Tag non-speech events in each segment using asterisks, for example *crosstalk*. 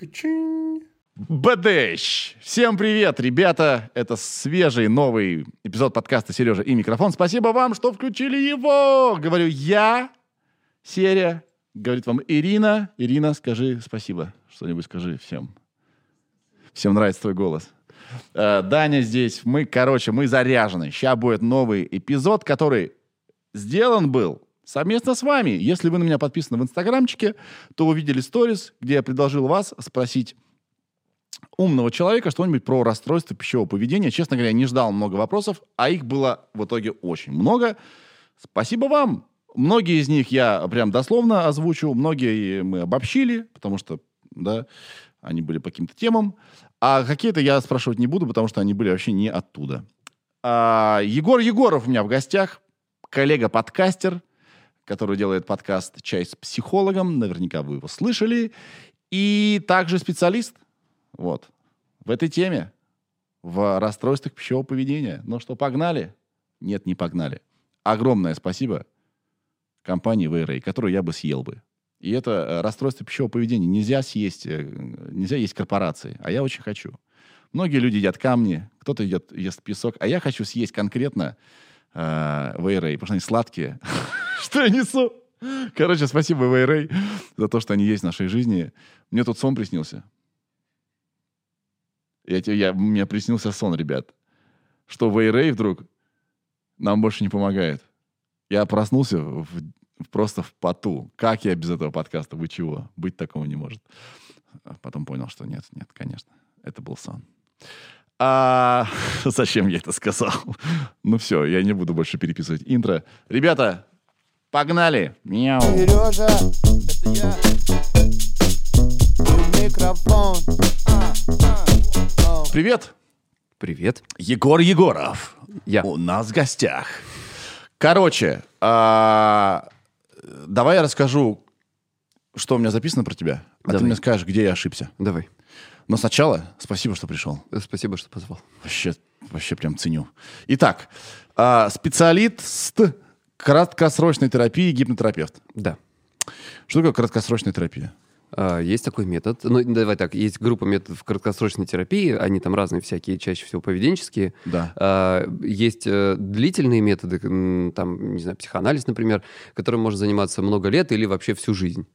Качинь. БДЩ! Всем привет, ребята! Это свежий новый эпизод подкаста «Сережа и микрофон». Спасибо вам, что включили его! Говорю я, Серия. Говорит вам Ирина. Ирина, скажи спасибо. Что-нибудь скажи всем. Всем нравится твой голос. Э, Даня здесь. Мы, короче, мы заряжены. Сейчас будет новый эпизод, который сделан был совместно с вами. Если вы на меня подписаны в инстаграмчике, то вы видели сторис, где я предложил вас спросить умного человека что-нибудь про расстройство пищевого поведения. Честно говоря, не ждал много вопросов, а их было в итоге очень много. Спасибо вам. Многие из них я прям дословно озвучу, многие мы обобщили, потому что, да, они были по каким-то темам. А какие-то я спрашивать не буду, потому что они были вообще не оттуда. А, Егор Егоров у меня в гостях, коллега-подкастер, который делает подкаст «Чай с психологом». Наверняка вы его слышали. И также специалист вот, в этой теме, в расстройствах пищевого поведения. Ну что, погнали? Нет, не погнали. Огромное спасибо компании VRA, которую я бы съел бы. И это э, расстройство пищевого поведения. Нельзя съесть, э, нельзя есть корпорации, а я очень хочу. Многие люди едят камни, кто-то едят, ест песок, а я хочу съесть конкретно э, VRA, потому что они сладкие. *laughs* Что я несу? Короче, спасибо VRA за то, что они есть в нашей жизни. Мне тут сон приснился. Я, я, мне приснился сон, ребят, что VRA вдруг нам больше не помогает. Я проснулся в, просто в поту. Как я без этого подкаста? Вы чего? Быть такого не может. А потом понял, что нет, нет, конечно. Это был сон. А *laughs* зачем я это сказал? ну все, я не буду больше переписывать интро. Ребята, погнали! Мяу. Сережа, это я. Микрофон. А, а, Привет. Привет. Егор Егоров. Я. У нас в гостях. Короче, а, давай я расскажу, что у меня записано про тебя, а Давай. ты мне скажешь, где я ошибся. Давай. Но сначала спасибо, что пришел. Спасибо, что позвал. Вообще, вообще прям ценю. Итак, а, специалист краткосрочной терапии гипнотерапевт. Да. Что такое краткосрочная терапия? А, Есть такой метод. Ну, давай так, есть группа методов краткосрочной терапии, они там разные всякие, чаще всего поведенческие. Да. А, Есть э, длительные методы, там, не знаю, психоанализ, например, которым можно заниматься много лет или вообще всю жизнь.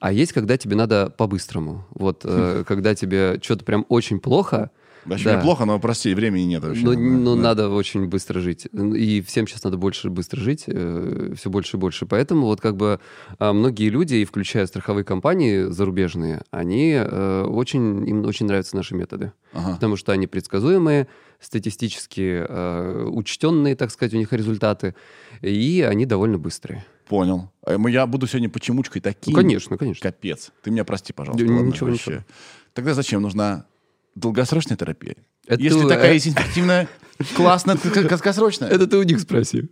А есть, когда тебе надо по-быстрому. Вот, э, *laughs* когда тебе что-то прям очень плохо, Вообще Да. неплохо, но прости, времени нет вообще. Но, Да, но да. надо очень быстро жить. И всем сейчас надо больше быстро жить, все больше и больше. Поэтому вот как бы а, многие люди, и включая страховые компании зарубежные, они э, очень, им очень нравятся наши методы. Ага. Потому что они предсказуемые, статистически э, учтенные, так сказать, у них результаты, и они довольно быстрые. Понял. А Я буду сегодня почемучкой таким. Ну, конечно, конечно. Капец. Ты меня прости, пожалуйста. Да ладно, ничего, вообще. ничего. Тогда зачем нужна долгосрочная терапия? Это Если ты- такая э- есть эффективная, *laughs* классная, краткосрочная. Это ты у них спроси.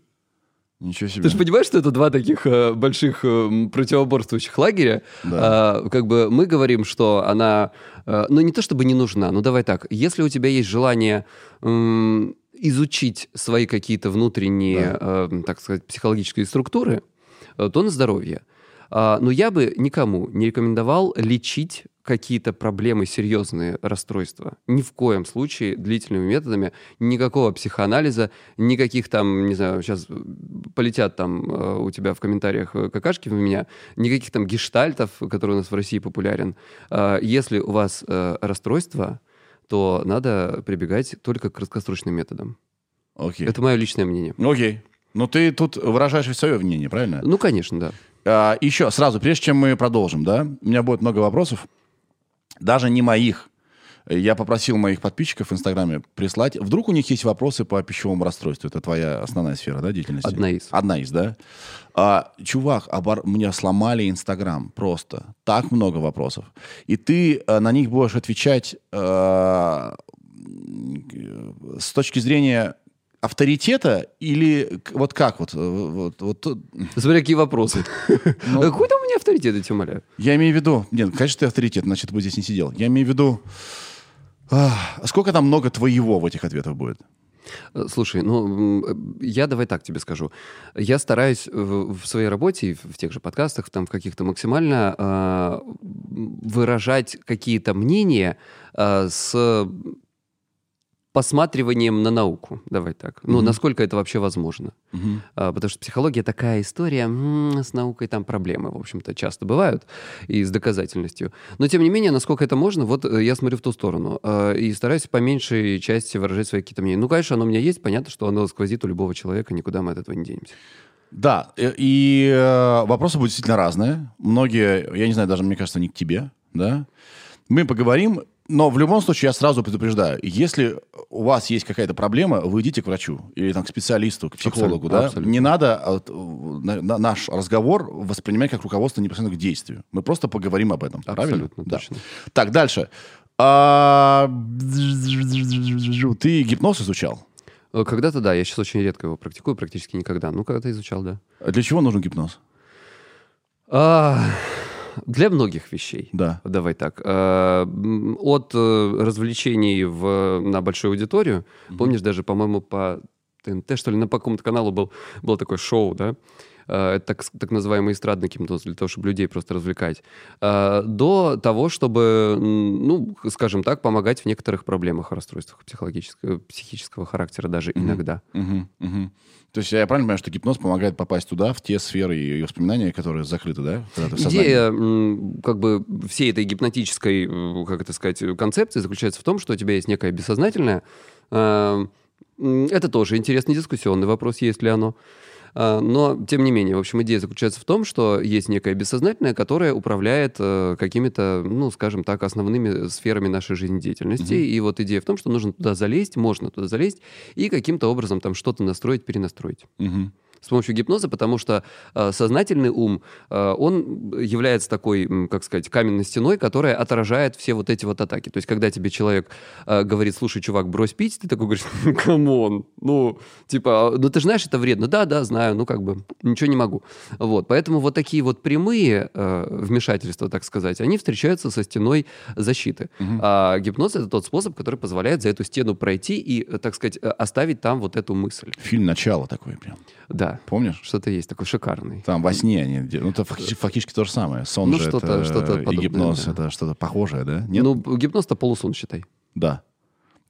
Ничего себе. Ты же понимаешь, что это два таких э, больших э, противоборствующих лагеря? Да. А, как бы мы говорим, что она, э, ну не то чтобы не нужна, ну давай так, если у тебя есть желание изучить свои какие-то внутренние, э, так сказать, психологические структуры, э, то на здоровье. А, но я бы никому не рекомендовал лечить какие-то проблемы, серьезные расстройства. Ни в коем случае длительными методами, никакого психоанализа, никаких там, не знаю, сейчас полетят там э, у тебя в комментариях э, какашки в меня, никаких там гештальтов, которые у нас в России популярен. А, Если у вас расстройство, то надо прибегать только к краткосрочным методам. Окей. Это мое личное мнение. Окей. Но ты тут выражаешь свое мнение, правильно? Ну, конечно, да. А, еще сразу, прежде чем мы продолжим, да, у меня будет много вопросов, даже не моих. Я попросил моих подписчиков в Инстаграме прислать. Вдруг у них есть вопросы по пищевому расстройству. Это твоя основная сфера, да, деятельности? Одна из. Одна из, да. А, чувак, обор... мне сломали Инстаграм просто. Так много вопросов. И ты э, на них будешь отвечать э, с точки зрения авторитета или вот как вот, э, вот, вот Смотри, какие вопросы. Ну. Какой там у меня авторитет, я тебя умоляю? Я имею в виду, нет, конечно, ты авторитет, значит, ты бы здесь не сидел. Я имею в виду, сколько там много твоего в этих ответах будет? Э, Слушай, ну, я давай так тебе скажу. Я стараюсь в, своей работе, в тех же подкастах, там, в каких-то максимально э, выражать какие-то мнения э, с посматриванием на науку. Давай так. Ну, Мгм. насколько это вообще возможно. Мгм. А, Потому что психология такая история, м, с наукой там проблемы, в общем-то, часто бывают, и с доказательностью. Но, тем не менее, насколько это можно, вот э, я смотрю в ту сторону э, и стараюсь по меньшей части выражать свои какие-то мнения. Ну, конечно, оно у меня есть, понятно, что оно сквозит у любого человека, никуда мы от этого не денемся. Да, э, и э, вопросы будут действительно разные. Многие, я не знаю, даже мне кажется, не к тебе, да. Мы поговорим, но в любом случае я сразу предупреждаю, если у вас есть какая-то проблема, вы идите к врачу или там, к специалисту, к психологу, Абсолютно, да. абсолютно. Не надо а, на- на- наш разговор воспринимать как руководство непосредственно к действию. Мы просто поговорим об этом, правильно? Абсолютно Да. точно. Так, дальше. А, Ты гипноз изучал? Э, Когда-то, да, я сейчас очень редко его практикую, практически никогда. Ну, когда-то изучал, да. Для чего нужен гипноз? А, для многих вещей. Да. Давай так. Э, От э, развлечений в, на большую аудиторию. Помнишь, даже, по-моему, по ТНТ, что ли, на по какому-то каналу был, было такое шоу, да? Э, Это так, так называемый эстрадный гипноз, для того, чтобы людей просто развлекать. Э, До того, чтобы, ну, скажем так, помогать в некоторых проблемах, расстройствах психологического, психического характера даже иногда. Мгм, мгм. То есть я правильно понимаю, что гипноз помогает попасть туда, в те сферы и воспоминания, которые закрыты, да? Идея как бы всей этой гипнотической, э, как это сказать, концепции заключается в том, что у тебя есть некое бессознательное. э, Это тоже интересный дискуссионный вопрос, есть ли оно. А, Но, тем не менее, в общем, идея заключается в том, что есть некое бессознательное, которое управляет э, какими-то, ну, скажем так, основными сферами нашей жизнедеятельности. И вот идея в том, что нужно туда залезть, можно туда залезть и каким-то образом там что-то настроить, перенастроить Мгм. С помощью гипноза, потому что э, сознательный ум, э, он является такой, как сказать, каменной стеной, которая отражает все вот эти вот атаки. То есть, когда тебе человек э, говорит, слушай, чувак, брось пить, ты такой говоришь, *laughs* come on, ну, типа, ну ты же знаешь, это вредно. Да, да, знаю, ну как бы, ничего не могу. Вот, поэтому вот такие вот прямые э, вмешательства, так сказать, они встречаются со стеной защиты. А гипноз — это тот способ, который позволяет за эту стену пройти и, э, так сказать, э, оставить там вот эту мысль. Фильм «Начало» такой прям. Да. Помнишь? Что-то есть такой шикарный. Там во сне они... Ну, это фактически, то же самое. Сон Ну, же что-то- это... что-то и гипноз да. это что-то похожее, да? Нет? Ну, гипноз-то полусон, считай. Да.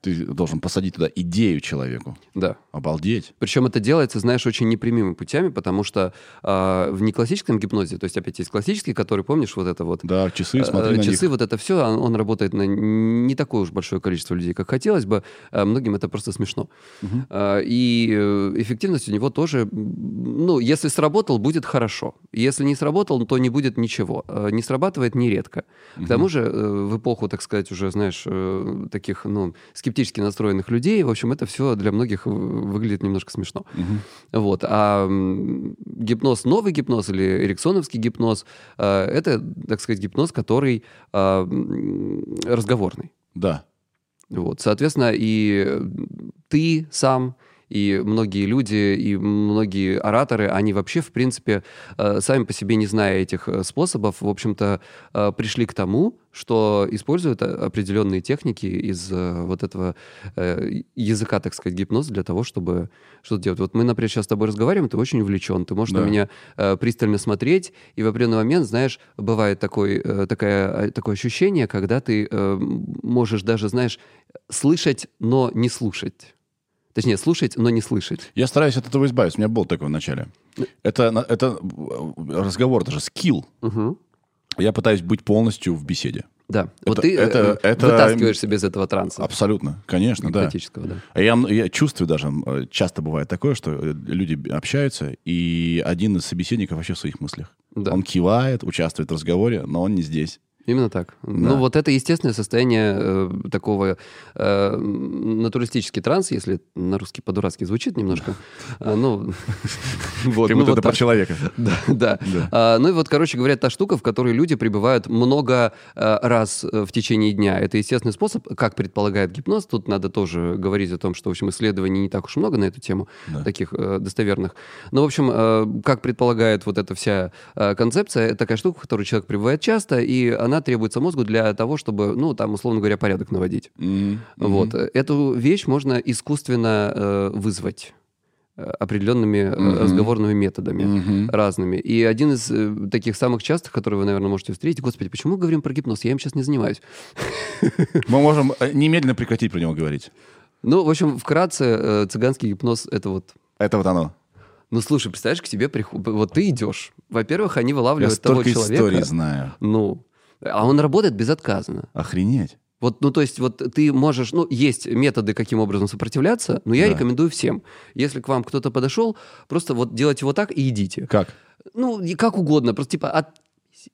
Ты должен посадить туда идею человеку. Да. Обалдеть. Причем это делается, знаешь, очень непрямыми путями, потому что а, в неклассическом гипнозе, то есть опять есть классический, который, помнишь, вот это вот Да, часы, э, смотри на часы, них. вот это все, он, он работает на не такое уж большое количество людей, как хотелось бы. А многим это просто смешно. А, и э, эффективность у него тоже, ну, если сработал, будет хорошо. Если не сработал, то не будет ничего. А, Не срабатывает нередко. К тому же э, в эпоху, так сказать, уже, знаешь, э, таких, ну, скептически настроенных людей, в общем, это все для многих выглядит немножко смешно. Вот. А гипноз, новый гипноз или эриксоновский гипноз, э, это, так сказать, гипноз, который э, разговорный. Да. Вот. Соответственно, и ты сам, и многие люди, и многие ораторы, они вообще, в принципе, э, сами по себе, не зная этих э, способов, в общем-то, э, пришли к тому, что используют определенные техники из вот этого языка, так сказать, гипноза для того, чтобы что-то делать. Вот мы, например, сейчас с тобой разговариваем, ты очень увлечен, ты можешь Да. на меня пристально смотреть, и в определенный момент, знаешь, бывает такой, такая, такое ощущение, когда ты можешь даже, знаешь, слышать, но не слушать. Точнее, слушать, но не слышать. Я стараюсь от этого избавиться. У меня был такой в начале. Это, на- это э, разговор, это же скилл. Мгм. Я пытаюсь быть полностью в беседе. Да. вот Это- ты э, это- это- вытаскиваешься без этого транса. Абсолютно, конечно, да. да. А Я, я чувствую даже, э, часто бывает такое, что люди общаются, и один из собеседников вообще в своих мыслях. Да. Он кивает, участвует в разговоре, но он не здесь. Именно так. Ну, вот это естественное состояние э, такого э, натуралистический транс, если на русский по-дурацки звучит немножко. *laughs* А, ну, *laughs* вот, Как ну, будто вот это про человека. *laughs* Да, да. А, ну и вот, короче говоря, та штука, в которой люди пребывают много э, раз э, в течение дня. Это естественный способ, как предполагает гипноз. Тут надо тоже говорить о том, что, в общем, исследований не так уж много на эту тему, таких э, достоверных. Но, в общем, э, как предполагает вот эта вся э, концепция, это такая штука, в которой человек пребывает часто, и она она требуется мозгу для того, чтобы, ну, там, условно говоря, порядок наводить. Мгм. Вот. Эту вещь можно искусственно э, вызвать э, определенными э, Мгм. разговорными методами Мгм. разными. И один из э, таких самых частых, которые вы, наверное, можете встретить, господи, почему мы говорим про гипноз? Я им сейчас не занимаюсь. *laughs* Мы можем э, немедленно прекратить про него говорить. Ну, в общем, вкратце, э, цыганский гипноз — это вот... Это вот оно. Ну, слушай, представляешь, к тебе приходят... Вот ты идешь. Во-первых, они Я вылавливают того столько человека. историй знаю. Ну, а он работает безотказно. Охренеть. Вот, ну, то есть, вот ты можешь, ну, есть методы, каким образом сопротивляться, но я Да. рекомендую всем. Если к вам кто-то подошел, просто вот делайте вот так и идите. Как? Ну, как угодно, просто типа от...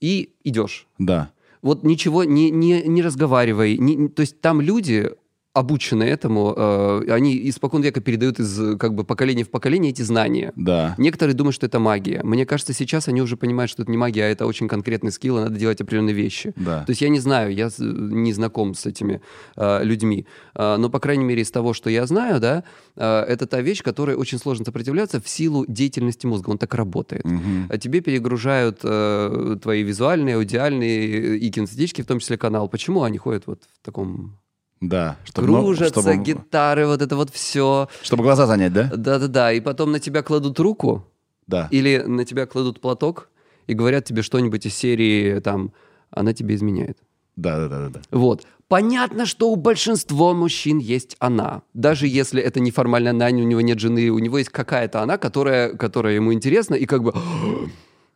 и идешь. Да. Вот ничего не, не, не разговаривай. не- то есть там люди, обученные этому, э, они испокон века передают из как бы поколения в поколение эти знания. Да. Некоторые думают, что это магия. Мне кажется, сейчас они уже понимают, что это не магия, а это очень конкретный скилл, и надо делать определенные вещи. Да. То есть я не знаю, я не знаком с этими э, людьми, Э, но, по крайней мере, из того, что я знаю, да, э, это та вещь, которой очень сложно сопротивляться в силу деятельности мозга. Он так работает. А тебе перегружают э, твои визуальные, аудиальные и кинестетические, в том числе канал. Почему они ходят вот в таком... Да. Чтобы, Кружатся, чтобы- гитары, вот это вот все. чтобы глаза занять, да? Да-да-да, и потом на тебя кладут руку, Да. или на тебя кладут платок и говорят тебе что-нибудь из серии, там, она тебе изменяет. Да, да, да, да, да. Вот. Понятно, что у большинства мужчин есть она. Даже если это неформальная она, у него нет жены, у него есть какая-то она, которая, которая ему интересна, и как бы...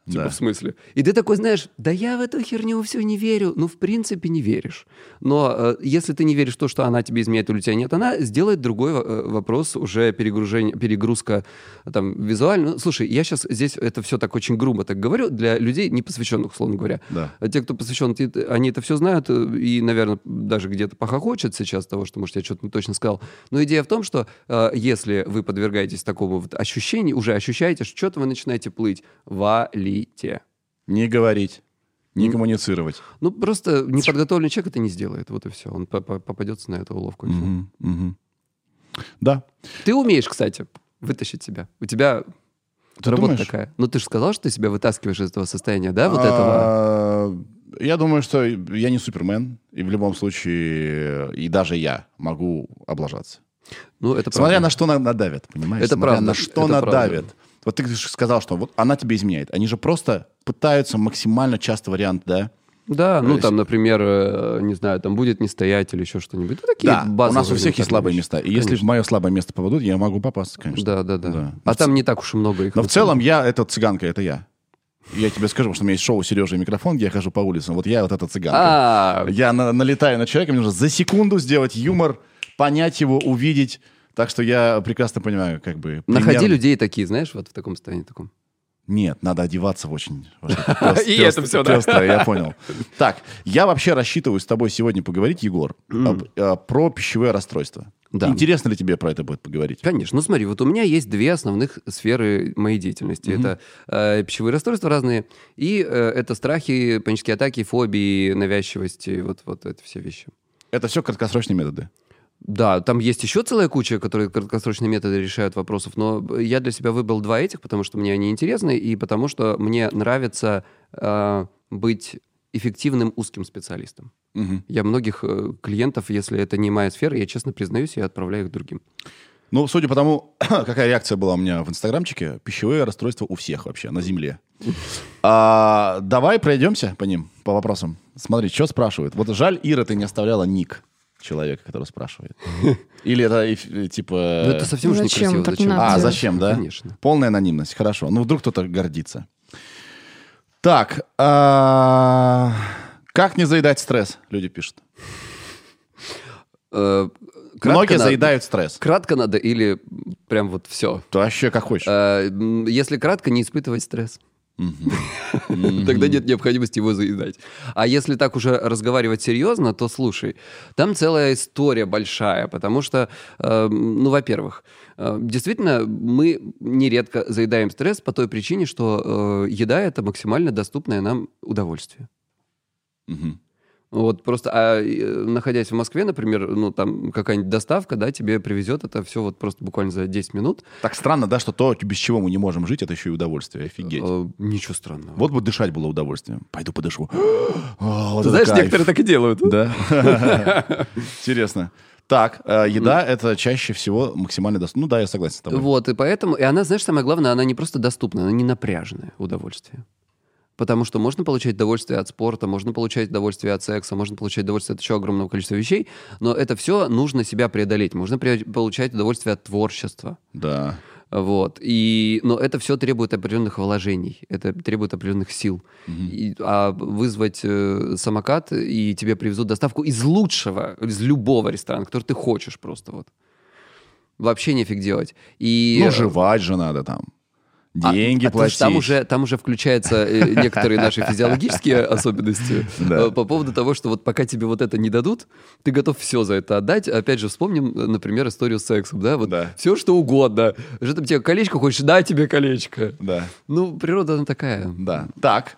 Типа, Да. в смысле? И ты такой, знаешь, да я в эту херню все не верю. Ну, в принципе, не веришь. Но э, если ты не веришь в то, что она тебе изменяет или у тебя нет, она сделает другой э, вопрос, уже перегружение, перегрузка там визуально. Ну, слушай, я сейчас здесь это все так очень грубо так говорю для людей, не посвященных, условно говоря. Да. А те, кто посвящен, они это все знают э, и, наверное, даже где-то похохочет сейчас того, что, может, я что-то не точно сказал. Но идея в том, что э, если вы подвергаетесь такому вот ощущению, уже ощущаете, что что-то вы начинаете плыть, валите. Не говорить. Не коммуницировать. Ну, просто неподготовленный человек это не сделает, вот и все. Он по- по- попадется на эту уловку. Мгм, мгм. Да. Ты умеешь, кстати, вытащить себя. У тебя Ты работа думаешь? такая. Ну, ты же сказал, что ты себя вытаскиваешь из этого состояния, да, вот этого? А, Я думаю, что я не супермен, и в любом случае, и даже я могу облажаться. Ну, это Смотря правда. на что на- надавят, понимаешь? Это Смотря правда, на что это надавят. правда. Вот ты сказал, что вот она тебе изменяет. Они же просто пытаются максимально часто вариант, да? Да, То ну есть- там, например, э, не знаю, там будет не стоять или еще что-нибудь. Ну, такие Да, у базовые нас у всех есть слабые вещи. места. И если в Конечно. мое слабое место попадут, я могу попасться, конечно. Да, да, да. Да. А там не так уж и много их. Но в целом я, эта цыганка, это я. Я тебе скажу, потому что у меня есть шоу «Сережа и микрофон», где я хожу по улицам. Вот я вот эта цыганка. А, Я на- налетаю на человека, мне нужно за секунду сделать юмор, понять его, увидеть. Так что я прекрасно понимаю, как бы... находи примерно- людей такие, знаешь, вот в таком состоянии таком. Нет, надо одеваться в очень... *laughs* И это всё, да. я понял. *laughs* Так, я вообще рассчитываю с тобой сегодня поговорить, Егор, э, про пищевое расстройство. Да. Интересно ли тебе про это будет поговорить? Конечно. Ну смотри, вот у меня есть две основных сферы моей деятельности. Это э, пищевые расстройства разные, и э, это страхи, панические атаки, фобии, навязчивости, вот, вот это все вещи. Это все краткосрочные методы. Да, там есть еще целая куча, которые краткосрочные методы решают вопросов, но я для себя выбрал два этих, потому что мне они интересны, и потому что мне нравится э, быть эффективным узким специалистом. Мгм. Я многих э, клиентов, если это не моя сфера, я честно признаюсь, я отправляю их другим. Ну, судя по тому, *clears throat* какая реакция была у меня в инстаграмчике, пищевые расстройства у всех вообще на Земле. А, давай пройдемся по ним, по вопросам. Смотри, что спрашивают. Вот жаль, Ира, ты не оставляла ник человека, который спрашивает. Или это э, э, типа... Ну, это совсем уж Зачем? некрасиво. Зачем? А, зачем, да? Конечно. Полная анонимность, хорошо. Ну, вдруг кто-то гордится. Так, а, как не заедать стресс, люди пишут. Э, кратко Многие надо- заедают стресс. Кратко надо или прям вот все? То вообще как хочешь. Если кратко, не испытывать стресс. Тогда нет необходимости его заедать. А если так уже разговаривать серьезно, то слушай, там целая история большая, потому что, э, ну, во-первых, э, действительно, мы нередко заедаем стресс по той причине, что э, еда — это максимально доступное нам удовольствие. Вот просто, а э, находясь в Москве, например, ну там какая-нибудь доставка, да, тебе привезет это все вот просто буквально за 10 минут. Так странно, да, что то, без чего мы не можем жить, это еще и удовольствие. Офигеть. Э, ничего странного. Вот бы дышать было удовольствием. Пойду подышу. О, *gasps* вот Ты знаешь, кайф. некоторые так и делают. Да. *laughs* Интересно. Так, э, еда это чаще всего максимально доступно. Ну да, я согласен с тобой. Вот, и поэтому, и она, знаешь, самое главное, она не просто доступна, она не напряженное удовольствие. Потому что можно получать удовольствие от спорта, можно получать удовольствие от секса, можно получать удовольствие от еще огромного количества вещей, но это все нужно себя преодолеть. Можно пре- получать удовольствие от творчества. Да. Вот. И, но это все требует определенных вложений, это требует определенных сил. И- а вызвать э, самокат, и тебе привезут доставку из лучшего, из любого ресторана, который ты хочешь просто вот. Вообще нефиг делать. И, Ну, жевать же надо там. А, Деньги а платить. Там уже, там уже включаются э, некоторые наши *laughs* физиологические особенности Да. э, по поводу того, что вот пока тебе вот это не дадут, ты готов все за это отдать. Опять же, вспомним, э, например, историю с сексом, да? Вот Да. все, что угодно. Что там тебе колечко хочешь, дай тебе колечко. Да, Ну, природа она такая. да. Так.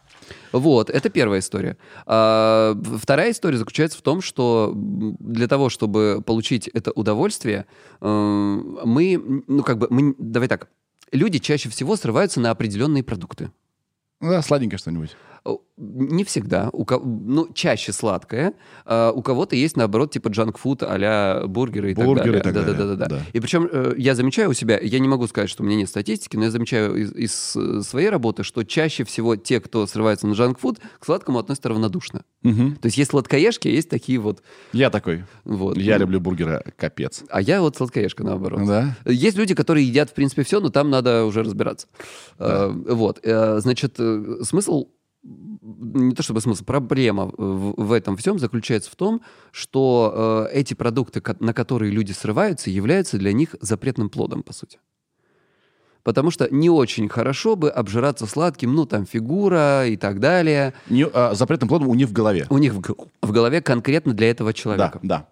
Вот, это первая история. А, вторая история заключается в том, что для того, чтобы получить это удовольствие, мы, ну как бы, мы, давай так, люди чаще всего срываются на определенные продукты. Ну да, сладенькое что-нибудь. О, Не всегда, у ко- ну, чаще сладкое. А у кого-то есть, наоборот, типа джанк-фуд а бургеры и Бургеры так далее. Да-да-да. да. И причем э, я замечаю у себя, я не могу сказать, что у меня нет статистики, но я замечаю из, из, э, своей работы, что чаще всего те, кто срывается на джанк-фуд, к сладкому относятся равнодушно. Мгм. То есть есть сладкоежки, а есть такие вот... Я такой. вот. Я люблю бургеры, капец. А я вот сладкоежка, наоборот. Да? Есть люди, которые едят, в принципе, все, но там надо уже разбираться. Э, Вот. Э, Значит, э, смысл не то чтобы смысл, проблема в, в этом всем заключается в том, что э, эти продукты, на которые люди срываются, являются для них запретным плодом, по сути. Потому что не очень хорошо бы обжираться сладким, ну, там, фигура и так далее. Не, а, запретным плодом у них в голове. У них в, в голове конкретно для этого человека. Да,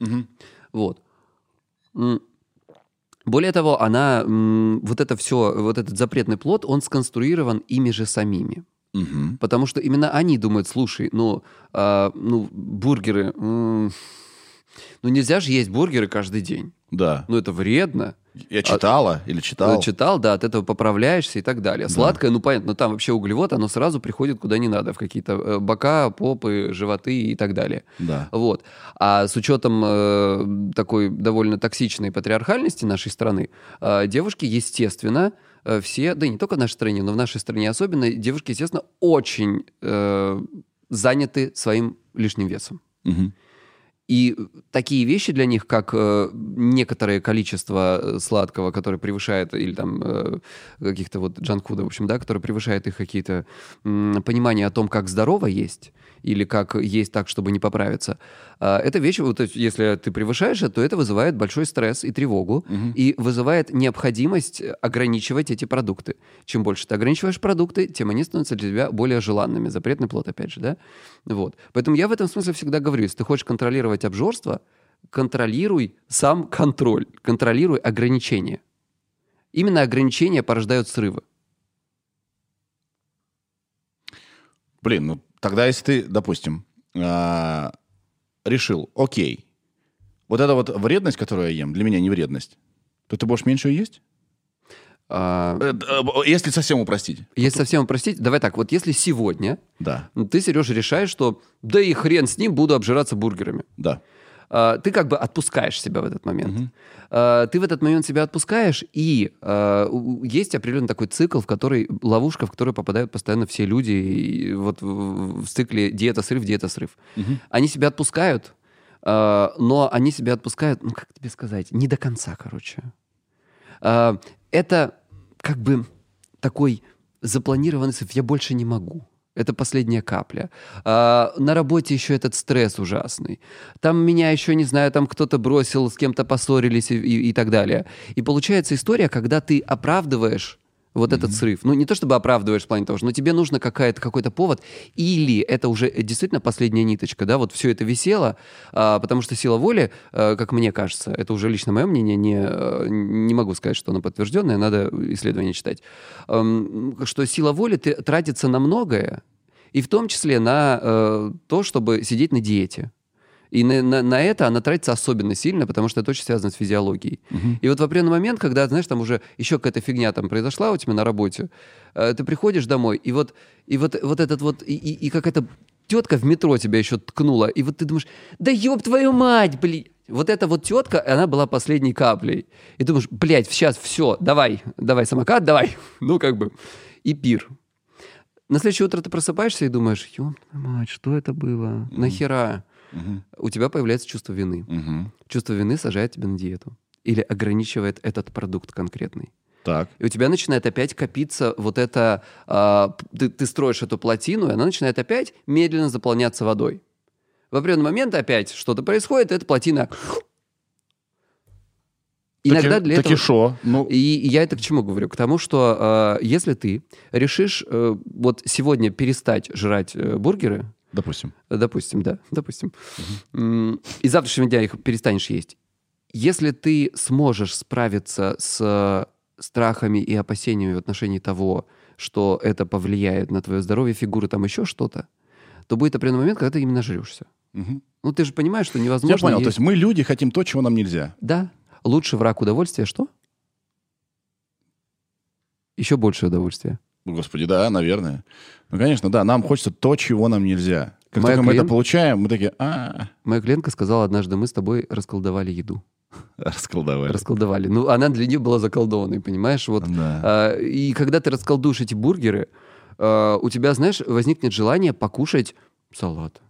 да. Мгм. Вот. Более того, она, вот это все, вот этот запретный плод, он сконструирован ими же самими. Мгм. Потому что именно они думают, слушай, ну, а, ну бургеры, м, ну нельзя же есть бургеры каждый день. Да. Ну это вредно. Я читала или читал. Читал, да, от этого поправляешься и так далее. Сладкое, ну понятно, но там вообще углевод, оно сразу приходит куда не надо, в какие-то э, бока, попы, животы и так далее. Да. Вот. А с учетом э, такой довольно токсичной патриархальности нашей страны, э, девушки, естественно, э, все, да и не только в нашей стране, но в нашей стране особенно, девушки, естественно, очень э, заняты своим лишним весом. Мгм. И такие вещи для них, как э, некоторое количество э, сладкого, которое превышает, или там э, каких-то вот джанкфуда, в общем, да, которое превышает их какие-то м, понимания о том, как здорово есть, или как есть так, чтобы не поправиться. А, это вещи, вот, если ты превышаешь это, то это вызывает большой стресс и тревогу, и вызывает необходимость ограничивать эти продукты. Чем больше ты ограничиваешь продукты, тем они становятся для тебя более желанными. Запретный плод, опять же, да? Вот. Поэтому я в этом смысле всегда говорю, если ты хочешь контролировать обжорство, контролируй сам контроль, контролируй ограничения. Именно ограничения порождают срывы. Блин, ну тогда если ты, допустим, а, решил, окей, вот эта вот вредность, которую я ем, для меня не вредность, то ты будешь меньше ее есть? А, Э, э, Если совсем упростить. если совсем упростить, давай так, вот если сегодня Да, ты, Сережа, решаешь, что да и хрен с ним, буду обжираться бургерами. да. А, ты как бы отпускаешь себя в этот момент. А, ты в этот момент себя отпускаешь, и а, есть определенный такой цикл, в который ловушка, в которую попадают постоянно все люди, и вот в, цикле диета-срыв, диета-срыв. Они себя отпускают, но они себя отпускают, ну как тебе сказать, не до конца, короче. Это как бы такой запланированный срыв. Я больше не могу. Это последняя капля. А, на работе еще этот стресс ужасный. Там меня еще, не знаю, там кто-то бросил, с кем-то поссорились и, и- и так далее. И получается история, когда ты оправдываешь вот этот срыв. Ну, не то чтобы оправдываешь в плане того, что но тебе нужно какая-то, какой-то повод, или это уже действительно последняя ниточка, да, вот все это висело, а, потому что сила воли, а, как мне кажется, это уже лично мое мнение, не, а, не могу сказать, что оно подтвержденное, надо исследования читать, что сила воли тратится на многое, И в том числе на э, то, чтобы сидеть на диете. И на, на, на это она тратится особенно сильно, потому что это очень связано с физиологией. Мгм. И вот в определенный момент, когда, знаешь, там уже еще какая-то фигня там произошла у тебя на работе, э, ты приходишь домой, и вот, и вот, вот этот вот, и, и, и какая-то тетка в метро тебя еще ткнула, и вот ты думаешь, да ёб твою мать, блин. Вот эта вот тетка, она была последней каплей. И думаешь, блядь, сейчас все, давай, давай самокат, давай. *laughs* Ну, как бы, и пир. На следующее утро ты просыпаешься и думаешь, ёб твою мать, что это было? Нахера? У тебя появляется чувство вины. Мгм. Чувство вины сажает тебя на диету. Или ограничивает этот продукт конкретный. Так. И у тебя начинает опять копиться вот это... п- ты, ты строишь эту плотину, и она начинает опять медленно заполняться водой. В определенный момент опять что-то происходит, и эта плотина... Иногда Таки- для таки этого... шо? Ну, И, и я это к чему говорю? К тому, что э, если ты решишь э, вот сегодня перестать жрать э, бургеры, допустим. Допустим, да, допустим. И завтрашнего дня их перестанешь есть. Если ты сможешь справиться с страхами и опасениями в отношении того, что это повлияет на твое здоровье, фигуры, там еще что-то, то будет определенный момент, когда ты именно нажрешься. Мгм. Ну, ты же понимаешь, что Я невозможно... понял. есть- То есть мы, люди, хотим то, чего нам нельзя. Да. Лучший враг удовольствия что? Еще больше удовольствия. Господи, да, наверное. Ну, конечно, да, нам хочется то, чего нам нельзя. Как Моя только мы это получаем, мы такие, а, Моя клиентка сказала однажды, мы с тобой расколдовали еду. *laughs* расколдовали. Расколдовали. Ну, она для нее была заколдованной, понимаешь? Вот Да. А, И когда ты расколдуешь эти бургеры, а, у тебя, знаешь, возникнет желание покушать салат.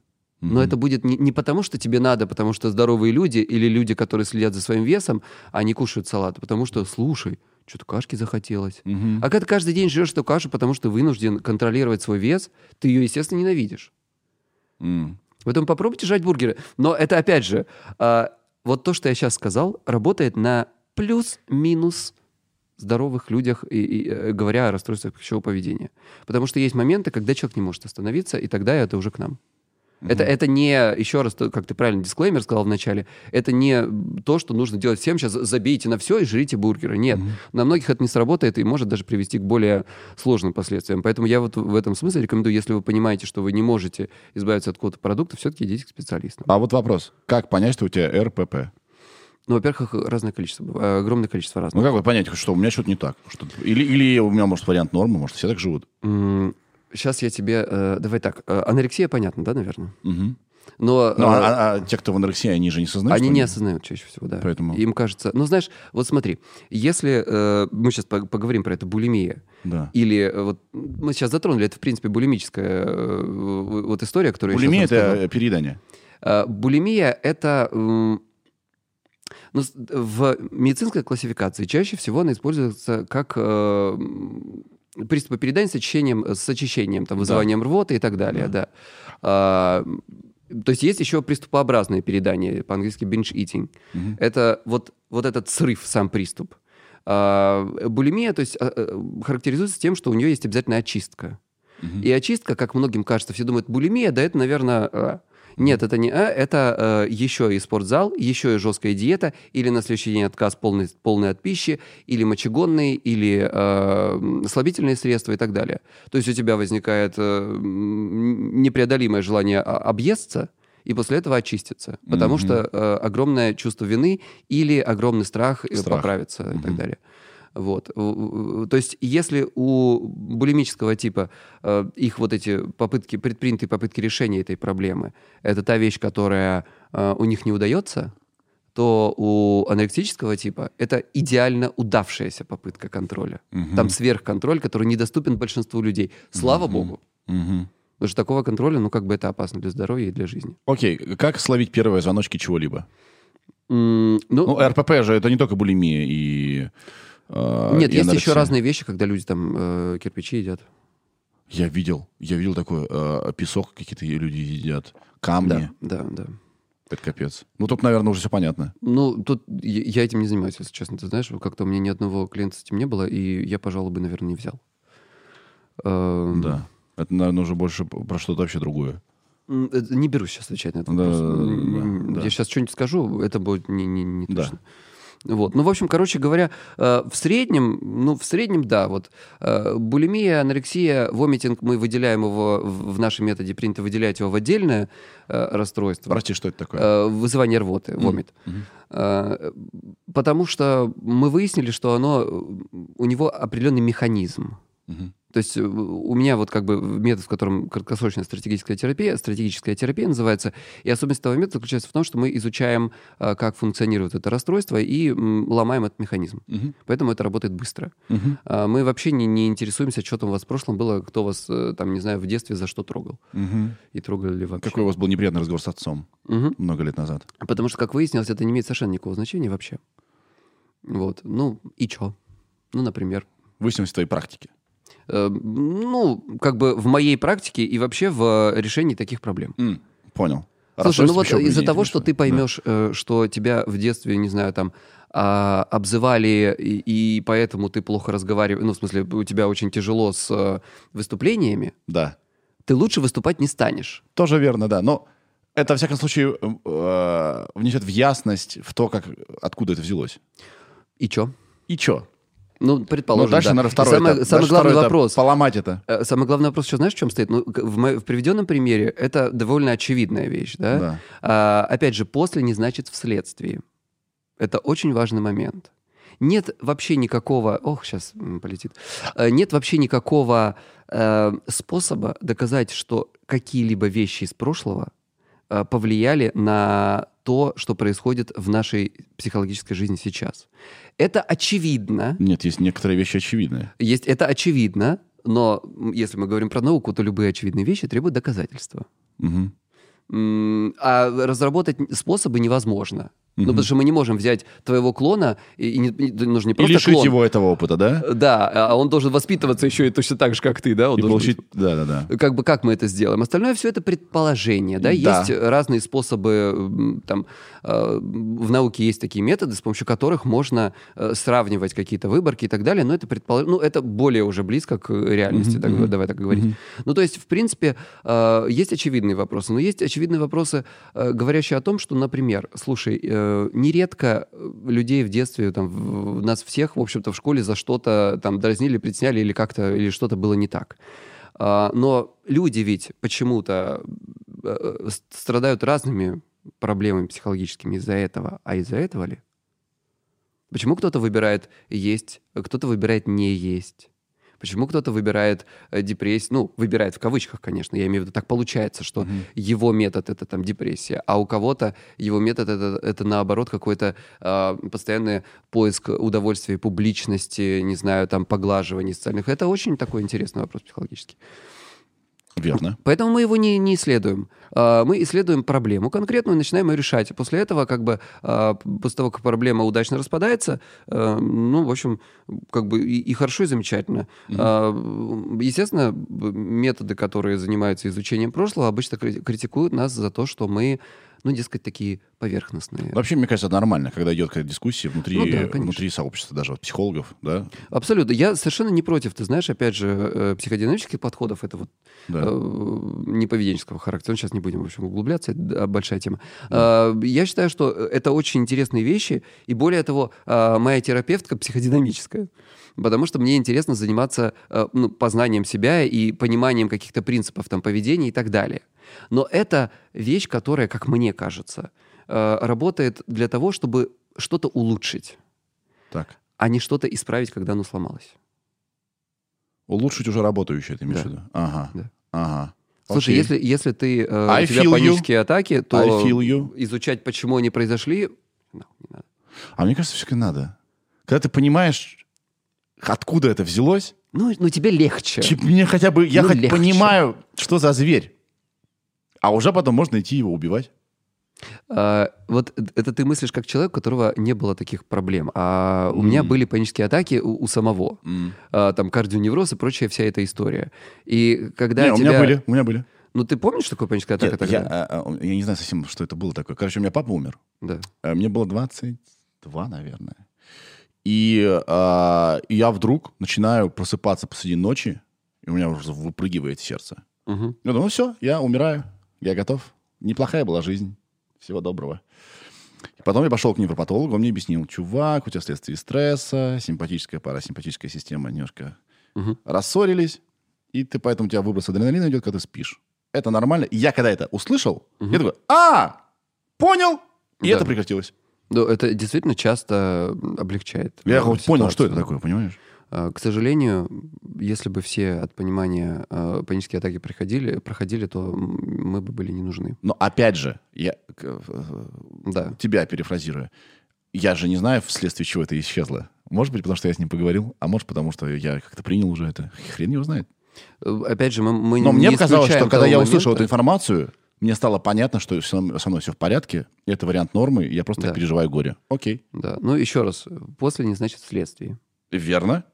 Но Мгм. это будет не, не потому, что тебе надо, потому что здоровые люди или люди, которые следят за своим весом, они кушают салат, а потому что, слушай, что-то кашки захотелось. Мгм. А когда ты каждый день жрешь эту кашу, потому что вынужден контролировать свой вес, ты ее, естественно, ненавидишь. М. Поэтому попробуйте жрать бургеры. Но это, опять же, а, вот то, что я сейчас сказал, работает на плюс-минус здоровых людях, и, и, э, говоря о расстройствах пищевого поведения. Потому что есть моменты, когда человек не может остановиться, и тогда это уже к нам. Это, это не, еще раз, как ты правильно дисклеймер сказал в начале, это не то, что нужно делать всем, сейчас забейте на все и жрите бургеры. Нет, на многих это не сработает и может даже привести к более сложным последствиям. Поэтому я вот в этом смысле рекомендую, если вы понимаете, что вы не можете избавиться от какого-то продукта, все-таки идите к специалистам. А вот вопрос. Как понять, что у тебя РПП? Ну, во-первых, разное количество, быва- огромное количество разных. Ну, как вы понять, что у меня что-то не так? Что или, или у меня, может, вариант нормы, может, все так живут? Сейчас я тебе... э, давай так. э, анорексия понятно, да, наверное? Мгм. Но, Ну, э, а, а- а те, кто в анорексии, они же не сознают? они не осознают чаще всего, да. Поэтому- Им кажется... Ну, знаешь, вот смотри, если... э, мы сейчас поговорим про это, булимия. Да. Или э, вот мы сейчас затронули, это, в принципе, булимическая э, вот история, которую Булимия — это переедание. А, Булимия — это... м, ну, в медицинской классификации чаще всего она используется как э, приступы передания с очищением, с очищением, там, вызыванием рвоты и так далее, да. А, то есть есть еще приступообразное передание, по-английски binge eating. Мгм. Это вот, вот этот срыв, сам приступ. А, булимия, то есть, а, а, характеризуется тем, что у нее есть обязательно очистка. Мгм. И очистка, как многим кажется, все думают, булимия, да это, наверное, а. Нет, это не а, это э, еще и спортзал, еще и жесткая диета, или на следующий день отказ полный, полный от пищи, или мочегонные, или э, слабительные средства и так далее. То есть у тебя возникает э, непреодолимое желание объесться, и после этого очиститься. Потому Мгм. что э, огромное чувство вины или огромный страх, э, Страх. поправиться и так далее. Вот. То есть, если у булимического типа э, их вот эти попытки, предпринятые попытки решения этой проблемы, это та вещь, которая э, у них не удается, то у анорексического типа это идеально удавшаяся попытка контроля. Мгм. Там сверхконтроль, который недоступен большинству людей. Слава Мгм. богу. Мгм. Потому что такого контроля, ну, как бы это опасно для здоровья и для жизни. Окей, как словить первые звоночки чего-либо? М, Ну, Ну, РПП же это не только булимия и... э, нет, есть еще разные вещи, когда люди там э, кирпичи едят. Я видел, я видел такое, э, песок какие-то люди едят, камни. Да, да, да. Это капец. Ну, тут, наверное, уже все понятно. Ну, тут я этим не занимаюсь, если честно. Ты знаешь, как-то у меня ни одного клиента с этим не было, и я, пожалуй, бы, наверное, не взял. Эм, Да. Это, наверное, уже больше про что-то вообще другое. это Не берусь сейчас отвечать на этот Да, вопрос. да, да. Я сейчас что-нибудь скажу, это будет не, не, не Да. Вот. Ну, в общем, короче говоря, э, в среднем, ну, в среднем, да, вот э, булимия, анорексия, вомитинг, мы выделяем его в нашем методе, принято выделять его в отдельное э, расстройство. Прости, что это такое? Вызывание рвоты, вомит. Э, Потому что мы выяснили, что оно, у него определенный механизм. Мгм. То есть э, у меня вот как бы метод, в котором краткосрочная стратегическая терапия, стратегическая терапия называется, и особенность этого метода заключается в том, что мы изучаем, э, как функционирует это расстройство, и ломаем этот механизм. Мгм. Поэтому это работает быстро. А Мы вообще не, не интересуемся, что там у вас в прошлом было, кто вас, э, там, не знаю, в детстве за что трогал. Мгм. И трогали ли вообще. Какой у вас был неприятный разговор с отцом Мгм. много лет назад? Потому что, как выяснилось, это не имеет совершенно никакого значения вообще. Вот. Ну, и чё? Ну, например. Выяснилось в твоей практике. Э, Ну, как бы в моей практике и вообще в э, решении таких проблем. М, Понял. Слушай, ну вот из-за того, что ты интересует. Да. поймешь, э, что тебя в детстве, не знаю, там а, обзывали, и, и поэтому ты плохо разговариваешь, ну, в смысле, у тебя очень тяжело с э, выступлениями, Да. ты лучше выступать не станешь. Тоже верно, да. Но это, во всяком случае, э, внесет в ясность в то, как, откуда это взялось. И чё? И чё? Ну, предположим, ну, дальше, да. наверное, второй самый, этап. самый Дальше главный второй этап. вопрос. Поломать это. э, Самый главный вопрос, что знаешь, в чем стоит? Ну, в, мо- в приведенном примере это довольно очевидная вещь, да? Да. А, опять же, после не значит вследствие. Это очень важный момент. Нет вообще никакого... Ох, сейчас полетит. Э, Нет вообще никакого э, способа доказать, что какие-либо вещи из прошлого э, повлияли на то, что происходит в нашей психологической жизни сейчас. Это очевидно. Нет, есть некоторые вещи очевидные. Есть, это очевидно, но если мы говорим про науку, то любые очевидные вещи требуют доказательства. М, А разработать способы невозможно. Ну, потому что мы не можем взять твоего клона, и, и не, и нужно не И просто лишить клон. его этого опыта, да? Да, а он должен воспитываться еще и точно так же, как ты, да? Он И получить... быть- Да-да-да. Как бы как мы это сделаем? Остальное все это предположение, да? Да. Есть разные способы, там, э, в науке есть такие методы, с помощью которых можно э, сравнивать какие-то выборки и так далее, но это предположение, ну, это более уже близко к реальности, Мгм, так, давай так говорить. мгм. Ну, то есть, в принципе, э, есть очевидные вопросы, но есть очевидные вопросы, э, говорящие о том, что, например, слушай, э, нередко э, людей в детстве, там, в- нас всех, в общем-то, в школе за что-то там дразнили, притесняли или как-то, или что-то было не так. А, Но люди ведь почему-то э, страдают разными проблемами психологическими из-за этого. А из-за этого ли? Почему кто-то выбирает есть, а кто-то выбирает не есть? Почему кто-то выбирает э, депрессию? Ну, выбирает в кавычках, конечно. Я имею в виду, так получается, что Мгм. его метод это там депрессия, а у кого-то его метод это, это наоборот какой-то а, постоянный поиск удовольствия, публичности, не знаю, там поглаживания социальных. Это очень такой интересный вопрос психологический. Верно. Поэтому мы его не, не исследуем. А, Мы исследуем проблему конкретную и начинаем ее решать. После этого, как бы, а, после того, как проблема удачно распадается, э, ну, в общем, как бы и, и хорошо, и замечательно. А, Естественно, методы, которые занимаются изучением прошлого, обычно кри- критикуют нас за то, что мы, ну, дескать, такие поверхностные. Вообще, мне кажется, нормально, когда идет какая-то дискуссия внутри, Ну да, внутри сообщества, даже вот психологов, да? Абсолютно. Я совершенно не против, ты знаешь, опять же, э, психодинамических подходов, это вот Да. э, не поведенческого характера. Ну, Сейчас не будем, в общем, углубляться, это да, большая тема. Э, Я считаю, что это очень интересные вещи, и более того, э, моя терапевтка психодинамическая, потому что мне интересно заниматься э, ну, познанием себя и пониманием каких-то принципов там, поведения и так далее. Но это вещь, которая, как мне кажется, э, работает для того, чтобы что-то улучшить, Так. а не что-то исправить, когда оно сломалось. Улучшить уже работающее, ты имеешь Да. в виду? Ага. Да. Ага. Слушай, Окей. если, если ты, э, I у тебя feel you. панические атаки, то изучать, почему они произошли, ну, не надо. А мне кажется, все-таки надо. Когда ты понимаешь, откуда это взялось, Ну, ну тебе легче. чип- мне хотя бы, я Ну, хоть легче. понимаю, что за зверь. А уже потом можно идти его убивать. А, вот это ты мыслишь как человек, у которого не было таких проблем. А у меня М. были панические атаки у, у самого. А, там кардионевроз и прочая вся эта история. И когда Не, у тебя... меня были, у меня были. Ну, ты помнишь, такое паническая атака Нет, тогда? я, а, а, я не знаю совсем, что это было такое. Короче, у меня папа умер. Да. Э, Мне было 22, наверное. И и я вдруг начинаю просыпаться посреди ночи, и у меня уже выпрыгивает сердце. Мгм. Я думаю, ну все, я умираю, я готов. Неплохая была жизнь. Всего доброго. И потом я пошел к невропатологу, он мне объяснил, чувак, у тебя вследствие стресса, симпатическая парасимпатическая система немножко Мгм. рассорились, и ты поэтому у тебя выброс адреналина идет, когда ты спишь. Это нормально. И я когда это услышал, я такой, а, понял, и Да. это прекратилось. Ну, это действительно часто облегчает. Я хоть понял, что это такое, понимаешь? А, К сожалению, если бы все от понимания э, панические атаки приходили, проходили, то мы бы были не нужны. Но опять же, я э, Да. тебя перефразирую, я же не знаю, вследствие чего это исчезло. Может быть, потому что я с ним поговорил, а может, потому что я как-то принял уже это. Хрен его знает. Э, Опять же, мы, мы Но не мне показалось, что когда я услышал эту информацию, мне стало понятно, что со мной, все в порядке, это вариант нормы, я просто Да. переживаю горе. Окей. Да. Ну, еще раз, после не значит вследствие. Верно.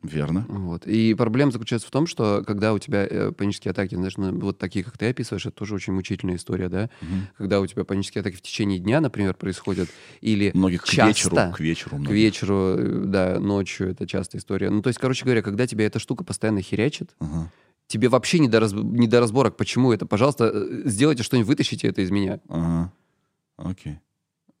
Верно. Вот. И проблема заключается в том, что когда у тебя э, панические атаки, знаешь, ну, вот такие, как ты описываешь, это тоже очень мучительная история, да? Когда у тебя панические атаки в течение дня, например, происходят, или Многих к часто, вечеру, к вечеру. к вечеру, э, да, ночью, это частая история. Ну, то есть, короче говоря, когда тебя эта штука постоянно херячит, Ага. Тебе вообще не до, раз- не до разборок, почему это. Пожалуйста, э, сделайте что-нибудь, вытащите это из меня. Ага. Окей.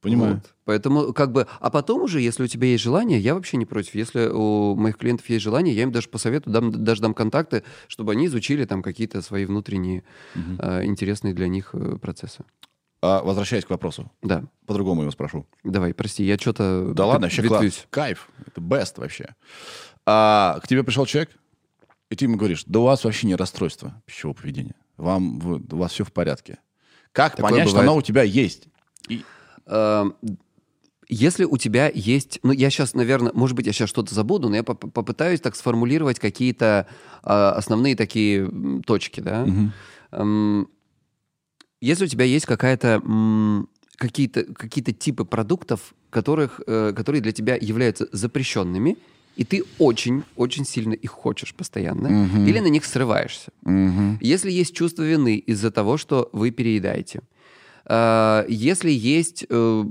Понимаю. Вот. Поэтому как бы... А потом уже, если у тебя есть желание, я вообще не против. Если у моих клиентов есть желание, я им даже посоветую, дам, даже дам контакты, чтобы они изучили там какие-то свои внутренние Мгм. э, интересные для них э, процессы. А, возвращаясь к вопросу, Да, по-другому его спрошу. давай, прости, я что-то Да ладно, вообще класс. Кайф. Это best вообще. А, к тебе пришел человек, и ты ему говоришь, да у вас вообще не расстройство пищевого поведения. Вам, вы- у вас все в порядке. Как Такое понять, что бывает. оно у тебя есть? И- Эм, Если у тебя есть, ну я сейчас, наверное, может быть, я сейчас что-то забуду, но я поп- попытаюсь так сформулировать какие-то а, основные такие точки, да. Эм, Если у тебя есть какая-то какие-то какие-то типы продуктов, которых, э, которые для тебя являются запрещенными, и ты очень очень сильно их хочешь постоянно, Мгм. или на них срываешься. Мгм. Если есть чувство вины из-за того, что вы переедаете, э, если есть э,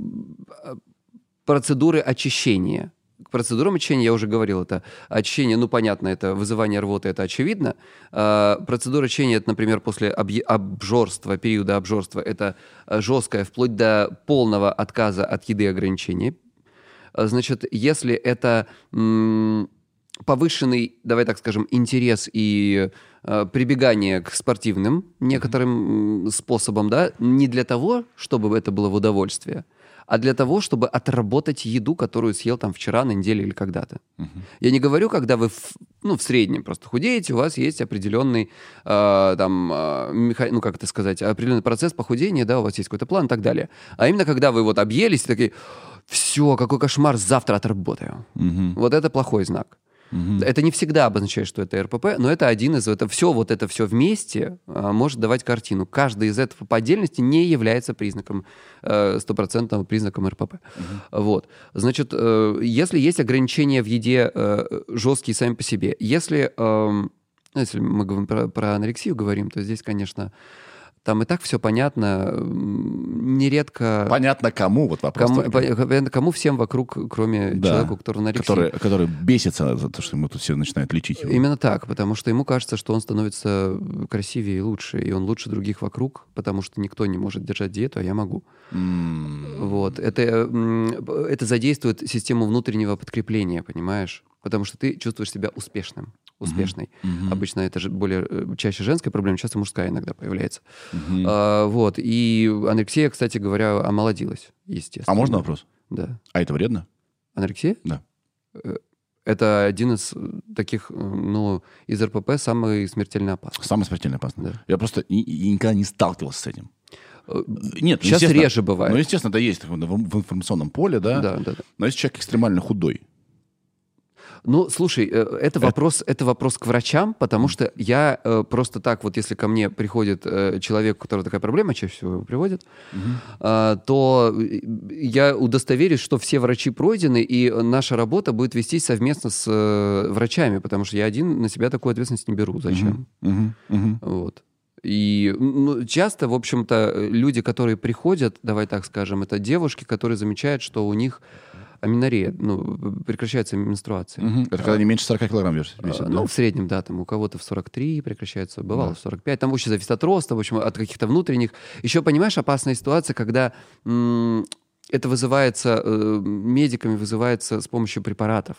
процедуры очищения, к процедурам очищения я уже говорил, это очищение, ну понятно, это вызывание рвоты, это очевидно. Э, процедура очищения, это, например, после объ- обжорства, периода обжорства, это э, жесткое, вплоть до полного отказа от еды и ограничений. Значит, если это повышенный, давай так скажем, интерес и э, прибегание к спортивным некоторым способам, да, не для того, чтобы это было в удовольствие, а для того, чтобы отработать еду, которую съел там вчера, на неделе или когда-то. Я не говорю, когда вы в, ну, в среднем просто худеете, у вас есть определенный, э, там, э, меха- ну, как это сказать, определенный процесс похудения, да, у вас есть какой-то план и так далее. А именно, когда вы вот объелись, и такие, все, какой кошмар, завтра отработаю. Мгм. Вот это плохой знак. Мгм. Это не всегда обозначает, что это РПП, но это один из... Это все, вот это все вместе а, может давать картину. Каждый из этого по отдельности не является признаком, э, стопроцентным признаком РПП. Вот. Значит, э, если есть ограничения в еде э, жесткие сами по себе, если, ну, если мы говорим про, про анорексию говорим, то здесь, конечно, там и так все понятно. Нередко... Понятно, кому вот вопрос. Кому, понятно, кому всем вокруг, кроме Да. человека, у которого который, который бесится за то, что ему тут все начинают лечить его. Именно так, потому что ему кажется, что он становится красивее и лучше, и он лучше других вокруг, потому что никто не может держать диету, а я могу. М. Вот. Это, это задействует систему внутреннего подкрепления, понимаешь? Потому что ты чувствуешь себя успешным, успешной. Мгм. Обычно это же более э, чаще женская проблема, часто мужская иногда появляется. Мгм. А, вот. И анорексия, кстати говоря, омолодилась, естественно. А можно вопрос? Да. А это вредно? Анорексия? Да. Э, Это один из э, таких, ну, из РПП самый смертельно опасный. Самое смертельно опасно. Да. Я просто и- и никогда не сталкивался с этим. Нет, ну, Сейчас естественно- реже бывает. Ну, естественно, это есть в в информационном поле, да? Да, да, да. Но если человек экстремально худой, Ну, слушай, э, это вопрос, это вопрос к врачам, потому что я э, просто так вот, если ко мне приходит э, человек, у которого такая проблема, чаще всего его приводят, э, то э, я удостоверюсь, что все врачи пройдены, и наша работа будет вестись совместно с э, врачами, потому что я один на себя такую ответственность не беру. Зачем? Мгм, мгм. Вот. И ну, часто, в общем-то, э, люди, которые приходят, давай так скажем, это девушки, которые замечают, что у них аминорея, ну, прекращается менструация. Мгм. Это когда не меньше 40 килограмм вес- А, весит, Ну, да? в среднем, да, там у кого-то в 43 прекращается, бывало в 45. Там очень зависит от роста, в общем, от каких-то внутренних. Еще, понимаешь, опасная ситуация, когда м, это вызывается, э, медиками вызывается с помощью препаратов.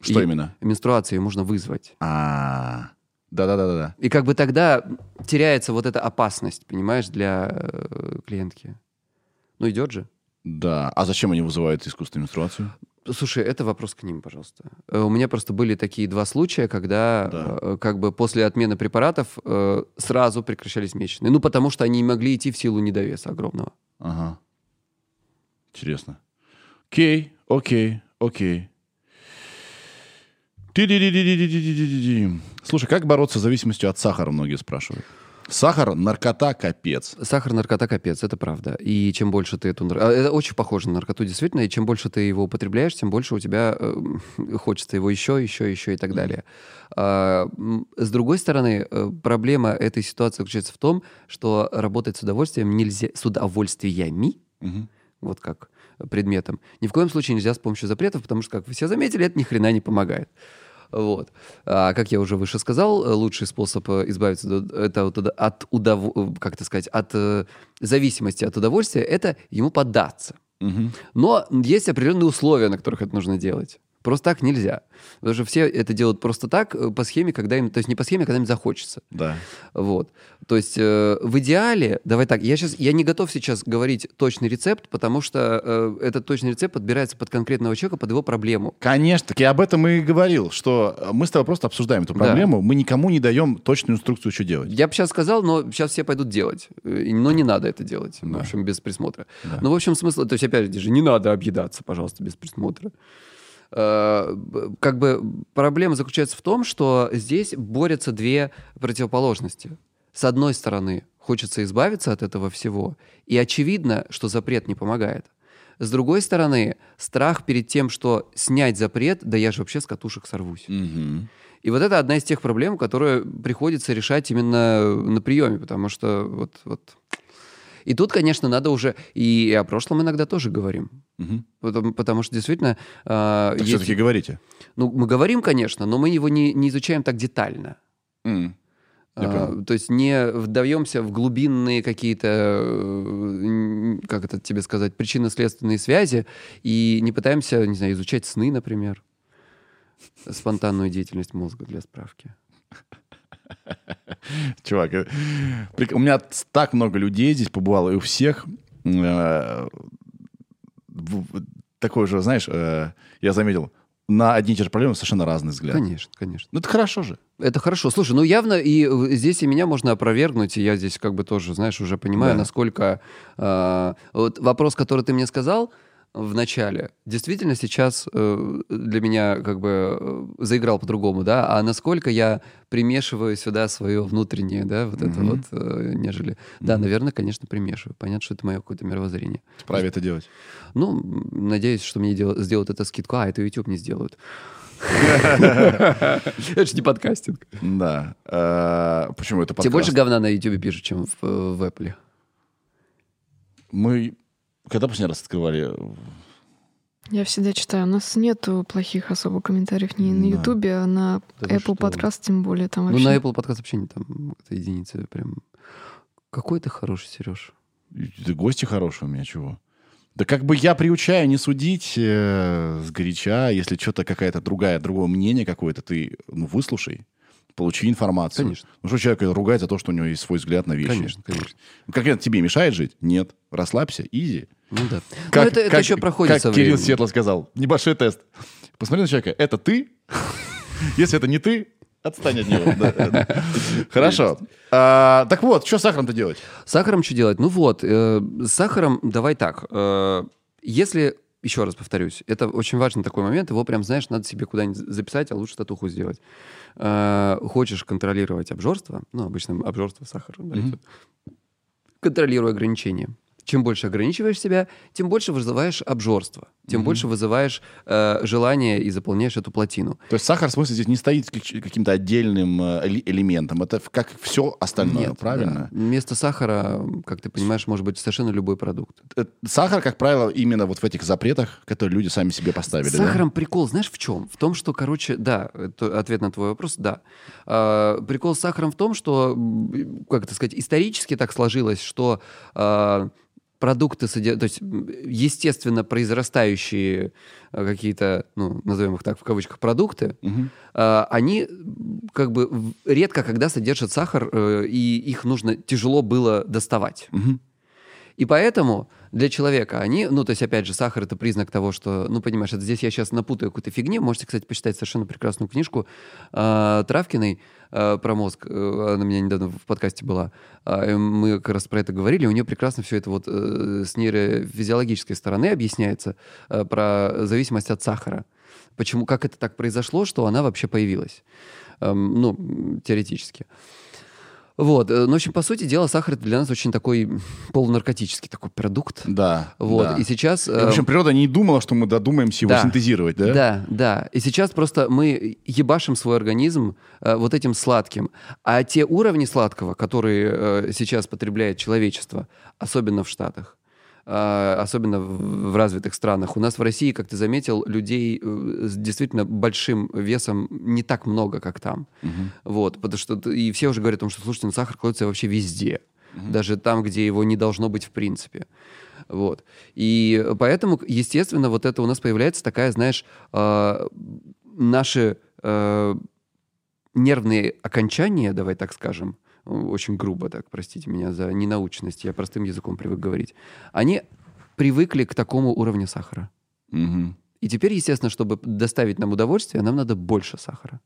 Что И именно? Менструацию можно вызвать. А, да-да-да-да. И как бы тогда теряется вот эта опасность, понимаешь, для э, клиентки. Ну, идет же. Да. А зачем они вызывают искусственную менструацию? Слушай, это вопрос к ним, пожалуйста. Э, у меня просто были такие два случая, когда да. Э, как бы после отмены препаратов э, сразу прекращались месячные. Ну, потому что они не могли идти в силу недовеса огромного. Ага. Интересно. Окей, окей, окей. Слушай, как бороться с зависимостью от сахара, многие спрашивают. Сахар – наркота, капец. Сахар, наркота, капец, это правда. И чем больше ты эту... а, Это очень похоже на наркоту, действительно. И чем больше ты его употребляешь, тем больше у тебя э, *laughs* хочется его еще, еще, еще и так далее. А, с другой стороны, э, проблема этой ситуации заключается в том, что работать с удовольствием нельзя... С удовольствиями, Мгм. вот как предметом, ни в коем случае нельзя с помощью запретов, потому что, как вы все заметили, это ни хрена не помогает. Вот. А, как я уже выше сказал, э, лучший способ э, избавиться до- это от, от удов- э, как это сказать, от э, зависимости от удовольствия, это ему поддаться. Мгм. Но есть определенные условия, на которых это нужно делать. Просто так нельзя. Потому что все это делают просто так, э, по схеме, когда им, то есть не по схеме, а когда им захочется. Да. Вот. То есть э, в идеале, давай так, я сейчас, я не готов сейчас говорить точный рецепт, потому что э, этот точный рецепт подбирается под конкретного человека, под его проблему. Конечно, так я об этом и говорил, что э, мы с тобой просто обсуждаем эту Да. проблему, мы никому не даем точную инструкцию, что делать. Я бы сейчас сказал, но сейчас все пойдут делать. Э, Но не надо это делать, в общем, без присмотра. Да. Ну, в общем, смысл, то есть, опять же, не надо объедаться, пожалуйста, без присмотра. Э, Как бы проблема заключается в том, что здесь борются две противоположности. С одной стороны, хочется избавиться от этого всего, и очевидно, что запрет не помогает. С другой стороны, страх перед тем, что снять запрет, да я же вообще с катушек сорвусь. Мгм. И вот это одна из тех проблем, которые приходится решать именно на приеме, потому что вот, вот. И тут, конечно, надо уже и о прошлом иногда тоже говорим, Мгм. потому, потому что действительно, а, Так есть- все-таки говорите. ну мы говорим, конечно, но мы его не, не изучаем так детально. Я А, то есть не вдаемся в глубинные какие-то, э, как это тебе сказать, причинно-следственные связи и не пытаемся, не знаю, изучать сны, например, спонтанную деятельность мозга для справки. *laughs* *laughs* Чувак, э, у меня так много людей здесь побывало, и у всех э, такой же, знаешь, э, я заметил, на одни и те же проблемы совершенно разный взгляд. Конечно, конечно. Ну это хорошо же. Это хорошо. Слушай, ну явно и здесь и меня можно опровергнуть, и я здесь как бы тоже, знаешь, уже понимаю, Да. насколько... э, вот вопрос, который ты мне сказал в начале, действительно сейчас э, для меня как бы э, заиграл по-другому, да, а насколько я примешиваю сюда свое внутреннее, да, вот это Мгм. вот, э, нежели... Да, наверное, конечно, примешиваю. Понятно, что это мое какое-то мировоззрение. Вправе это делать. Ну, надеюсь, что мне дел- сделают это скидку. А, это YouTube не сделают. *laughs* Это же не подкастинг. Да. Э, Почему это Тебе подкаст? больше говна на YouTube пишут, чем в, э, в Apple. Мы когда последний раз открывали? Я всегда читаю. У нас нету плохих особо комментариев ни на. Ютубе, а на Да Apple что? Podcast тем более. Там Ну, вообще... на Apple подкаст вообще не там это единицы прям. Какой ты хороший, Сереж. Да гости хорошие у меня, чего? Да как бы я приучаю не судить э, сгоряча, если что-то какая-то другая, другое мнение какое-то, ты ну, выслушай, получи информацию. Конечно. Ну что человек ругает за то, что у него есть свой взгляд на вещи? Конечно, конечно. Ну, Конкретно тебе мешает жить? Нет. Расслабься, изи. Ну да. Но это, это еще проходит как со Кирилл временем. Светло сказал. Небольшой тест. Посмотри на человека. Это ты? Если это не ты, отстань от него. Хорошо. А, Так вот, что с сахаром-то делать? С сахаром что делать? Ну вот, э, с сахаром давай так. э, если, еще раз повторюсь, это очень важный такой момент, его прям, знаешь, надо себе куда-нибудь записать, а лучше татуху сделать. Э, хочешь контролировать обжорство, ну, обычно обжорство сахара, контролируй ограничения. Чем больше ограничиваешь себя, тем больше вызываешь обжорство, тем Мгм. больше вызываешь э, желание и заполняешь эту плотину. То есть сахар, в смысле, здесь не стоит как- каким-то отдельным э, элементом. Это как все остальное, Нет, правильно? да. Вместо сахара, как ты понимаешь, может быть совершенно любой продукт. Э, Сахар, как правило, именно вот в этих запретах, которые люди сами себе поставили. С да? сахаром прикол, знаешь, в чем? В том, что, короче, да, это ответ на твой вопрос, да. А, прикол с сахаром в том, что, как это сказать, исторически так сложилось, что а, продукты, то есть естественно произрастающие э, какие-то, ну, назовем их так в кавычках, продукты, э, они как бы редко когда содержат сахар, э, и их нужно тяжело было доставать. Мгм. И поэтому для человека они, ну, то есть, опять же, сахар это признак того, что, ну, понимаешь, это здесь я сейчас напутаю какую-то фигню. Можете, кстати, почитать совершенно прекрасную книжку э, Травкиной э, про мозг. Э, она у меня недавно в подкасте была. А, и мы как раз про это говорили. У нее прекрасно все это вот э, с нейрофизиологической стороны объясняется э, про зависимость от сахара. Почему, как это так произошло, что она вообще появилась. Эм, ну, теоретически. Вот, э, ну, в общем, по сути дела, сахар для нас очень такой полунаркотический такой продукт. Да. Вот, да. и сейчас... И, э, в общем, природа не думала, что мы додумаемся его да. синтезировать, да? Да, да. И сейчас просто мы ебашим свой организм э, вот этим сладким. А те уровни сладкого, которые э, сейчас потребляет человечество, особенно в Штатах, э, особенно в, развитых странах, у нас в России, как ты заметил, людей э, с действительно большим весом не так много, как там. Мгм. Вот, потому что и все уже говорят о том, что, слушайте, ну, сахар кладется вообще везде. Даже там, где его не должно быть в принципе. Вот. И поэтому, естественно, вот это у нас появляется такая, знаешь, э, наши э, нервные окончания, давай так скажем, очень грубо так, простите меня за ненаучность, я простым языком привык говорить, они привыкли к такому уровню сахара. Мгм. И теперь, естественно, чтобы доставить нам удовольствие, нам надо больше сахара.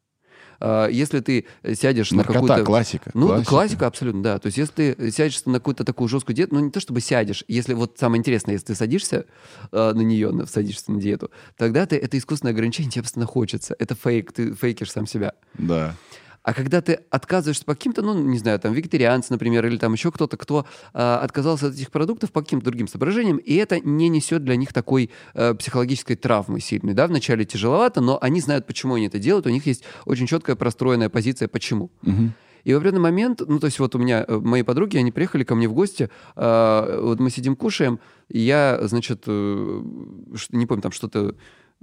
А, Если ты сядешь на Наркота, какую-то... классика. Ну, классика. абсолютно, да. То есть, если ты сядешь на какую-то такую жесткую диету, ну, не то чтобы сядешь, если вот самое интересное, если ты садишься э, на нее, на- садишься на диету, тогда ты, это искусственное ограничение, тебе постоянно хочется. Это фейк, ты фейкишь сам себя. Да. А когда ты отказываешься по каким-то, ну, не знаю, там, вегетарианцы, например, или там еще кто-то, кто а, отказался от этих продуктов по каким-то другим соображениям, и это не несет для них такой э, психологической травмы сильной, да, вначале тяжеловато, но они знают, почему они это делают, у них есть очень четкая простроенная позиция, почему. Мгм. И в определенный момент, ну, то есть вот у меня, э, мои подруги, они приехали ко мне в гости, а, вот мы сидим, кушаем, и я, значит, э, не помню, там что-то,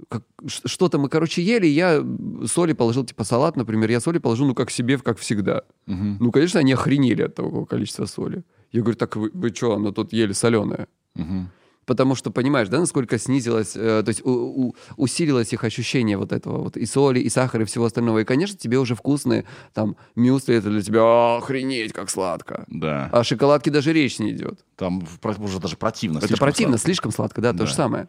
как- что-то мы, короче, ели, я соли положил, типа салат, например, я соли положил, ну, как себе, как всегда. Мгм. Ну, конечно, они охренели от того количества соли. Я говорю, так вы, вы что, оно тут ели соленое? Мгм. Потому что, понимаешь, да, насколько снизилось, э, то есть у- у- усилилось их ощущение вот этого вот и соли, и сахара, и всего остального. И, конечно, тебе уже вкусные, там, мюсли, это для тебя охренеть, как сладко. Да. А о шоколадке даже речь не идет. Там уже даже противно. это противно, сладко. слишком сладко, да, то Да. же самое.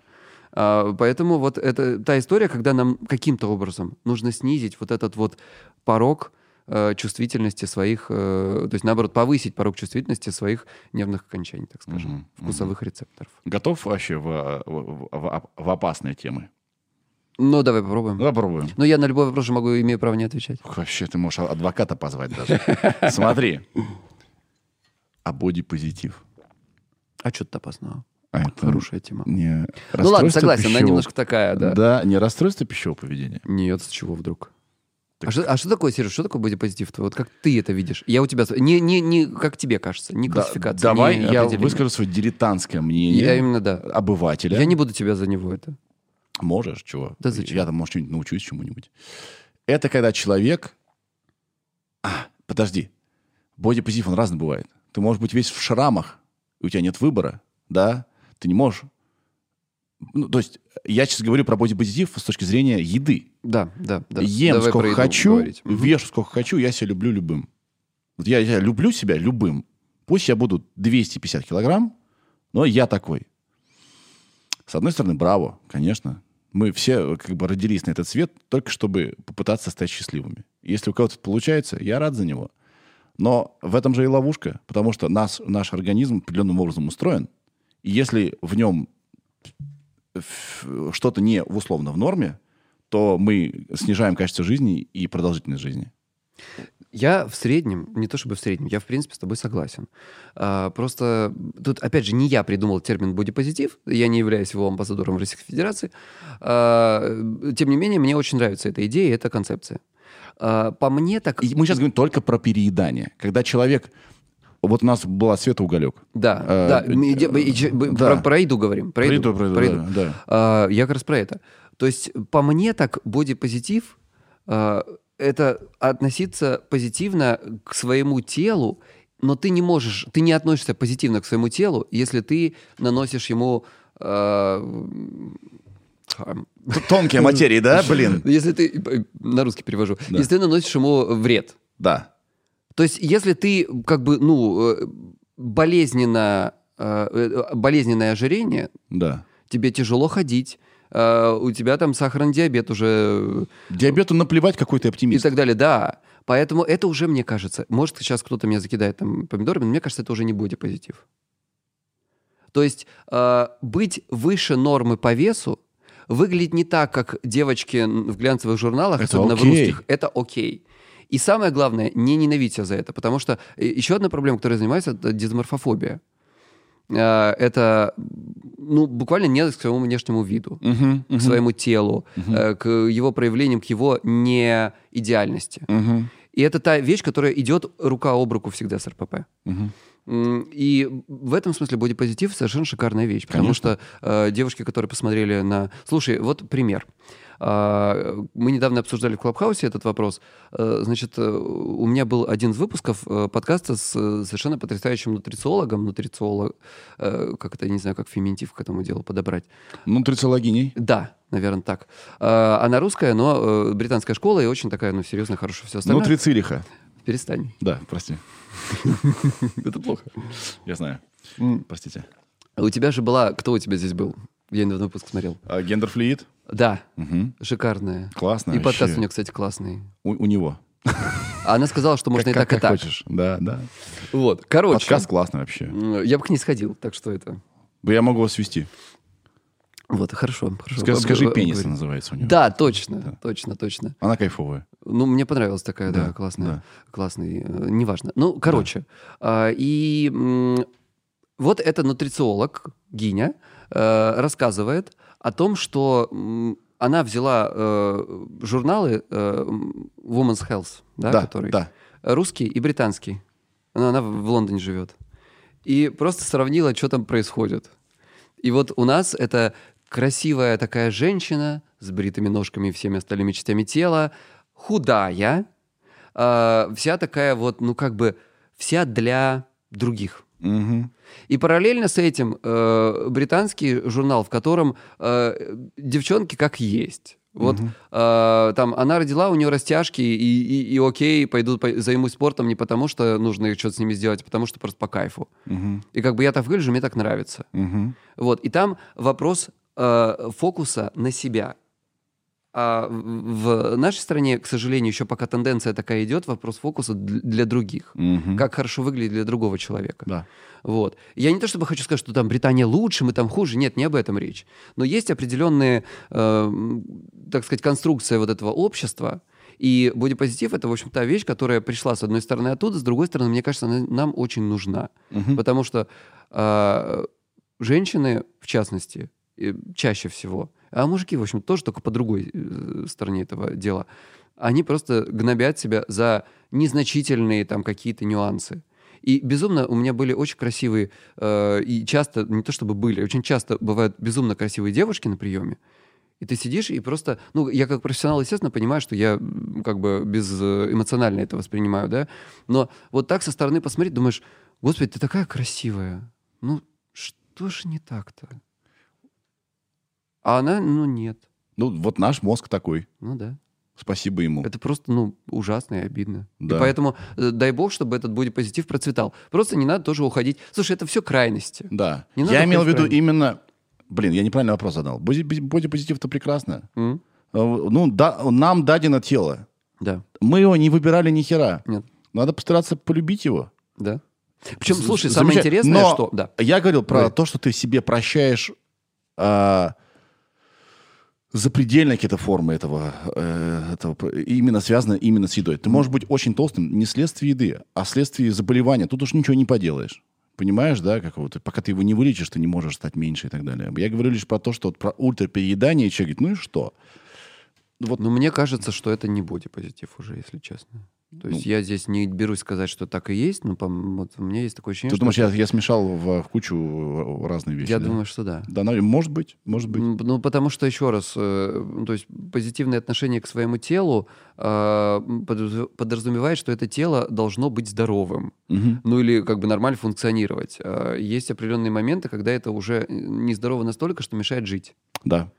А, поэтому вот это та история, когда нам каким-то образом нужно снизить вот этот вот порог э, чувствительности своих, э, то есть наоборот повысить порог чувствительности своих нервных окончаний, так скажем, Мгм, вкусовых рецепторов. Готов вообще в, в- в- в опасные темы? Ну, давай попробуем. Ну, Попробуем. Но я на любой вопрос могу, имею право не отвечать. Вообще, ты можешь адвоката позвать даже. Смотри. А бодипозитив? А что тут опасного? А это Хорошая тема. не Ну ладно, согласен, она пищевого- немножко такая, да. Да, не расстройство пищевого поведения. Нет, с чего вдруг? Так- А, что, а что такое, Сереж, что такое бодипозитив? Вот как ты это видишь? Я у тебя... Не, не, не как тебе кажется, не Да, классификация, давай не я определение. выскажу свое дилетантское мнение Я именно, да. обывателя. Я не буду тебя за него это. Можешь, чего? Да зачем? Я там, может, что-нибудь научусь чему-нибудь. Это когда человек... А, подожди. Бодипозитив, он разный бывает. Ты можешь быть весь в шрамах, и у тебя нет выбора, да? Ты не можешь... Ну, то есть, я сейчас говорю про бодипозитив с точки зрения еды. Да, да, да. Ем Давай сколько хочу, говорить. Вешу сколько хочу, я себя люблю любым. Вот я, я люблю себя любым. Пусть я буду 250 килограмм, но я такой. С одной стороны, браво, конечно. Мы все как бы родились на этот свет только чтобы попытаться стать счастливыми. Если у кого-то это получается, я рад за него. Но в этом же и ловушка, потому что нас, наш организм определенным образом устроен. И если в нем что-то не условно в норме, то мы снижаем качество жизни и продолжительность жизни. Я в среднем, не то чтобы в среднем, я в принципе с тобой согласен. А, просто тут, опять же, не я придумал термин бодипозитив, я не являюсь его амбассадором Российской Федерации. А, тем не менее, мне очень нравится эта идея эта концепция. А, по мне так... И мы сейчас говорим только про переедание. Когда человек... Вот у нас была Света Уголек. Да, Э, да, э, мы иде- мы да. про, про еду говорим. Про Про еду, про еду, про да, еду. да. А, я как раз про это. То есть, по мне так, бодипозитив а, это относиться позитивно к своему телу, но ты не можешь, ты не относишься позитивно к своему телу, если ты наносишь ему э. Т- Тонкие материи, да, *laughs* блин? Если ты, э, на русский перевожу, Да. если ты наносишь ему вред. Да. То есть, если ты как бы, ну, э, болезненно, э, э, болезненное ожирение, Да. тебе тяжело ходить, у тебя там сахарный диабет уже Диабету наплевать, какой ты и оптимист. так далее, да. Поэтому это уже, мне кажется, может, сейчас кто-то меня закидает там помидорами, но мне кажется, это уже не бодипозитив. То есть э, быть выше нормы по весу, выглядеть не так, как девочки в глянцевых журналах, Это особенно в окей. русских, это окей. И самое главное, не ненавидеть себя за это, потому что э, еще одна проблема, которой я занимаюсь, это дизморфофобия. Э, Это, ну, буквально ненависть к своему внешнему виду Мгм, к мгм, своему телу, э, к его проявлениям, к его неидеальности. мгм, И это та вещь, которая идет рука об руку всегда с РПП. М, И в этом смысле бодипозитив совершенно шикарная вещь. Потому Конечно. что э, девушки, которые посмотрели на... Слушай, вот пример. А, Мы недавно обсуждали в Клабхаусе этот вопрос. Э, Значит, э, у меня был один из выпусков э, подкаста с совершенно потрясающим нутрициологом. Нутрициолог... Как это, я не знаю, как феминитив к этому делу подобрать. Нутрициологиней. Да, наверное, так. Она русская, но британская школа и очень такая, ну, серьезная, хорошая, все остальное. Нутрицилиха. Перестань. Да, прости. *laughs* Это плохо. Я знаю. Простите. А У тебя же была... Кто у тебя здесь был? Я недавно выпуск смотрел. А, Гендерфлюид? Да, Мгм. шикарная. Классно И подкаст вообще. у нее, кстати, классный. У, у него. А она сказала, что можно как, и так, как- и так. хочешь. Да, да. Вот, короче. Подкаст классный вообще. Я бы к ней сходил, так что это... Я могу вас свести. Вот, хорошо. хорошо. Ска- Об- скажи, об- пенис говори. называется у него. Да, точно, Да. точно, точно. Она кайфовая. Ну, мне понравилась такая, да, Да, классная. да. Классный, э, неважно. Ну, короче. а, и м, вот эта нутрициолог, Гиня, э, рассказывает о том, что она взяла э, журналы э, Women's Health, да, Да, который да. русский и британский. Она, она в Лондоне живет. И просто сравнила, что там происходит. И вот у нас это красивая такая женщина с бритыми ножками и всеми остальными частями тела, худая, а, вся такая вот, ну как бы, вся для других. Мгм. И параллельно с этим э, британский журнал, в котором э, девчонки как есть. Вот э, там она родила, у нее растяжки, и, и, и окей, пойду по- займусь спортом не потому, что нужно что-то с ними сделать, а потому что просто по кайфу. Мгм. И как бы я так выгляжу, мне так нравится. Мгм. Вот. И там вопрос э, фокуса на себя. А в нашей стране, к сожалению, еще пока тенденция такая идет, вопрос фокуса для других. Мгм. Как хорошо выглядит для другого человека. Да. Вот. Я не то чтобы хочу сказать, что там Британия лучше, мы там хуже. Нет, не об этом речь. Но есть определенные, э, м, так сказать, конструкция вот этого общества. И бодипозитив — это, в общем, та вещь, которая пришла, с одной стороны, оттуда, с другой стороны, мне кажется, она нам очень нужна. Мгм. Потому что э, женщины, в частности, чаще всего, а мужики, в общем, тоже только по другой э, стороне этого дела, они просто гнобят себя за незначительные там какие-то нюансы. И безумно у меня были очень красивые, э, и часто, не то чтобы были, очень часто бывают безумно красивые девушки на приеме, и ты сидишь и просто, ну, я как профессионал, естественно, понимаю, что я как бы без э, это воспринимаю, да, но вот так со стороны посмотреть, думаешь, господи, ты такая красивая, ну, что же не так-то? А она, ну, нет, Ну, вот наш мозг такой. ну да. Спасибо ему. Это просто, ну, ужасно и обидно. Да. И поэтому э, дай бог, чтобы этот бодипозитив процветал. Просто не надо тоже уходить. Слушай, это все крайности. Да. Не я имел в виду именно... Блин, я неправильный вопрос задал. Боди- Бодипозитив-то прекрасно. Э, Ну, да, нам дадено тело. Да. Мы его не выбирали ни хера. Нет. Надо постараться полюбить его. Да. Причем, слушай, самое интересное, Но что... Да. Я говорил про Говори. то, что ты себе прощаешь а, запредельные какие-то формы этого, э, этого, именно связано именно с едой. Ты можешь быть очень толстым не следствие еды, а следствие заболевания. Тут уж ничего не поделаешь. Понимаешь, да, какого-то, пока ты его не вылечишь, ты не можешь стать меньше и так далее. Я говорю лишь про то, что вот про ультрапереедание, и человек говорит, ну и что? Вот Но мне кажется, что это не бодипозитив уже, если честно. То есть я здесь не берусь сказать, что так и есть, но по- вот у меня есть такое ощущение, Ты что думаешь, я, я смешал в, в кучу э, разные вещи? я да? думаю, что да. Да, наверное, может быть, может быть. Ну, потому что, еще раз, э, ну, то есть позитивное отношение к своему телу э, подразумевает, что это тело должно быть здоровым. Мгм. Ну, или как бы нормально функционировать. А Есть определенные моменты, когда это уже нездорово настолько, что мешает жить. Да.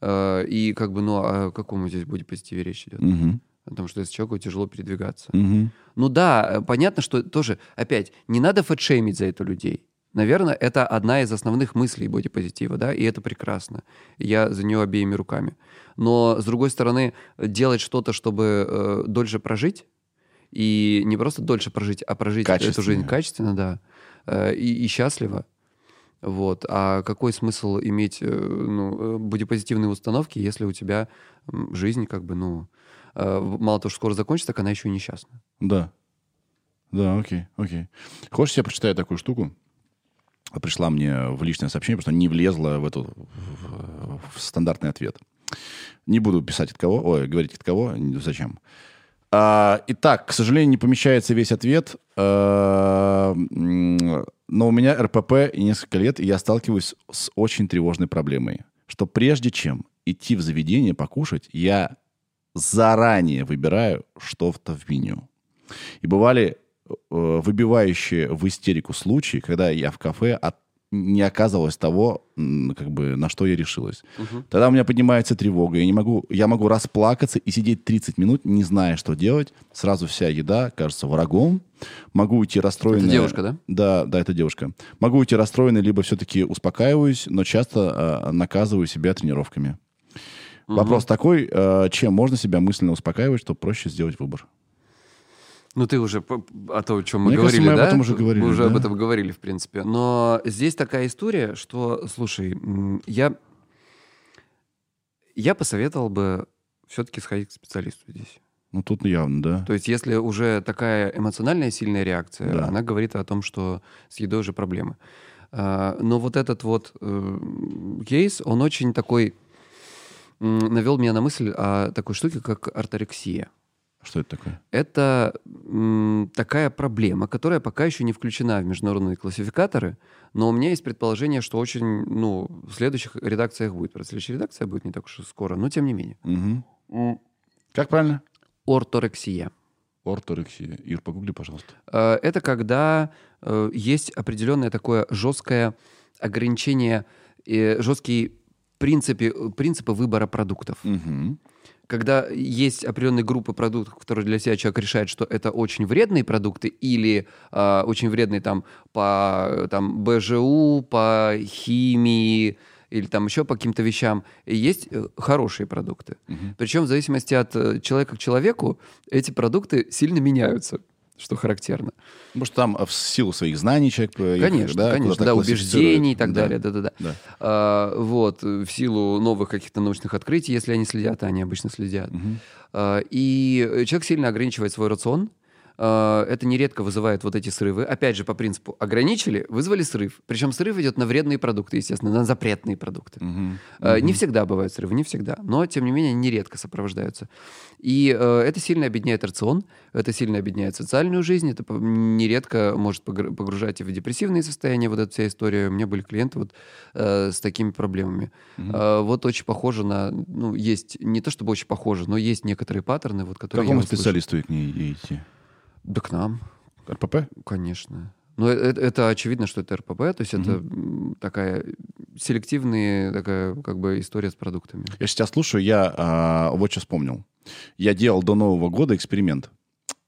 Э, И как бы, ну, о каком здесь будет позитиве речь идет? Мгм. О том, что если человеку тяжело передвигаться. Мгм. Ну да, э, понятно, что тоже, опять, не надо фэтшеймить за это людей. Наверное, это одна из основных мыслей бодипозитива, да, и это прекрасно. Я за нее обеими руками. Но, с другой стороны, делать что-то, чтобы э, дольше прожить, и не просто дольше прожить, а прожить эту жизнь качественно, да, э, и, и счастливо. Вот. А какой смысл иметь э, ну, э, бодипозитивные установки, если у тебя жизнь как бы, ну, мало того, что скоро закончится, так она еще и несчастна. Да. Да, окей, окей. Хочешь, я прочитаю такую штуку? Пришла мне в личное сообщение, просто не влезла в эту в, в стандартный ответ. Не буду писать от кого, ой, говорить от кого, зачем. А, итак, к сожалению, не помещается весь ответ, а, но у меня РПП и несколько лет, и я сталкиваюсь с очень тревожной проблемой, что прежде чем идти в заведение покушать, я заранее выбираю что-то в меню. И бывали э, выбивающие в истерику случаи, когда я в кафе от- не оказывалось того, как бы, на что я решилась. Тогда у меня поднимается тревога, я, не могу, я могу расплакаться и сидеть 30 минут, не зная, что делать. Сразу вся еда кажется врагом. Могу уйти расстроенный. Это девушка, да? Да, да, это девушка. Могу уйти расстроенный, либо все-таки успокаиваюсь, но часто э, наказываю себя тренировками. Вопрос такой, э, чем можно себя мысленно успокаивать, чтобы проще сделать выбор? Ну, ты уже о том, о чем мы Мне кажется, говорили, мы об да? этом уже говорили, Мы уже да. об этом говорили, в принципе. Но здесь такая история, что, слушай, я, я посоветовал бы все-таки сходить к специалисту здесь. Ну, тут явно, да. То есть, если уже такая эмоциональная сильная реакция, Да. она говорит о том, что с едой уже проблемы. А, Но вот этот вот э, кейс, он очень такой навел меня на мысль о такой штуке, как орторексия. Что это такое? Это м, такая проблема, которая пока еще не включена в международные классификаторы, но у меня есть предположение, что очень, ну, в следующих редакциях будет. Правда, следующая редакция будет не так уж и скоро, но тем не менее. Мгм. Как правильно? Орторексия. Орторексия. Ир, погугли, пожалуйста. Э, Это когда э, есть определенное такое жесткое ограничение, э, жесткие принципы, принципы выбора продуктов. Мгм. когда есть определенные группы продуктов, которые для себя человек решает, что это очень вредные продукты или а, очень вредные там по там, БЖУ, по химии или там еще по каким-то вещам, и есть э, хорошие продукты. Мгм. Причем в зависимости от э, человека к человеку эти продукты сильно меняются, что характерно. Может, там э, в силу своих знаний человек... э, их, Конечно, да, конечно, да, убеждений и так Да. далее, да-да-да. Да. А, вот, в силу новых каких-то научных открытий, если они следят, а они обычно следят. А, И э, человек сильно ограничивает свой рацион. А, Это нередко вызывает вот эти срывы. Опять же, по принципу ограничили, вызвали срыв. Причем срыв идет на вредные продукты, естественно, на запретные продукты. Мгм. А, Не всегда бывают срывы, не всегда. Но, тем не менее, нередко сопровождаются. И э, это сильно объединяет рацион, это сильно объединяет социальную жизнь, это нередко может погр- погружать и в депрессивные состояния, вот эта вся история. У меня были клиенты вот с такими проблемами. А, вот очень похоже на... Ну, есть, не то чтобы очень похоже, но есть некоторые паттерны, вот, К которые... я какому специалисту к ней идти? Да к нам, РПП? конечно. Но это, это очевидно, что это РПП, то есть это м, такая селективная такая как бы история с продуктами. Я сейчас слушаю, я а, вот что вспомнил. Я делал до Нового года эксперимент.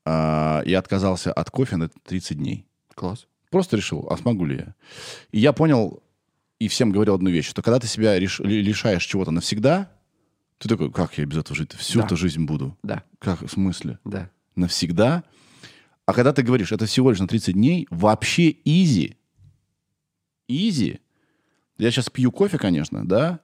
А, я отказался от кофе на 30 дней. Класс. Просто решил, а смогу ли я? И я понял и всем говорил одну вещь, что когда ты себя реш- ли- лишаешь чего-то навсегда, ты такой, как я без этого жить? Всю Да. эту жизнь буду. Да, Как, в смысле? да. Навсегда? А когда ты говоришь, это всего лишь на 30 дней, вообще изи. Изи. Я сейчас пью кофе, конечно, да?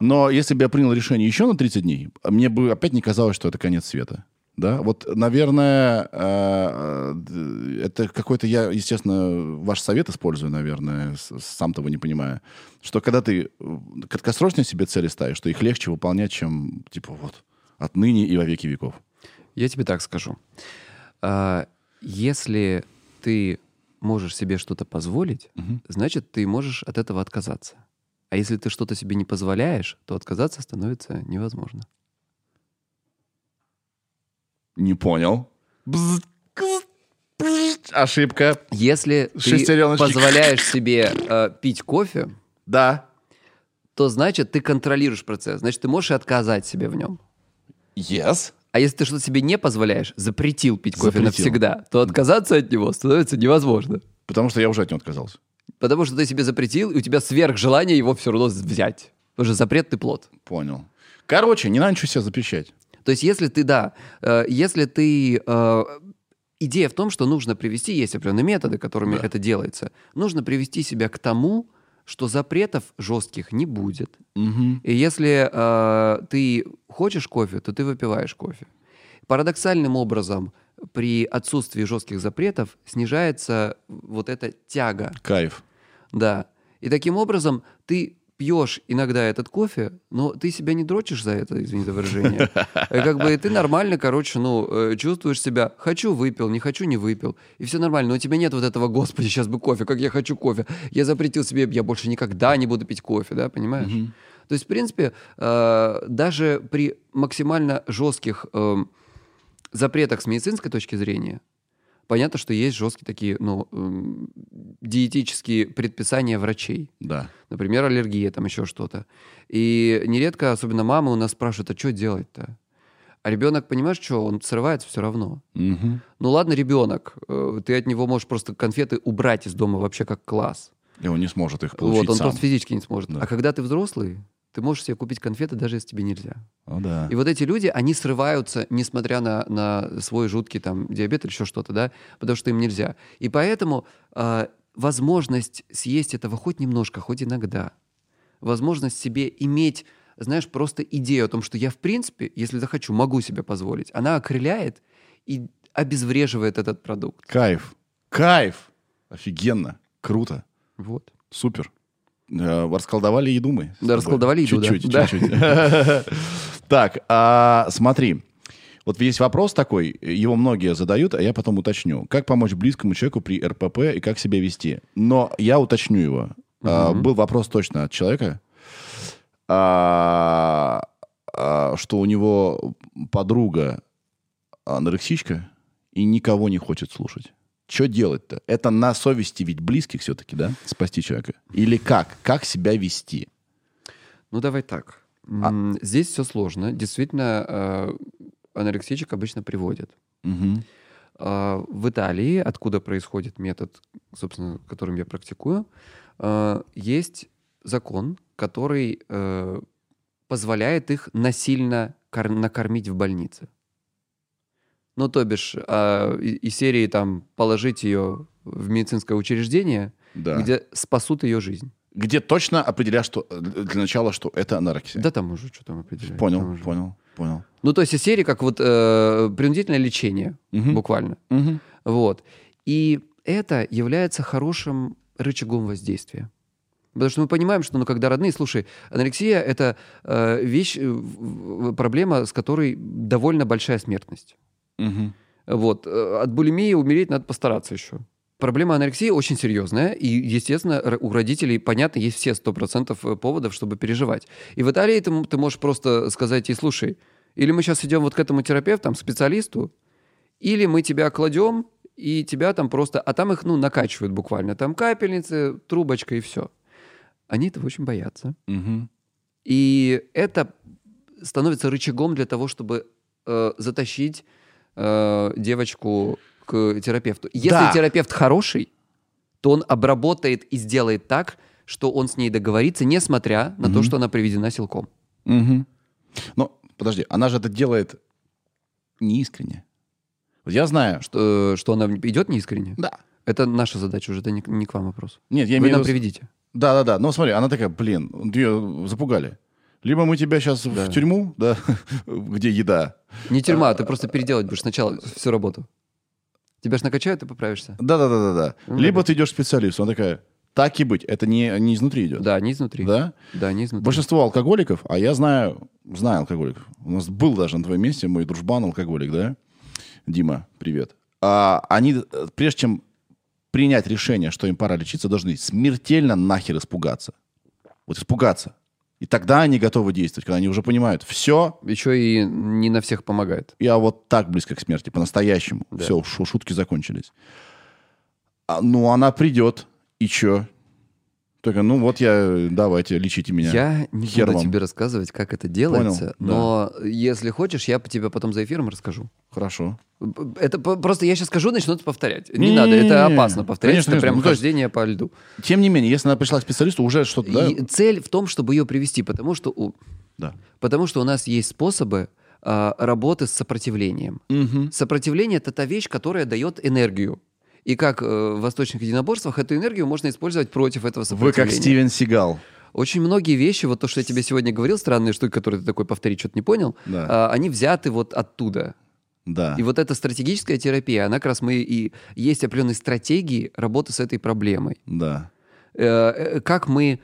Но если бы я принял решение еще на 30 дней, мне бы опять не казалось, что это конец света. Да, вот, наверное, э, э, это какой-то, я, естественно, ваш совет использую, наверное, сам того не понимая, что когда ты э, краткосрочные себе цели ставишь, что их легче выполнять, чем, типа, вот, отныне и во веки веков. Я тебе так скажу. Если ты можешь себе что-то позволить, Мгм. значит, ты можешь от этого отказаться. А если ты что-то себе не позволяешь, то отказаться становится невозможно. Не понял. Кз, бзз. Ошибка. Если ты позволяешь себе э, пить кофе, Да. то значит, ты контролируешь процесс. Значит, ты можешь отказать себе в нем. Yes. А если ты что-то себе не позволяешь, запретил пить кофе Запретил. навсегда, то отказаться от него становится невозможно. Потому что я уже от него отказался. Потому что ты себе запретил, и у тебя сверх желания его все равно взять. Потому что запретный плод. Понял. Короче, не надо ничего себе запрещать. То есть, если ты, да, э, если ты... э, идея в том, что нужно привести, есть определенные методы, которыми Да. это делается, нужно привести себя к тому, что запретов жестких не будет. Мгм. И если э, ты хочешь кофе, то ты выпиваешь кофе. Парадоксальным образом, при отсутствии жестких запретов снижается вот эта тяга Кайф. Да. И таким образом ты пьешь иногда этот кофе, но ты себя не дрочишь за это, извини за выражение. Э, Как бы ты нормально, короче, ну, э, чувствуешь себя, хочу выпил, не хочу не выпил, и все нормально, но у тебя нет вот этого, господи, сейчас бы кофе, как я хочу кофе. Я запретил себе, я больше никогда не буду пить кофе, да, понимаешь? Мгм. То есть, в принципе, э, даже при максимально жестких эм, запретах с медицинской точки зрения, понятно, что есть жесткие такие, ну, эм, диетические предписания врачей. Да. Например, аллергия, там еще что-то. И нередко, особенно мамы у нас спрашивают, а что делать-то? А ребенок, понимаешь, что, он срывается все равно. Мгм. Ну ладно, ребенок, э, ты от него можешь просто конфеты убрать из дома вообще как класс. И он не сможет их получить Вот, он сам. просто физически не сможет. Да. А когда ты взрослый, ты можешь себе купить конфеты, даже если тебе нельзя. О, да. И вот эти люди, они срываются, несмотря на, на свой жуткий там диабет или еще что-то, да, потому что им нельзя. И поэтому а, возможность съесть этого хоть немножко, хоть иногда, возможность себе иметь, знаешь, просто идею о том, что я в принципе, если захочу, могу себе позволить, она окрыляет и обезвреживает этот продукт. Кайф. Кайф. Офигенно. Круто. Вот. Супер. Э, Расколдовали еду мы. Да, расколдовали еду. Чуть-чуть, Да. чуть-чуть. *laughs* Так, а, смотри. Вот есть вопрос такой, его многие задают, а я потом уточню. Как помочь близкому человеку при РПП и как себя вести? Но я уточню его. А. Был вопрос точно от человека, а, что у него подруга анорексичка и никого не хочет слушать. Что делать-то? Это на совести ведь близких все-таки, да? Спасти человека. Или как? Как себя вести? Ну, давай так. А Здесь все сложно. Действительно, э, анорексичек обычно приводят. Мгм. А, В Италии, откуда происходит метод, собственно, которым я практикую, э, есть закон, который э, позволяет их насильно кор- накормить в больнице. Ну, то бишь, а, и- из серии там положить ее в медицинское учреждение, Да. где спасут ее жизнь. Где точно определяешь, что э, для начала, что это анорексия. Да там уже что там определяют. там Понял, уже. понял, понял. Ну, то есть из серии как вот э, принудительное лечение, Мгм. буквально. Мгм. Вот. И это является хорошим рычагом воздействия. Потому что мы понимаем, что ну, когда родные, слушай, анорексия это э, вещь, э, в- в- проблема, с которой довольно большая смертность. Мгм. Вот. Э, От булимии умереть надо постараться еще. Проблема анорексии очень серьезная, и, естественно, у родителей, понятно, есть все 100% поводов, чтобы переживать. И в Италии ты, ты можешь просто сказать ей, слушай, или мы сейчас идем вот к этому терапевту, там, специалисту, или мы тебя кладем, и тебя там просто... А там их, ну, накачивают буквально. Там капельницы, трубочка и все. Они этого очень боятся. Мгм. И это становится рычагом для того, чтобы э, затащить э, девочку к терапевту. Если Да. терапевт хороший, то он обработает и сделает так, что он с ней договорится, несмотря на то, Мгм. что она приведена силком. Мгм. Но, подожди, она же это делает неискренне. Вот я знаю, что... Что, что она идет неискренне. Да. Это наша задача уже, это не, не к вам вопрос. Нет, я Вы имею нам в виду... приведите. Да-да-да, но смотри, она такая, блин, ее запугали. Либо мы тебя сейчас Да. в тюрьму, да, *laughs* где еда. Не тюрьма, ты просто переделать будешь сначала всю работу. Тебя ж накачают, ты поправишься. Да-да-да-да. Ну, Либо да. ты идешь к специалисту, она такая, так и быть, это не, не изнутри идет. Да, не изнутри. Да? Да, не изнутри. Большинство алкоголиков, а я знаю, знаю алкоголиков. У нас был даже на твоем месте мой дружбан алкоголик, да? Дима, привет. а, они, прежде чем принять решение, что им пора лечиться, должны смертельно нахер испугаться. Вот испугаться. И тогда они готовы действовать, когда они уже понимают, все, Еще и не на всех помогает. я вот так близко к смерти, по-настоящему. Да. Все, шу- шутки закончились. А, ну, она придет, и что? Только, ну вот я, давайте, лечите меня. Я не Хер буду вам. тебе рассказывать, как это делается, Понял, но если хочешь, я по тебе потом за эфиром расскажу. Хорошо. Это просто я сейчас скажу, начнут повторять. Не, Не-не-не. надо, это опасно повторять, Конечно, это прям. Ну, то есть- хождение по льду. Тем не менее, если она пришла к специалисту, уже что-то, да? И цель в том, чтобы ее привести, потому что у, Да. потому что у нас есть способы а, работы с сопротивлением. Мгм. Сопротивление это та вещь, которая дает энергию. И как э, в восточных единоборствах эту энергию можно использовать против этого Вы сопротивления. как Стивен Сигал. Очень многие вещи, вот то, что я тебе сегодня говорил, странные штуки, которые ты такой повторить что-то не понял, Да. а, они взяты вот оттуда. Да. И вот эта стратегическая терапия, она как раз мы и есть определенные стратегии работы с этой проблемой. Да. Э, э, как мы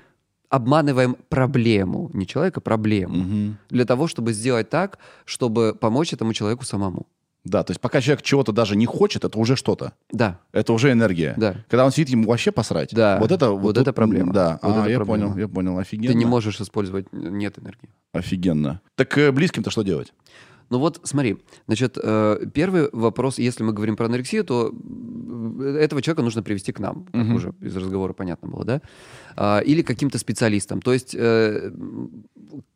обманываем проблему, не человека, проблему, Мгм. для того, чтобы сделать так, чтобы помочь этому человеку самому. Да, то есть пока человек чего-то даже не хочет, это уже что-то. Да, Это уже энергия. да. Когда он сидит, ему вообще посрать. Да. Вот это, Вот тут- это проблема. Да. Вот а, это я проблема. понял, я понял. Офигенно. Ты не можешь использовать, нет энергии. Офигенно. Так э, близким-то что делать? Ну вот, смотри, значит, э, первый вопрос, если мы говорим про анорексию, то э, этого человека нужно привести к нам, как Мгм. уже из разговора понятно было, да? А, Или каким-то специалистам. То есть э,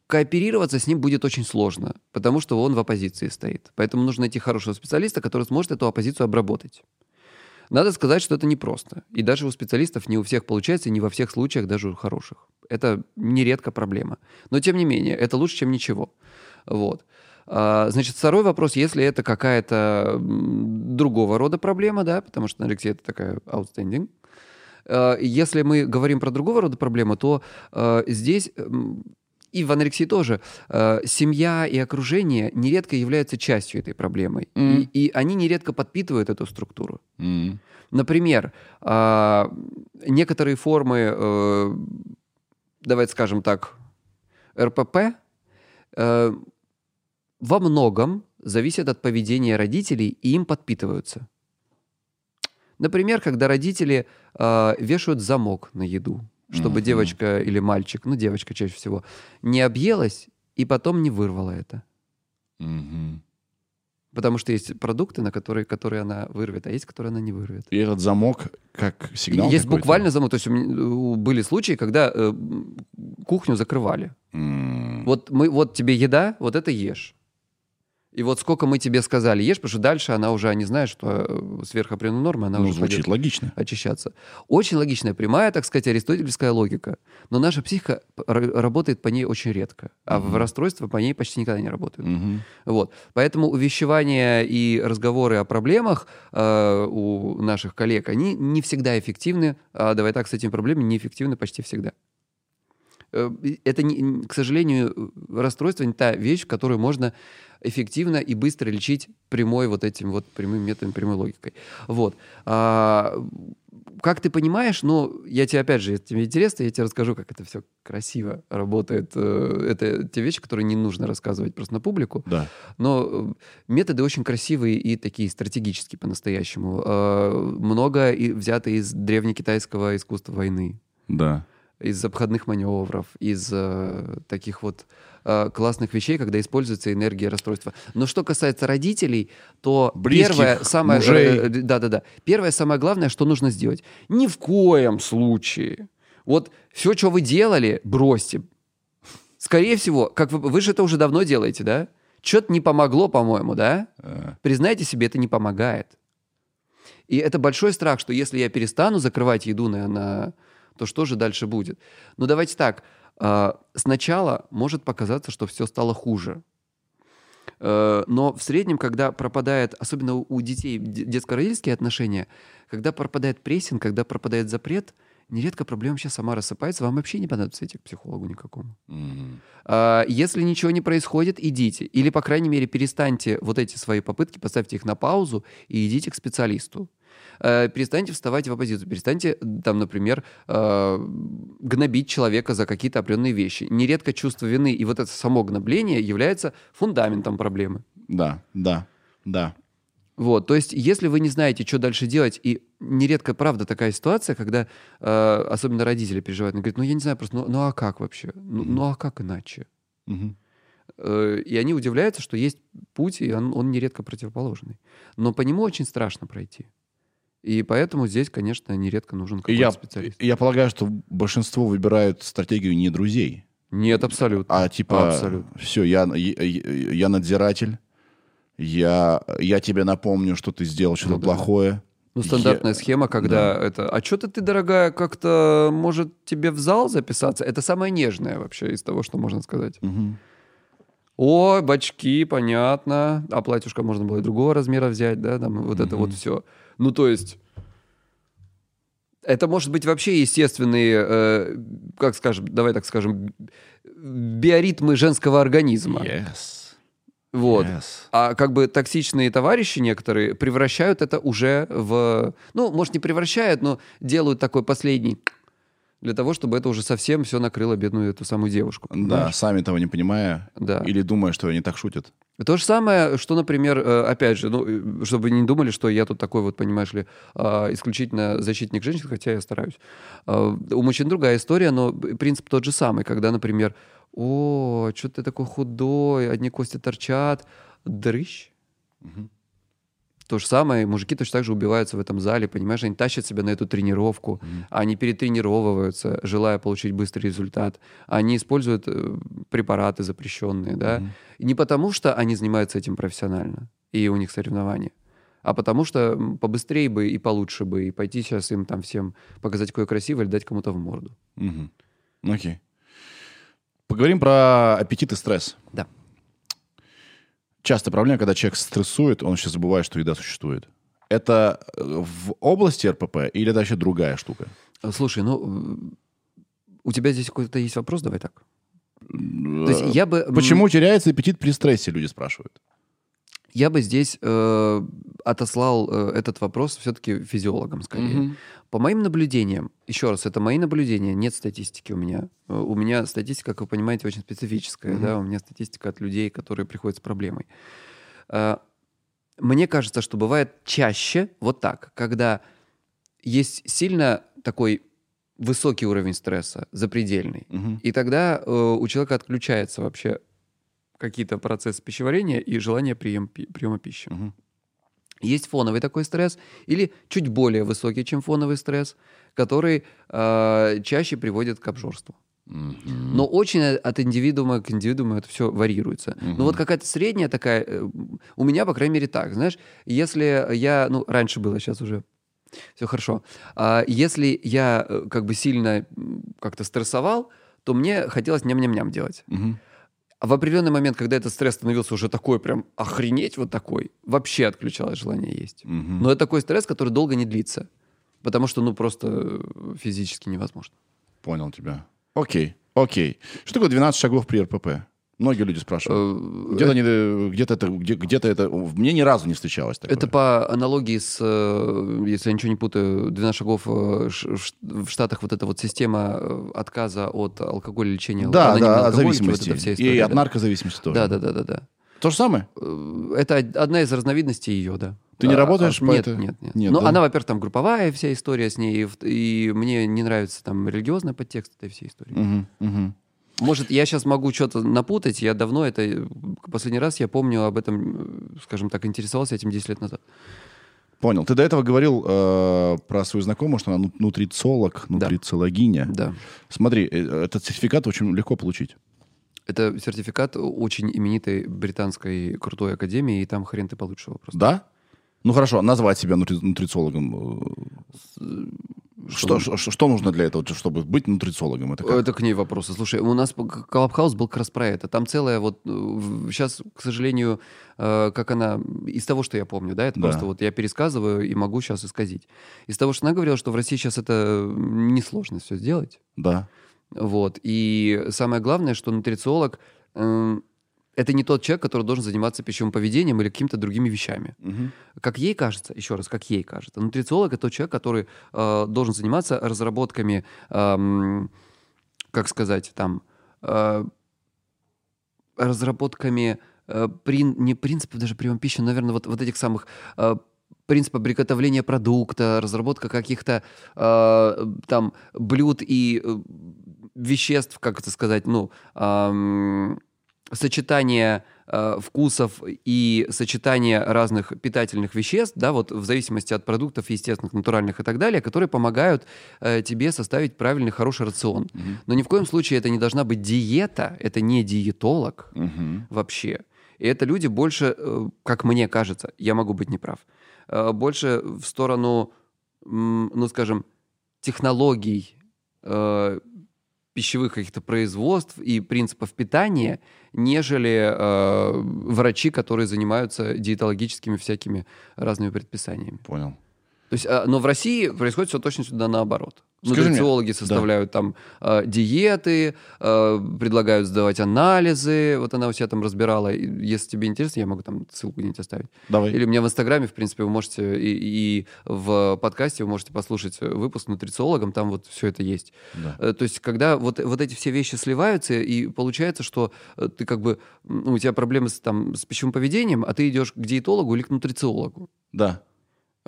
кооперироваться с ним будет очень сложно, потому что он в оппозиции стоит. Поэтому нужно найти хорошего специалиста, который сможет эту оппозицию обработать. Надо сказать, что это непросто. И даже у специалистов не у всех получается, и не во всех случаях, даже у хороших. Это нередко проблема. Но тем не менее, это лучше, чем ничего. Вот. А, Значит, второй вопрос, если это какая-то другого рода проблема, да, потому что анорексия это такая outstanding. А, Если мы говорим про другого рода проблему, то а, здесь и в анорексии тоже а, семья и окружение нередко являются частью этой проблемы. Мгм. И, и они нередко подпитывают эту структуру. М. Например, а, некоторые формы, э, давайте скажем так, РПП э, во многом зависят от поведения родителей и им подпитываются. Например, когда родители э, вешают замок на еду, чтобы Мгм. девочка или мальчик, ну девочка чаще всего, не объелась и потом не вырвала это. Мгм. Потому что есть продукты, на которые, которые она вырвет, а есть, которые она не вырвет. И этот замок как сигнал Есть какой-то? буквально замок. То есть у меня, были случаи, когда э, кухню закрывали. М. Вот, мы, вот тебе еда, вот это ешь. И вот сколько мы тебе сказали ешь, потому что дальше она уже не знает, что э, сверх определенной нормы она Ну, уже звучит логично. очищаться. Очень логичная, прямая, так сказать, аристотельская логика. Но наша психика работает по ней очень редко. А в Мгм. расстройства по ней почти никогда не работают. Мгм. Вот. Поэтому увещевания и разговоры о проблемах э, у наших коллег, они не всегда эффективны. А давай так, с этими проблемами неэффективны почти всегда. Э, Это, к сожалению, расстройство не та вещь, которую можно эффективно и быстро лечить прямой вот этим вот прямым методом, прямой логикой. Вот. А, как ты понимаешь, ну, я тебе, опять же, если тебе интересно, я тебе расскажу, как это все красиво работает. Э, Это те вещи, которые не нужно рассказывать просто на публику. Да. Но э, методы очень красивые и такие стратегические по-настоящему. Э, Много взято из древнекитайского искусства войны, Да. Из обходных маневров, из э, таких вот э, классных вещей, когда используется энергия расстройства. Но что касается родителей, то Близких, первое самое э, да да да первое самое главное, что нужно сделать, ни в коем случае вот все, что вы делали, бросьте. Скорее всего, как вы, вы же это уже давно делаете, да? Что-то не помогло, по-моему, да? Э, Признайте себе, это не помогает. И это большой страх, что если я перестану закрывать еду на, на- то что же дальше будет? Ну давайте так. а, Сначала может показаться, что все стало хуже. Э, Но в среднем, когда пропадает, особенно у- детей де- детско-родительские отношения, когда пропадает прессинг, когда пропадает запрет, нередко проблема сейчас сама рассыпается, вам вообще не понадобится идти к психологу никакому. А, Если ничего не происходит, идите. Или, по крайней мере, перестаньте вот эти свои попытки, поставьте их на паузу и идите к специалисту. Э, Перестаньте вставать в оппозицию, перестаньте, там, например, э, гнобить человека за какие-то определенные вещи. Нередко чувство вины и вот это само гнобление является фундаментом проблемы. Да, да, да. Вот, то есть, если вы не знаете, что дальше делать, и нередко, правда, такая ситуация, когда э, особенно родители переживают, они говорят, ну я не знаю просто, ну, ну а как вообще? Ну, ну а как иначе? Э, и они удивляются, что есть путь, и он, он нередко противоположный. Но по нему очень страшно пройти. И поэтому здесь, конечно, нередко нужен какой-то я, специалист. я полагаю, что большинство выбирают стратегию не друзей, Нет, абсолютно. а типа, Абсолютно. все, я, я, я надзиратель, я, я тебе напомню, что ты сделал что-то Ну да. плохое. Ну, стандартная Я- схема, когда это... А что-то ты, дорогая, как-то, может, тебе в зал записаться? Это самое нежное вообще из того, что можно сказать. Мгм. О, бачки, понятно. А платьюшко можно было и другого размера взять, да, там вот это вот все. Ну, то есть... Это может быть вообще естественные, э, как скажем, давай так скажем, биоритмы женского организма. Yes. Вот. Yes. А как бы токсичные товарищи некоторые превращают это уже в... Ну, может, не превращают, но делают такой последний для того, чтобы это уже совсем все накрыло бедную эту самую девушку. Да, понимаешь? сами того не понимая, Да. или думая, что они так шутят. То же самое, что, например, э, опять же, ну, э, чтобы не думали, что я тут такой вот, понимаешь ли, а, исключительно защитник женщин, хотя я стараюсь. А, У мужчин другая история, но принцип тот же самый, когда, например, о, что ты такой худой, одни кости торчат, дрыщ. Мгм. То же самое, мужики точно так же убиваются в этом зале, понимаешь, они тащат себя на эту тренировку, Мгм. они перетренировываются, желая получить быстрый результат, они используют э, препараты запрещенные, да, и не потому, что они занимаются этим профессионально, и у них соревнования, а потому что побыстрее бы и получше бы, и пойти сейчас им там всем показать, какое красивое, или дать кому-то в морду. Мгм. Окей. Поговорим про аппетит и стресс. Да. Частая проблема, когда человек стрессует, он сейчас забывает, что еда существует. Это э, в области РПП или это вообще другая штука? Слушай, ну, у тебя здесь какой-то есть вопрос, давай так. То есть я бы... Почему теряется аппетит при стрессе, люди спрашивают. Я бы здесь э, отослал э, этот вопрос все-таки физиологам скорее. По моим наблюдениям, еще раз, это мои наблюдения, нет статистики у меня. Э, У меня статистика, как вы понимаете, очень специфическая. Мгм. Да? У меня статистика от людей, которые приходят с проблемой. Э, Мне кажется, что бывает чаще вот так, когда есть сильно такой высокий уровень стресса, запредельный. Мгм. И тогда э, у человека отключается вообще какие-то процессы пищеварения и желание прием, приема пищи. Мгм. Есть фоновый такой стресс или чуть более высокий, чем фоновый стресс, который э, чаще приводит к обжорству. Но очень от индивидуума к индивидууму это все варьируется. Мгм. Но вот какая-то средняя такая, э, у меня, по крайней мере, так, знаешь, если я, ну, раньше было, сейчас уже все хорошо. А если я э, как бы сильно как-то стрессовал, то мне хотелось ням-ням-ням делать. Мгм. А в определенный момент, когда этот стресс становился уже такой прям охренеть вот такой, вообще отключалось желание есть. Мгм. Но это такой стресс, который долго не длится. Потому что, ну, просто э, физически невозможно. Понял тебя. Окей, окей. Что такое 12 шагов при РПП? Многие люди спрашивают. Э, Где-то, они, э, где-то это, где, где-то это... Мне ни разу не встречалось такое. Это по аналогии с, э, если я ничего не путаю, 12 шагов в Штатах вот эта вот система отказа от алкоголя, лечения Да, да, от зависимости. Вот вся и история, от да. наркозависимости тоже. Да, да, да, да, да. То же самое? Это од- одна из разновидностей ее, да. Ты не А, работаешь а, по нет, этой- нет, нет, Нет, Ну, да? она, во-первых, там групповая вся история с ней, и, и мне не нравится там религиозный подтекст этой всей истории. Мгм, мгм. Может, я сейчас могу что-то напутать, я давно это... э, Последний раз я помню об этом, э, скажем так, интересовался этим 10 лет назад. Понял. Ты до этого говорил э, про свою знакомую, что она ну- нутрициолог, нутрициологиня. Да. Смотри, э, этот сертификат очень легко получить. Это сертификат очень именитой британской крутой академии, и там хрен ты получишь его просто. Да? Ну хорошо, назвать себя нутри- нутрициологом. Э, Что, что, что нужно для этого, чтобы быть нутрициологом? Это как? Это к ней вопросы. Слушай, у нас Клабхаус был как раз про это. Там целая вот... Сейчас, к сожалению, э, как она... Из того, что я помню, да, это Да. просто вот я пересказываю и могу сейчас исказить. Из того, что она говорила, что в России сейчас это несложно все сделать. Да. Вот. И самое главное, что нутрициолог эм, это не тот человек, который должен заниматься пищевым поведением или какими-то другими вещами. Мгм. Как ей кажется, еще раз, как ей кажется, нутрициолог это тот человек, который э, должен заниматься разработками, эм, как сказать, там, э, разработками э, прин- не принципов даже приема пищи, наверное, вот, вот этих самых э, принципов приготовления продукта, разработка каких-то э, там блюд и э, веществ, как это сказать, ну, ам, сочетание э, вкусов и сочетание разных питательных веществ, да, вот в зависимости от продуктов естественных, натуральных и так далее, которые помогают э, тебе составить правильный, хороший рацион. Мгм. Но ни в коем случае это не должна быть диета, это не диетолог Мгм. вообще. И это люди больше, э, как мне кажется, я могу быть неправ, э, больше в сторону, ну, скажем, технологий э, пищевых каких-то производств и принципов питания, нежели э, врачи, которые занимаются диетологическими всякими разными предписаниями. Понял. То есть, а, но в России происходит все точно сюда наоборот. Нутрициологи составляют там э, диеты, э, предлагают сдавать анализы. Вот она у себя там разбирала. Если тебе интересно, я могу там ссылку где-нибудь оставить. Давай. Или у меня в Инстаграме, в принципе, вы можете и, и в подкасте вы можете послушать выпуск с нутрициологом, там вот все это есть. Да. Э, То есть, когда вот, вот эти все вещи сливаются, и получается, что э, ты как бы, ну, у тебя проблемы с, там, с пищевым поведением, а ты идешь к диетологу или к нутрициологу. Да.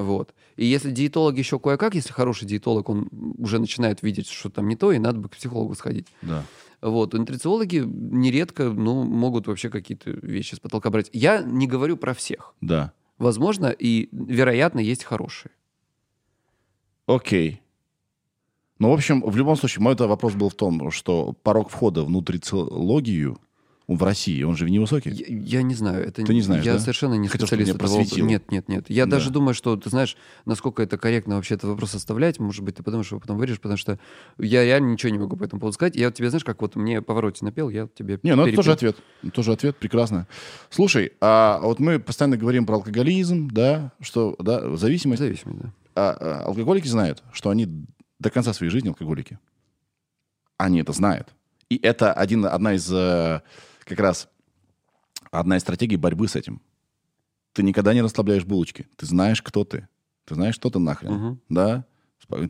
Вот. И если диетолог еще кое-как, если хороший диетолог, он уже начинает видеть, что там не то, и надо бы к психологу сходить. Да. Вот. Нутрициологи нередко ну, могут вообще какие-то вещи с потолка брать. Я не говорю про всех. Да. Возможно, и, вероятно, есть хорошие. Окей. Ну, в общем, в любом случае, мой вопрос был в том, что порог входа в нутрициологию в России, он же невысокий. Я, я не знаю. Это, Ты не знаешь, Я да? совершенно не Хотел, специалист этого просветил. Нет, нет, нет. Я Да. даже думаю, что, ты знаешь, насколько это корректно вообще этот вопрос оставлять, может быть, ты подумаешь, что потом вырежешь, потому что я реально ничего не могу по этому поводу сказать. Я вот тебе, знаешь, как вот мне повороте напел, я тебе Не, ну это перепел. тоже ответ. Тоже ответ, прекрасно. Слушай, а вот мы постоянно говорим про алкоголизм, да, что, да, зависимость. Зависимость, да. А, а, алкоголики знают, что они до конца своей жизни алкоголики. Они это знают. И это один, одна из, э, как раз, одна из стратегий борьбы с этим. Ты никогда не расслабляешь булочки. Ты знаешь, кто ты. Ты знаешь, что ты нахрен. Мгм. Да?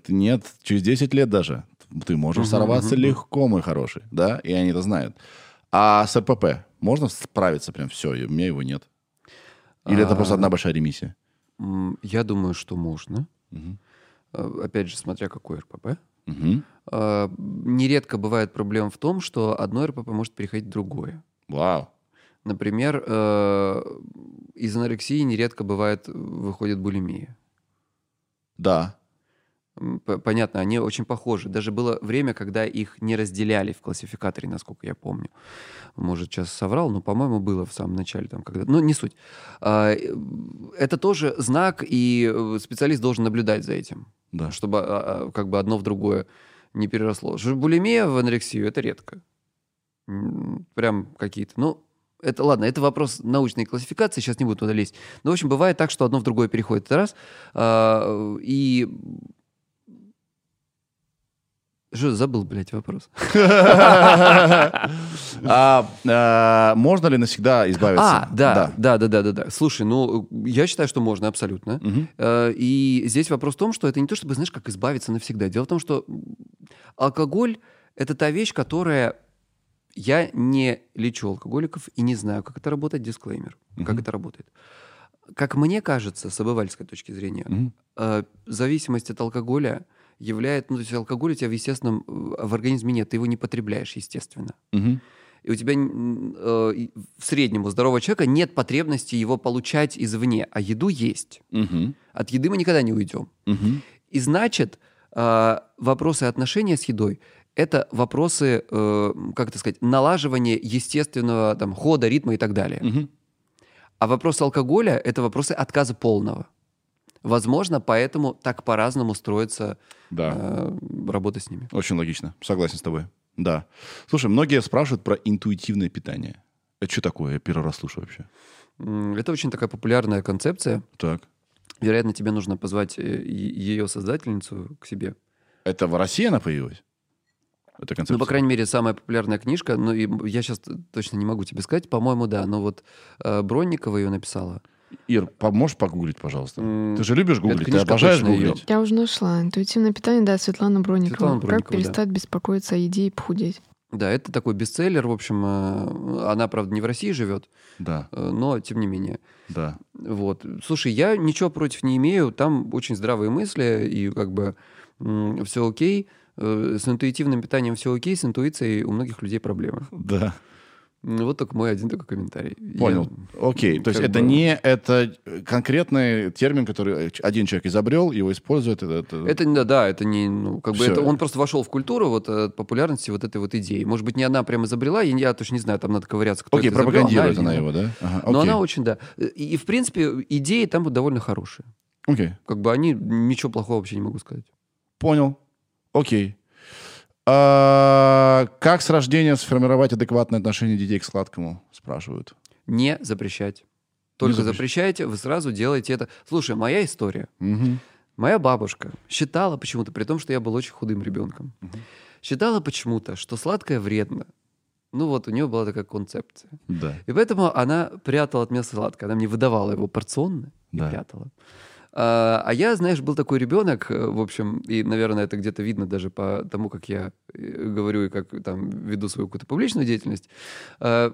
Нет, через 10 лет даже. Ты можешь Мгм, сорваться мгм. легко, мой хороший. Да? И они это знают. А с РПП можно справиться прям все, у меня его нет? Или это просто А. одна большая ремиссия? Я думаю, что можно. Э, Опять же, смотря какой РПП. Мгм. Э, Нередко бывает проблема в том, что одно РПП может переходить в другое. Вау. Например, э, из анорексии нередко бывает, выходит булимия. Да. Понятно, они очень похожи. Даже было время, когда их не разделяли в классификаторе, насколько я помню. Может, сейчас соврал, но, по-моему, было в самом начале. Там, когда... Ну, не суть. А, э, Это тоже знак, и э, специалист должен наблюдать за этим, Да. чтобы а, а, как бы одно в другое не переросло. Булимия в анорексию — это редко. Прям какие-то... Ну, это ладно, это вопрос научной классификации, сейчас не буду туда лезть. Но, в общем, бывает так, что одно в другое переходит. Это раз. А, И что, забыл, блядь, вопрос. *laughs* А, а, Можно ли навсегда избавиться? А, да, да, да, да, да, да. Слушай, ну, я считаю, что можно абсолютно. Э, И здесь вопрос в том, что это не то, чтобы, знаешь, как избавиться навсегда. Дело в том, что алкоголь — это та вещь, которая... Я не лечу алкоголиков и не знаю, как это работает, дисклеймер, как Мгм. это работает. Как мне кажется, с обывательской точки зрения, Мгм. э, зависимость от алкоголя является... Ну, то есть алкоголь у тебя в естественном... э, В организме нет, ты его не потребляешь, естественно. Мгм. И у тебя э, в среднем у здорового человека нет потребности его получать извне, а еду есть. Мгм. От еды мы никогда не уйдем. Мгм. И значит, э, вопросы отношения с едой это вопросы, э, как это сказать, налаживания естественного там, хода, ритма и так далее. Мгм. А вопросы алкоголя это вопросы отказа полного. Возможно, поэтому так по-разному строится Да. э, работа с ними. Очень логично. Согласен с тобой. Да. Слушай, многие спрашивают про интуитивное питание. Это что такое? Я первый раз слушаю вообще. Это очень такая популярная концепция. Так. Вероятно, тебе нужно позвать э, ее создательницу к себе. Это в России она появилась? Это концепция? Ну, по крайней мере, самая популярная книжка, ну, и я сейчас точно не могу тебе сказать, по-моему, да, но вот э, Бронникова ее написала. Ир, поможешь погуглить, пожалуйста? Ты же любишь гуглить, ты обожаешь гуглить. Я уже нашла. Интуитивное питание, да, Светлана Бронникова. Светлана как Бронникова, да. перестать беспокоиться о еде и похудеть. Да, это такой бестселлер, в общем, э, она, правда, не в России живет, Да, э, но тем не менее. да. Вот. Слушай, я ничего против не имею, там очень здравые мысли, и как бы все окей. Э, С интуитивным питанием все окей, с интуицией у многих людей проблемы. Да, Ну, Вот только мой один такой комментарий. Я- понял. Окей, то есть как это бы- не это конкретный термин, который один человек изобрел, его использует. Это, это- Это да, да, это не, ну, как бы Всё. это он просто вошел в культуру вот от популярности вот этой вот идеи. Может быть, не она прям изобрела, я, я точно не знаю, там надо ковыряться, кто Окей, это изобрел, пропагандирует она она его, да? Ага, Но окей. она очень, да. И, и, в принципе, идеи там вот довольно хорошие. Окей, Как бы они, ничего плохого вообще не могу сказать. понял. Окей. А, как с рождения сформировать адекватное отношение детей к сладкому, спрашивают. Не запрещать. Только запрещать. запрещайте, вы сразу делаете это. Слушай, моя история. Мгм. Моя бабушка считала почему-то, при том, что я был очень худым ребенком, считала почему-то, что сладкое вредно. Ну вот, у нее была такая концепция. Да. И поэтому она прятала от меня сладкое. Она мне выдавала его порционно и Да. прятала. А, а я, знаешь, был такой ребенок, э, в общем, и, наверное, это где-то видно даже по тому, как я э, говорю и как там веду свою какую-то публичную деятельность. А,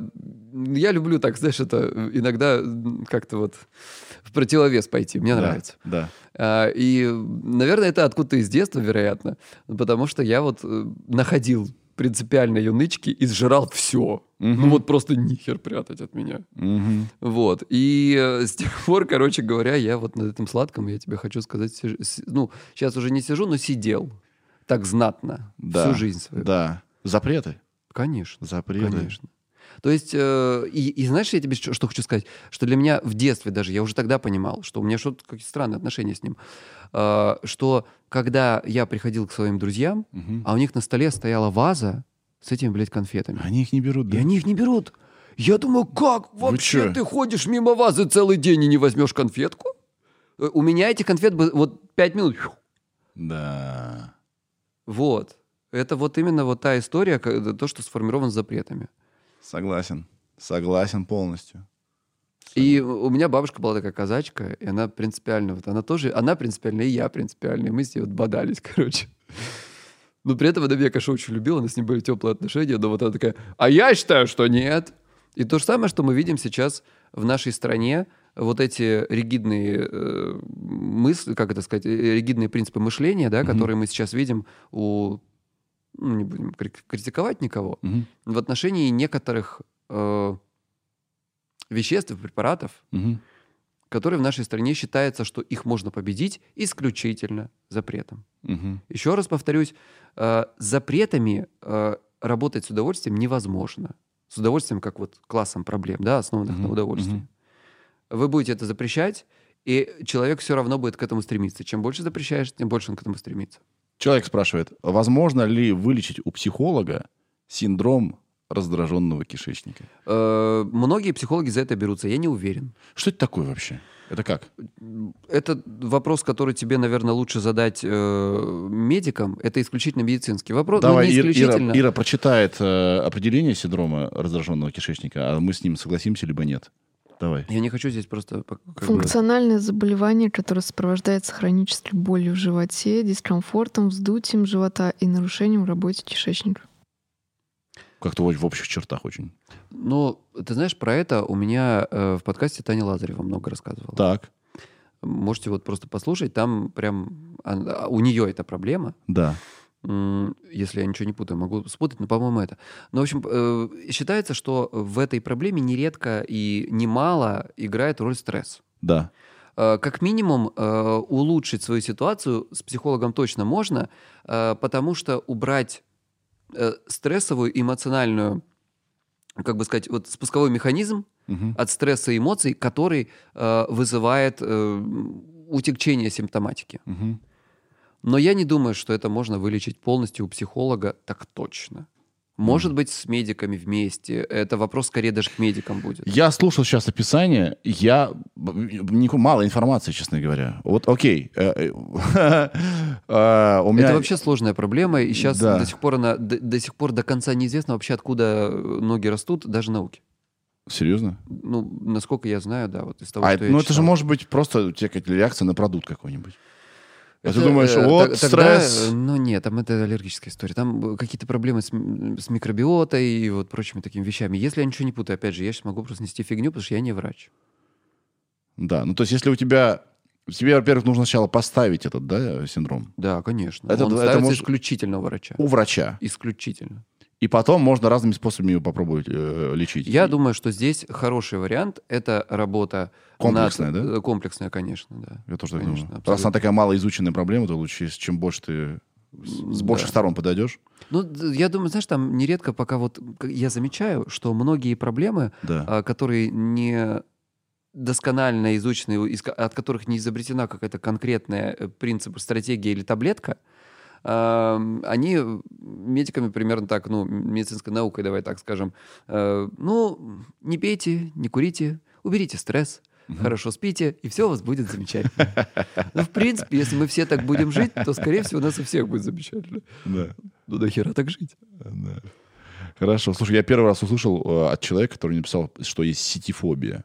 Я люблю так, знаешь, это э, иногда как-то вот в противовес пойти. Мне Да, нравится. Да. А, И, наверное, это откуда-то из детства, вероятно, потому что я вот находил принципиально юнычки и сжирал все. Ну Мгм. вот просто нихер прятать от меня. Мгм. Вот. И э, с тех пор, короче говоря, я вот над этим сладком, я тебе хочу сказать, сиж- ну, сейчас уже не сижу, но сидел так знатно Да. всю жизнь свою. Да. Запреты. Конечно. Запреты. Конечно. То есть, э, и, и знаешь, я тебе что, что хочу сказать? Что для меня в детстве даже, я уже тогда понимал, что у меня что-то какие странные отношения с ним. Э, что когда я приходил к своим друзьям, Мгм. а у них на столе стояла ваза с этими, блядь, конфетами. Они их не берут, И да? они их не берут. Я думаю, как вообще чё? ты ходишь мимо вазы целый день и не возьмешь конфетку? Э, У меня этих конфет бы вот пять минут. Да. Вот. Это вот именно вот та история, то, что сформировано запретами. Согласен. Согласен полностью. И у меня бабушка была такая казачка, и она принципиально, вот она тоже, она принципиально, и я принципиально, и мы с ней вот бодались, *laughs* короче. Но при этом она меня, конечно, очень любила, у нас с ней были теплые отношения, но вот она такая, а я считаю, что нет. И то же самое, что мы видим сейчас в нашей стране, вот эти ригидные э, мысли, как это сказать, э, ригидные принципы мышления, да, Мгм. которые мы сейчас видим у, не будем кри- критиковать никого, Мгм. в отношении некоторых э, веществ и препаратов, Мгм. которые в нашей стране считается, что их можно победить исключительно запретом. Мгм. Еще раз повторюсь, э, запретами э, работать с удовольствием невозможно. С удовольствием как вот классом проблем, да, основанных Мгм, на удовольствии. мгм. Вы будете это запрещать, и человек все равно будет к этому стремиться. Чем больше запрещаешь, тем больше он к этому стремится. Человек спрашивает, возможно ли вылечить у психолога синдром раздраженного кишечника? Э, многие психологи за это берутся, я не уверен. Что это такое вообще? Это как? Это вопрос, который тебе, наверное, лучше задать э, медикам. Это исключительно медицинский вопрос. Ну, Давай, не Ир- Ира, исключительно. Ира прочитает э, определение синдрома раздраженного кишечника, а мы с ним согласимся либо нет. Давай. Я не хочу здесь просто... бы- Функциональное заболевание, которое сопровождается хронической болью в животе, дискомфортом, вздутием живота и нарушением в работе кишечника. Как-то в общих чертах очень. Ну, ты знаешь, про это у меня э, в подкасте Таня Лазарева много рассказывала. Так, Можете вот просто послушать, там прям у нее эта проблема. да. Если я ничего не путаю, могу спутать, но, по-моему, это. Но, в общем, э, считается, что в этой проблеме нередко и немало играет роль стресс. Да. Э, Как минимум, э, улучшить свою ситуацию с психологом точно можно, потому что убрать стрессовую, эмоциональную, как бы сказать, вот спусковой механизм Мгм. от стресса и эмоций, который вызывает утекчение симптоматики. Мгм. Но я не думаю, что это можно вылечить полностью у психолога так точно. Может быть, с медиками вместе. Это вопрос скорее даже к медикам будет. Я слушал сейчас описание, я мало информации, честно говоря. Вот, окей, э, э, *laughs* э, у меня Это вообще сложная проблема, и сейчас до сих пор она до, сих пор до конца неизвестно вообще, откуда ноги растут, даже науки. серьезно. Ну, насколько я знаю, да, вот из того, А, что ну это же может быть просто у тебя какая-то реакция на продукт какой-нибудь. А ты думаешь, э, вот т- тогда, стресс. э, Ну нет, там это аллергическая история. Там э, какие-то проблемы с, с микробиотой и вот прочими такими вещами. Если я ничего не путаю, опять же, я сейчас могу просто нести фигню, потому что я не врач. Да, ну то есть если у тебя... Тебе, во-первых, нужно сначала поставить этот, да, синдром Да, конечно. Это- Он это ставится может- исключительно у врача. у врача. Исключительно. И потом можно разными способами его попробовать э, лечить. Я думаю, что здесь хороший вариант — это работа... Комплексная, над- да? э, Комплексная, конечно, да. Я тоже так Конечно, думаю. Раз абсолютно. она такая малоизученная проблема, то лучше, чем больше ты с с Да. больших сторон подойдешь. Ну, я думаю, знаешь, там нередко пока вот я замечаю, что многие проблемы, Да. а, которые не досконально изучены, от которых не изобретена какая-то конкретная э, принцип, стратегия или таблетка, они медиками примерно так, ну, медицинской наукой, давай так скажем, э, ну, не пейте, не курите, уберите стресс, хорошо спите, и все у вас будет замечательно. Ну, в принципе, если мы все так будем жить, то, скорее всего, у нас у всех будет замечательно. Да. Ну, нахера так жить? Да. Хорошо. Слушай, я первый раз услышал э, от человека, который написал, что есть сетифобия.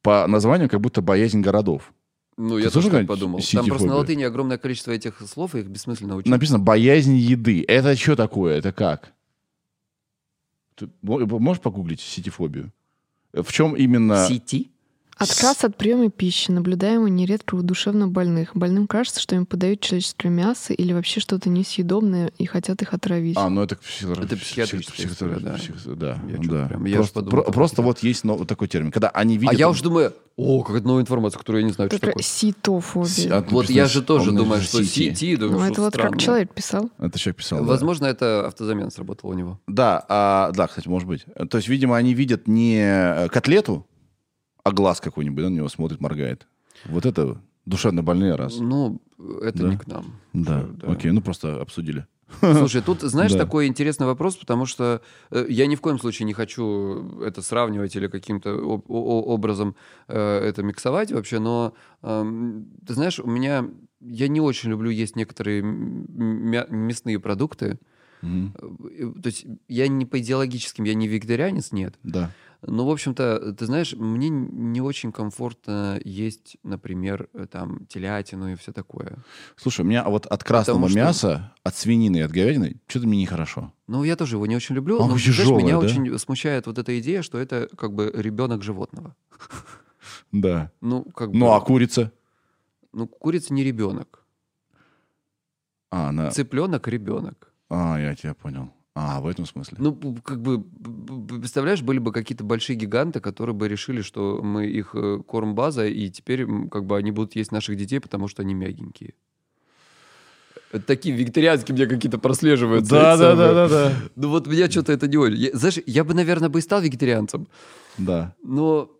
По названию как будто боязнь городов. Ну, Ты я тоже так подумал. Там просто на латыни огромное количество этих слов, и их бессмысленно учить. Написано боязнь еды. Это что такое? Это как? Ты мо- можешь погуглить сетифобию? В чем именно... Сети? Отказ от приема пищи, наблюдаемый нередко у душевно больных. Больным кажется, что им подают человеческое мясо или вообще что-то несъедобное и хотят их отравить. А, ну это, психо- Это психиатрическая психо- история, да. психо- да, Я да. прям- я просто подумал, про- как просто вот есть но- такой термин. Когда они А видят... я уже думаю, о, какая-то новая информация, которую я не знаю, что Такая такое. ситофобия. Си- а, Вот я же тоже думаю, что да, Ну, что это вот странно. как человек писал. Это человек писал. да. Возможно, это автозамен сработал у него. Да, а, да, кстати, может быть. То есть, видимо, они видят не э, котлету, а глаз какой-нибудь, да, на него смотрит, моргает. Вот это душевно больные раз. Ну, это Да? не к нам. Да, да. окей, ну просто обсудили. Слушай, тут, знаешь, *laughs* Да. такой интересный вопрос, потому что э, я ни в коем случае не хочу это сравнивать или каким-то образом э, это миксовать вообще, но эм, ты знаешь, у меня я не очень люблю есть некоторые мясные продукты. Э, То есть я не по идеологическим, я не вегетарианец, нет. Да. Но, в общем-то, ты знаешь, мне не очень комфортно есть, например, э, там телятину и все такое. Слушай, у меня вот от красного Потому что- мяса, от свинины и от говядины, что-то мне нехорошо. Ну, я тоже его не очень люблю. Он но, очень знаешь, меня да? очень смущает вот эта идея, что это как бы ребенок животного. Да. Ну, как бы... Ну, а курица? Ну, курица не ребенок. А, она... Цыпленок ребенок. А, я тебя понял. А, в этом смысле. Ну, как бы, представляешь, были бы какие-то большие гиганты, которые бы решили, что мы их э, корм-база, и теперь как бы они будут есть наших детей, потому что они мягенькие. Это Такие вегетарианские мне какие-то прослеживаются. да, да, да, да, да. Ну вот меня что-то это не очень. Я- знаешь, я бы, наверное, бы и стал вегетарианцем, Да. но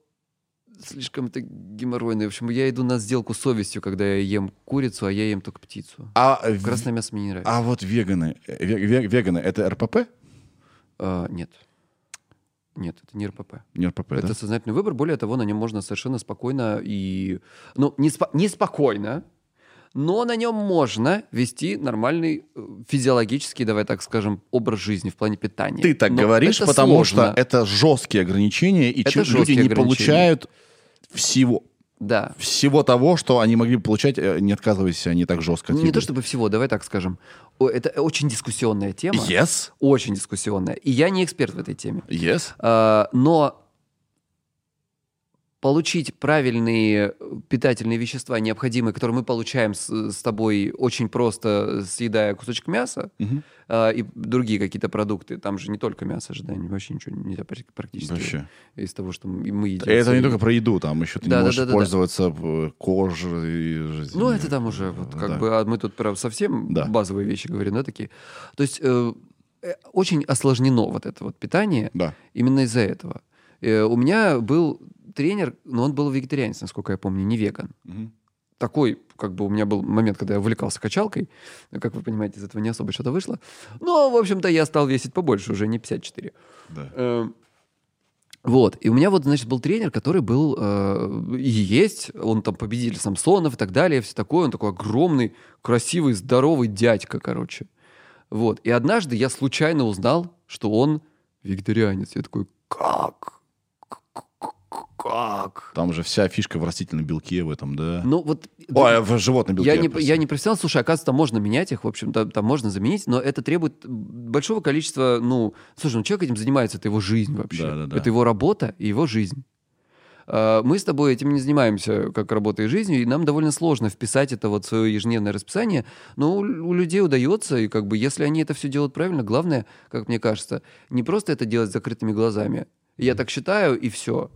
слишком это геморройно. В общем, я иду на сделку с совестью, когда я ем курицу, а я ем только птицу. А, в- Красное мясо мне не нравится. а вот веганы, ве- ве- веганы, это РПП? А, нет. Нет, это не РПП. Не РПП, Это да? сознательный выбор. Более того, на нем можно совершенно спокойно и... Ну, не, спо- не спокойно, но на нем можно вести нормальный э, физиологический, давай так скажем, образ жизни в плане питания. Ты так Но говоришь, потому сложно. что это жесткие ограничения, и Это люди не получают всего, Да. всего того, что они могли бы получать, э, не отказываясь они так жестко Не то чтобы всего, давай так скажем. Это очень дискуссионная тема. Yes, Очень дискуссионная. И я не эксперт в этой теме. yes. А, но получить правильные э, питательные вещества, необходимые, которые мы получаем с, с тобой очень просто, съедая кусочек мяса, Мгм. а, и другие какие-то продукты, там же не только мясо же, да, вообще ничего нельзя практи- практически Вообще. из того, что мы едим. Это не только про еду, там еще ты Да, не да, можешь да, да, да. пользоваться э, кожей. Ну, это там уже, вот, как Да. бы, а мы тут прям совсем Да. базовые вещи говорим, да, такие. То есть э, э, очень осложнено вот это вот питание, Да. Именно из-за этого. Э, у меня был тренер, но он был вегетарианец, насколько я помню, не веган. Мгм. Такой, как бы у меня был момент, когда я увлекался качалкой. Как вы понимаете, из этого не особо что-то вышло. Но, в общем-то, я стал весить побольше, уже не 54. Да. Э, Вот, и у меня вот, значит, был тренер, который был э, и есть, он там победитель Самсонов и так далее, все такое, он такой огромный, красивый, здоровый дядька, короче. Вот, и однажды я случайно узнал, что он вегетарианец. Я такой, как? Как? Там же вся фишка в растительном белке в этом, да? Ну вот... Ой, в животном белке. Я не, я не профессионал, слушай, оказывается, там можно менять их, в общем, там, там можно заменить, но это требует большого количества, ну, слушай, ну человек этим занимается, это его жизнь вообще. Да-да-да. Это его работа и его жизнь. А, Мы с тобой этим не занимаемся как работой и жизнью, и нам довольно сложно вписать это вот в свое ежедневное расписание, но у, у людей удается, и как бы если они это все делают правильно, главное, как мне кажется, не просто это делать с закрытыми глазами. Я так считаю, и все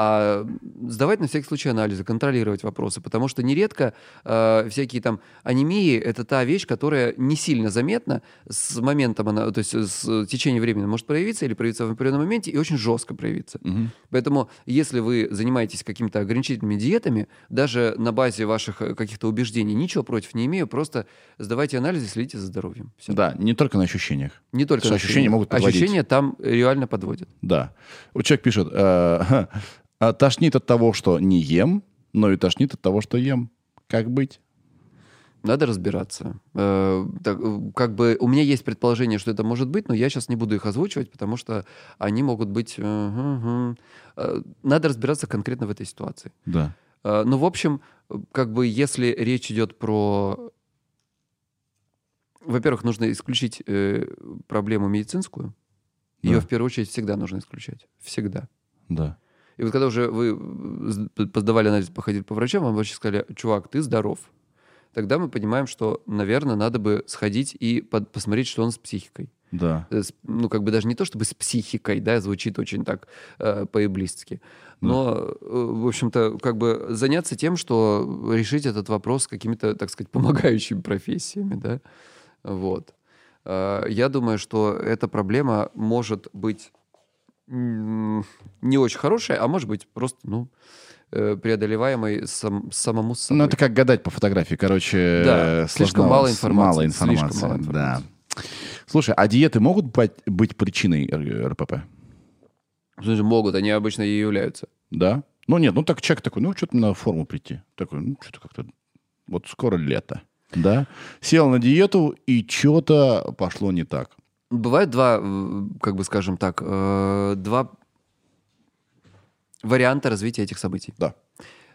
а сдавать на всякий случай анализы, контролировать вопросы, потому что нередко э, всякие там анемии это та вещь, которая не сильно заметна с моментом она, то есть с течением времени может проявиться или проявиться в определенном моменте и очень жестко проявиться. Мгм. Поэтому, если вы занимаетесь какими-то ограничительными диетами, даже на базе ваших каких-то убеждений, ничего против не имею, просто сдавайте анализы, следите за здоровьем. Всё. Да, не только на ощущениях. Не только Потому что ощущения могут подводить. Ощущения там реально подводят. Да. Вот человек пишет, э, *laughs* «А тошнит от того, что не ем, но и тошнит от того, что ем. Как быть? Надо разбираться. Э, так, э, как бы у меня есть предположение, что это может быть, но я сейчас не буду их озвучивать, потому что они могут быть. э. Э, Надо разбираться конкретно в этой ситуации. Да. Э, Ну, в общем, как бы если речь идет про... Во-первых, нужно исключить э, проблему медицинскую. Ее Да. в первую очередь всегда нужно исключать. Всегда. Да. И вот когда уже вы э, с- поздавали анализ, походили по врачам, вам врачи сказали, чувак, ты здоров. Тогда мы понимаем, что, наверное, надо бы сходить и под- посмотреть, что он с психикой. Да. Э, с- Ну, как бы даже не то, чтобы с психикой, да, звучит очень так э, по-иблистски. Но, э, в общем-то, как бы заняться тем, что решить этот вопрос какими-то, так сказать, *laughs* помогающими профессиями, да. Вот. Э, Я думаю, что эта проблема может быть не очень хорошая, а может быть просто, ну, э, преодолеваемой сам- самому собой. Ну, это как гадать по фотографии. Короче, Да, э, слишком мало информации, Мало слишком информации, мало да. информации. Слушай, а диеты могут быть, причиной РПП? Смысле, могут, они обычно и являются. Да? Ну, нет, ну так человек такой, ну, что-то в форму прийти. Такой, ну, что-то как-то... Вот скоро лето. Да? Сел на диету, и что-то пошло не так. Бывает два, э, как бы скажем так, э, два варианта развития этих событий. Да.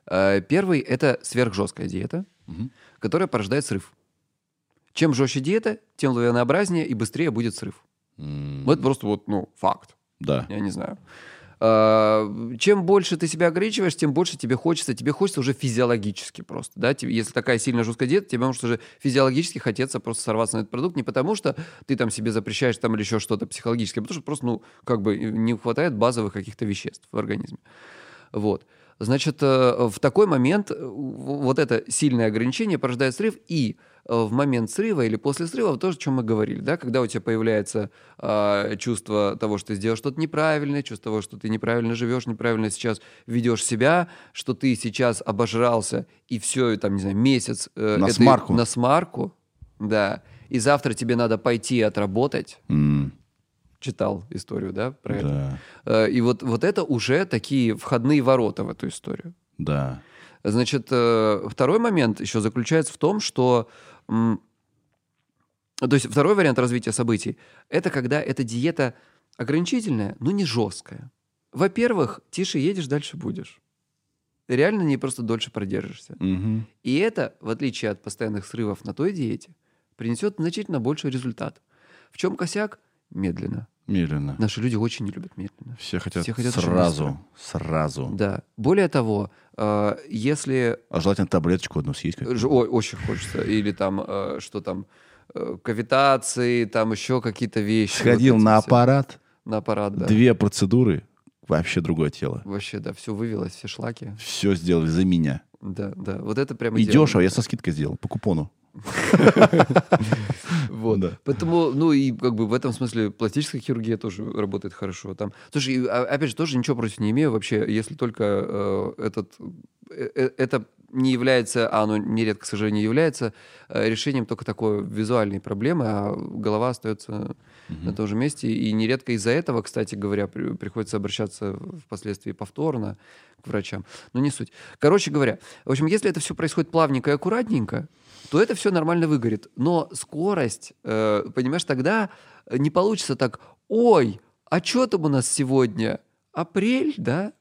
Э, Первый — это сверхжесткая диета, Мгм. которая порождает срыв. Чем жестче диета, тем лавинообразнее и быстрее будет срыв. М, Вот просто вот, ну, факт. Да. Я не знаю. А, Чем больше ты себя ограничиваешь, тем больше тебе хочется. Тебе хочется уже физиологически просто. Да? Если такая сильно жесткая диета, тебе может уже физиологически хотеться просто сорваться на этот продукт. Не потому, что ты там себе запрещаешь там или еще что-то психологически, а потому что просто, ну, как бы не хватает базовых каких-то веществ в организме. Вот. Значит, э, в такой момент э, вот это сильное ограничение порождает срыв, и э, в момент срыва или после срыва то, о чем мы говорили, да, когда у тебя появляется а, чувство того, что ты сделал что-то неправильное, чувство того, что ты неправильно живешь, неправильно сейчас ведешь себя, что ты сейчас обожрался и все, там, не знаю, месяц э, На этой- смарку. на смарку, да, и завтра тебе надо пойти отработать, М, читал историю, да, про это. Да. Э, И вот, вот это уже такие входные ворота в эту историю. Да. Значит, э, второй момент еще заключается в том, что... То есть второй вариант развития событий – это когда эта диета ограничительная, но не жесткая. Во-первых, тише едешь, дальше будешь. Реально не просто дольше продержишься. Мгм. И это, в отличие от постоянных срывов на той диете, принесет значительно больший результат. В чем косяк? Медленно. Медленно. Наши люди очень не любят медленно. Все хотят, Все хотят сразу. Сразу. Да. Более того, э, если А желательно таблеточку одну съесть. Ой, очень хочется. Или там, э, что там, э, кавитации, там еще какие-то вещи. Сходил Вот на все. аппарат, На аппарат, да. две процедуры, вообще другое тело. Вообще, да, все вывелось, все шлаки. Все сделали за меня. Да, да. Вот это прямо И идеально. дешево, я со скидкой сделал, по купону. *laughs* Вот. Да. Поэтому, ну и как бы в этом смысле пластическая хирургия тоже работает хорошо. Там, слушай, а- опять же, тоже ничего против не имею вообще, если только э, этот, э, э, это не является, а оно нередко, к сожалению, является э, решением только такой визуальной проблемы, а голова остается на том же месте. И нередко из-за этого, кстати говоря, при- приходится обращаться впоследствии повторно к врачам. Но не суть. Короче говоря, в общем, если это все происходит плавненько и аккуратненько, то это все нормально выгорит. Но скорость, э, понимаешь, тогда не получится так, ой, а что там у нас сегодня? Апрель, да?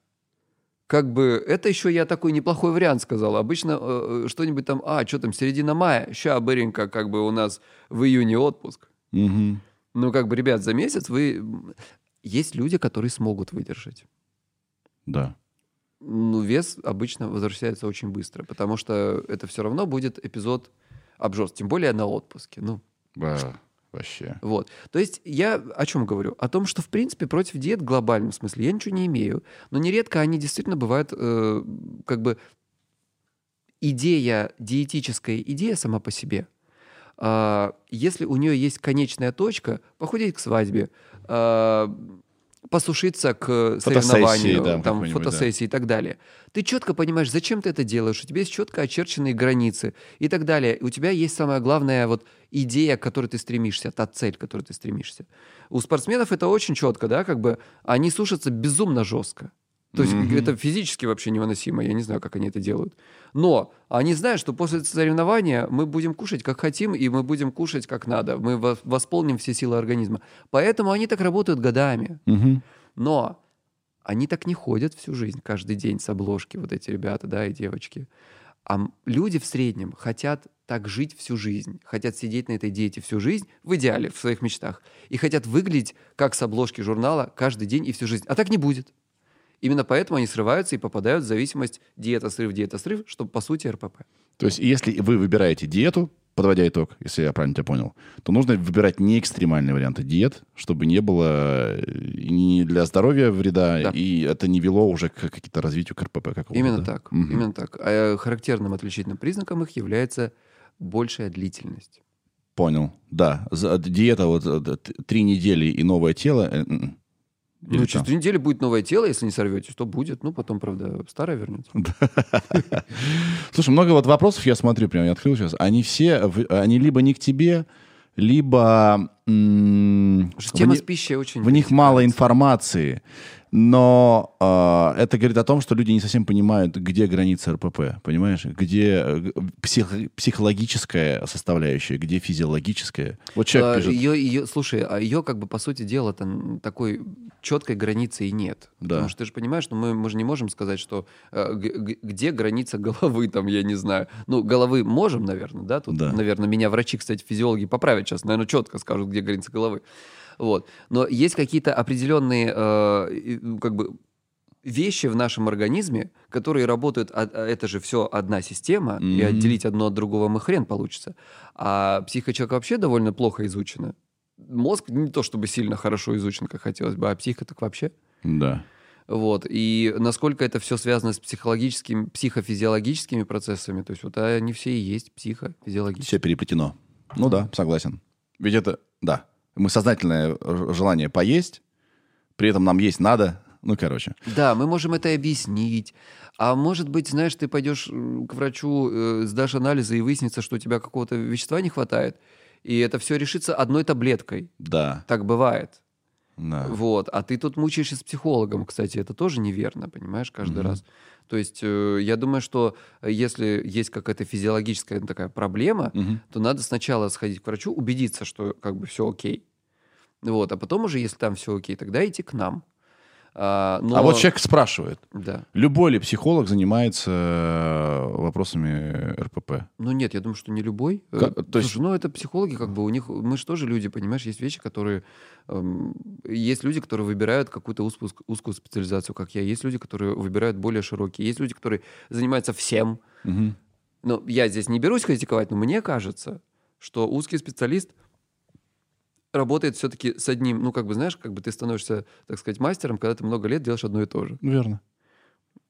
как бы это еще я такой неплохой вариант сказал. Обычно э, э, что-нибудь там, а, что там, середина мая, ща, быренько, как бы у нас в июне отпуск. Мгм. Ну, как бы, ребят, за месяц вы... Есть люди, которые смогут выдержать. Да. Ну, вес обычно возвращается очень быстро, потому что это все равно будет эпизод обжорств, тем более на отпуске. Ну, Ба, Вообще. Вот. То есть я о чем говорю? О том, что, в принципе, против диет в глобальном смысле я ничего не имею. Но нередко они действительно бывают э, как бы идея, диетическая идея сама по себе. а, если у нее есть конечная точка, похудеть к свадьбе, а, посушиться к Фотосессии, соревнованию, да, там, какой-нибудь, да. фотосессии и так далее. Ты четко понимаешь, зачем ты это делаешь, у тебя есть четко очерченные границы и так далее. У тебя есть самая главная вот идея, к которой ты стремишься, та цель, к которой ты стремишься. У спортсменов это очень четко, да, как бы они сушатся безумно жестко. То есть Мгм. это физически вообще невыносимо, я не знаю, как они это делают. Но они знают, что после соревнования мы будем кушать как хотим, и мы будем кушать как надо. Мы во- восполним все силы организма. Поэтому они так работают годами. Мгм. Но они так не ходят всю жизнь, каждый день с обложки, вот эти ребята, да, и девочки. А люди в среднем хотят так жить всю жизнь, хотят сидеть на этой диете всю жизнь, в идеале, в своих мечтах, и хотят выглядеть как с обложки журнала каждый день и всю жизнь. А так не будет. Именно поэтому они срываются и попадают в зависимость диета-срыв, диета-срыв, чтобы, по сути, РПП. То есть, если вы выбираете диету, подводя итог, если я правильно тебя понял, то нужно выбирать не экстремальные варианты диет, чтобы не было э, ни для здоровья вреда, Да. и это не вело уже к каким-то развитию к РПП какого-то. Именно так. Мгм. Именно так. А характерным отличительным признаком их является большая длительность. Понял. Да. За- Диета вот э, три недели и новое тело. Или ну, через две недели будет новое тело, если не сорветесь, то будет. Ну, потом, правда, старое вернется. *laughs* Слушай, много вот вопросов я смотрю, прям я открыл сейчас. Они все, они либо не к тебе, либо что тема с пищей очень... в них мало информации, но э, это говорит о том, что люди не совсем понимают, где граница РПП, понимаешь? Где э, псих- психологическая составляющая, где физиологическая. Вот человек А, пишет, Ее, ее, слушай, а ее, как бы, по сути дела, там такой четкой границы и нет. Да. Потому что ты же понимаешь, что мы, мы же не можем сказать, что э, где граница головы, там, я не знаю. Ну, головы можем, наверное, да? Тут, Да. наверное, меня врачи, кстати, физиологи поправят сейчас, наверное, четко скажут, где граница головы. Вот. Но есть какие-то определенные, э, и, ну, как бы, вещи в нашем организме, которые работают, а- а это же все одна система, и Мгм. отделить одно от другого мы хрен получится. А человека вообще довольно плохо изучена. Мозг не то чтобы сильно хорошо изучен, как хотелось бы, а психика так вообще. да. Вот. И насколько это все связано с психологическими, психофизиологическими процессами, то есть вот они все и есть психофизиологические. Все переплетено. Ну да, согласен. Ведь это, да, мы сознательное желание поесть, при этом нам есть надо. Ну, короче. Да, мы можем это объяснить. А может быть, знаешь, ты пойдешь м, к врачу, э, сдашь анализы и выяснится, что у тебя какого-то вещества не хватает, и это все решится одной таблеткой. Да. Так бывает. да. Вот. А ты тут мучаешься с психологом, кстати, это тоже неверно, понимаешь, каждый Мгм. раз. То есть э, я думаю, что э, если есть какая-то физиологическая такая проблема, Мгм. то надо сначала сходить к врачу, убедиться, что как бы все окей. Вот. А потом уже, если там все окей, тогда идти к нам. А, но- А вот человек спрашивает, Да. любой ли психолог занимается э, вопросами РПП? Ну нет, я думаю, что не любой. Э, Как- то есть- Слушай, ну это психологи, как бы у них, мы же тоже люди, понимаешь, есть вещи, которые, эм, есть люди, которые выбирают какую-то узкую, узкую специализацию, как я, есть люди, которые выбирают более широкие, есть люди, которые занимаются всем. Мгм. Ну, я здесь не берусь критиковать, но мне кажется, что узкий специалист работает все-таки с одним, ну, как бы, знаешь, как бы ты становишься, так сказать, мастером, когда ты много лет делаешь одно и то же. Верно.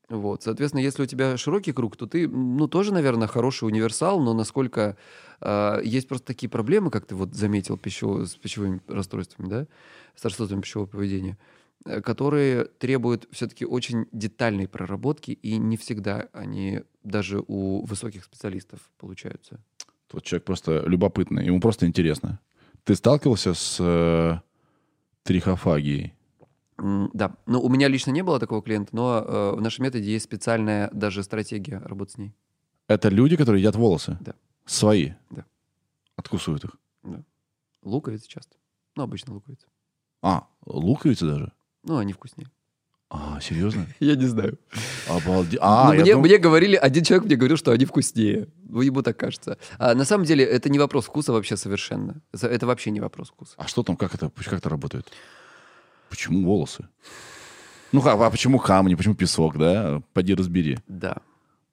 Вот, соответственно, если у тебя широкий круг, то ты, ну, тоже, наверное, хороший универсал, но насколько э, есть просто такие проблемы, как ты вот заметил пищево- с пищевыми расстройствами, да, с расстройствами пищевого поведения, э, которые требуют все-таки очень детальной проработки, и не всегда они даже у высоких специалистов получаются. Вот человек просто любопытный, ему просто интересно. Ты сталкивался с э, трихофагией? Да, ну, у меня лично не было такого клиента, но э, в нашем методе есть специальная даже стратегия работы с ней. Это люди, которые едят волосы? Да. Свои? Да. Откусывают их? Луковицы часто. Ну, обычно луковицы. А, луковицы даже? Ну, они вкуснее. А, серьезно? *laughs* Я не знаю. Обалдеть. А, Ну, мне, дум- мне говорили, один человек мне говорил, что они вкуснее. Ну, ему так кажется. А на самом деле это не вопрос вкуса вообще совершенно. Это вообще не вопрос вкуса. А что там, как это, как это работает? Почему волосы? Ну, ха- а почему камни, почему песок, да? Поди разбери. Да.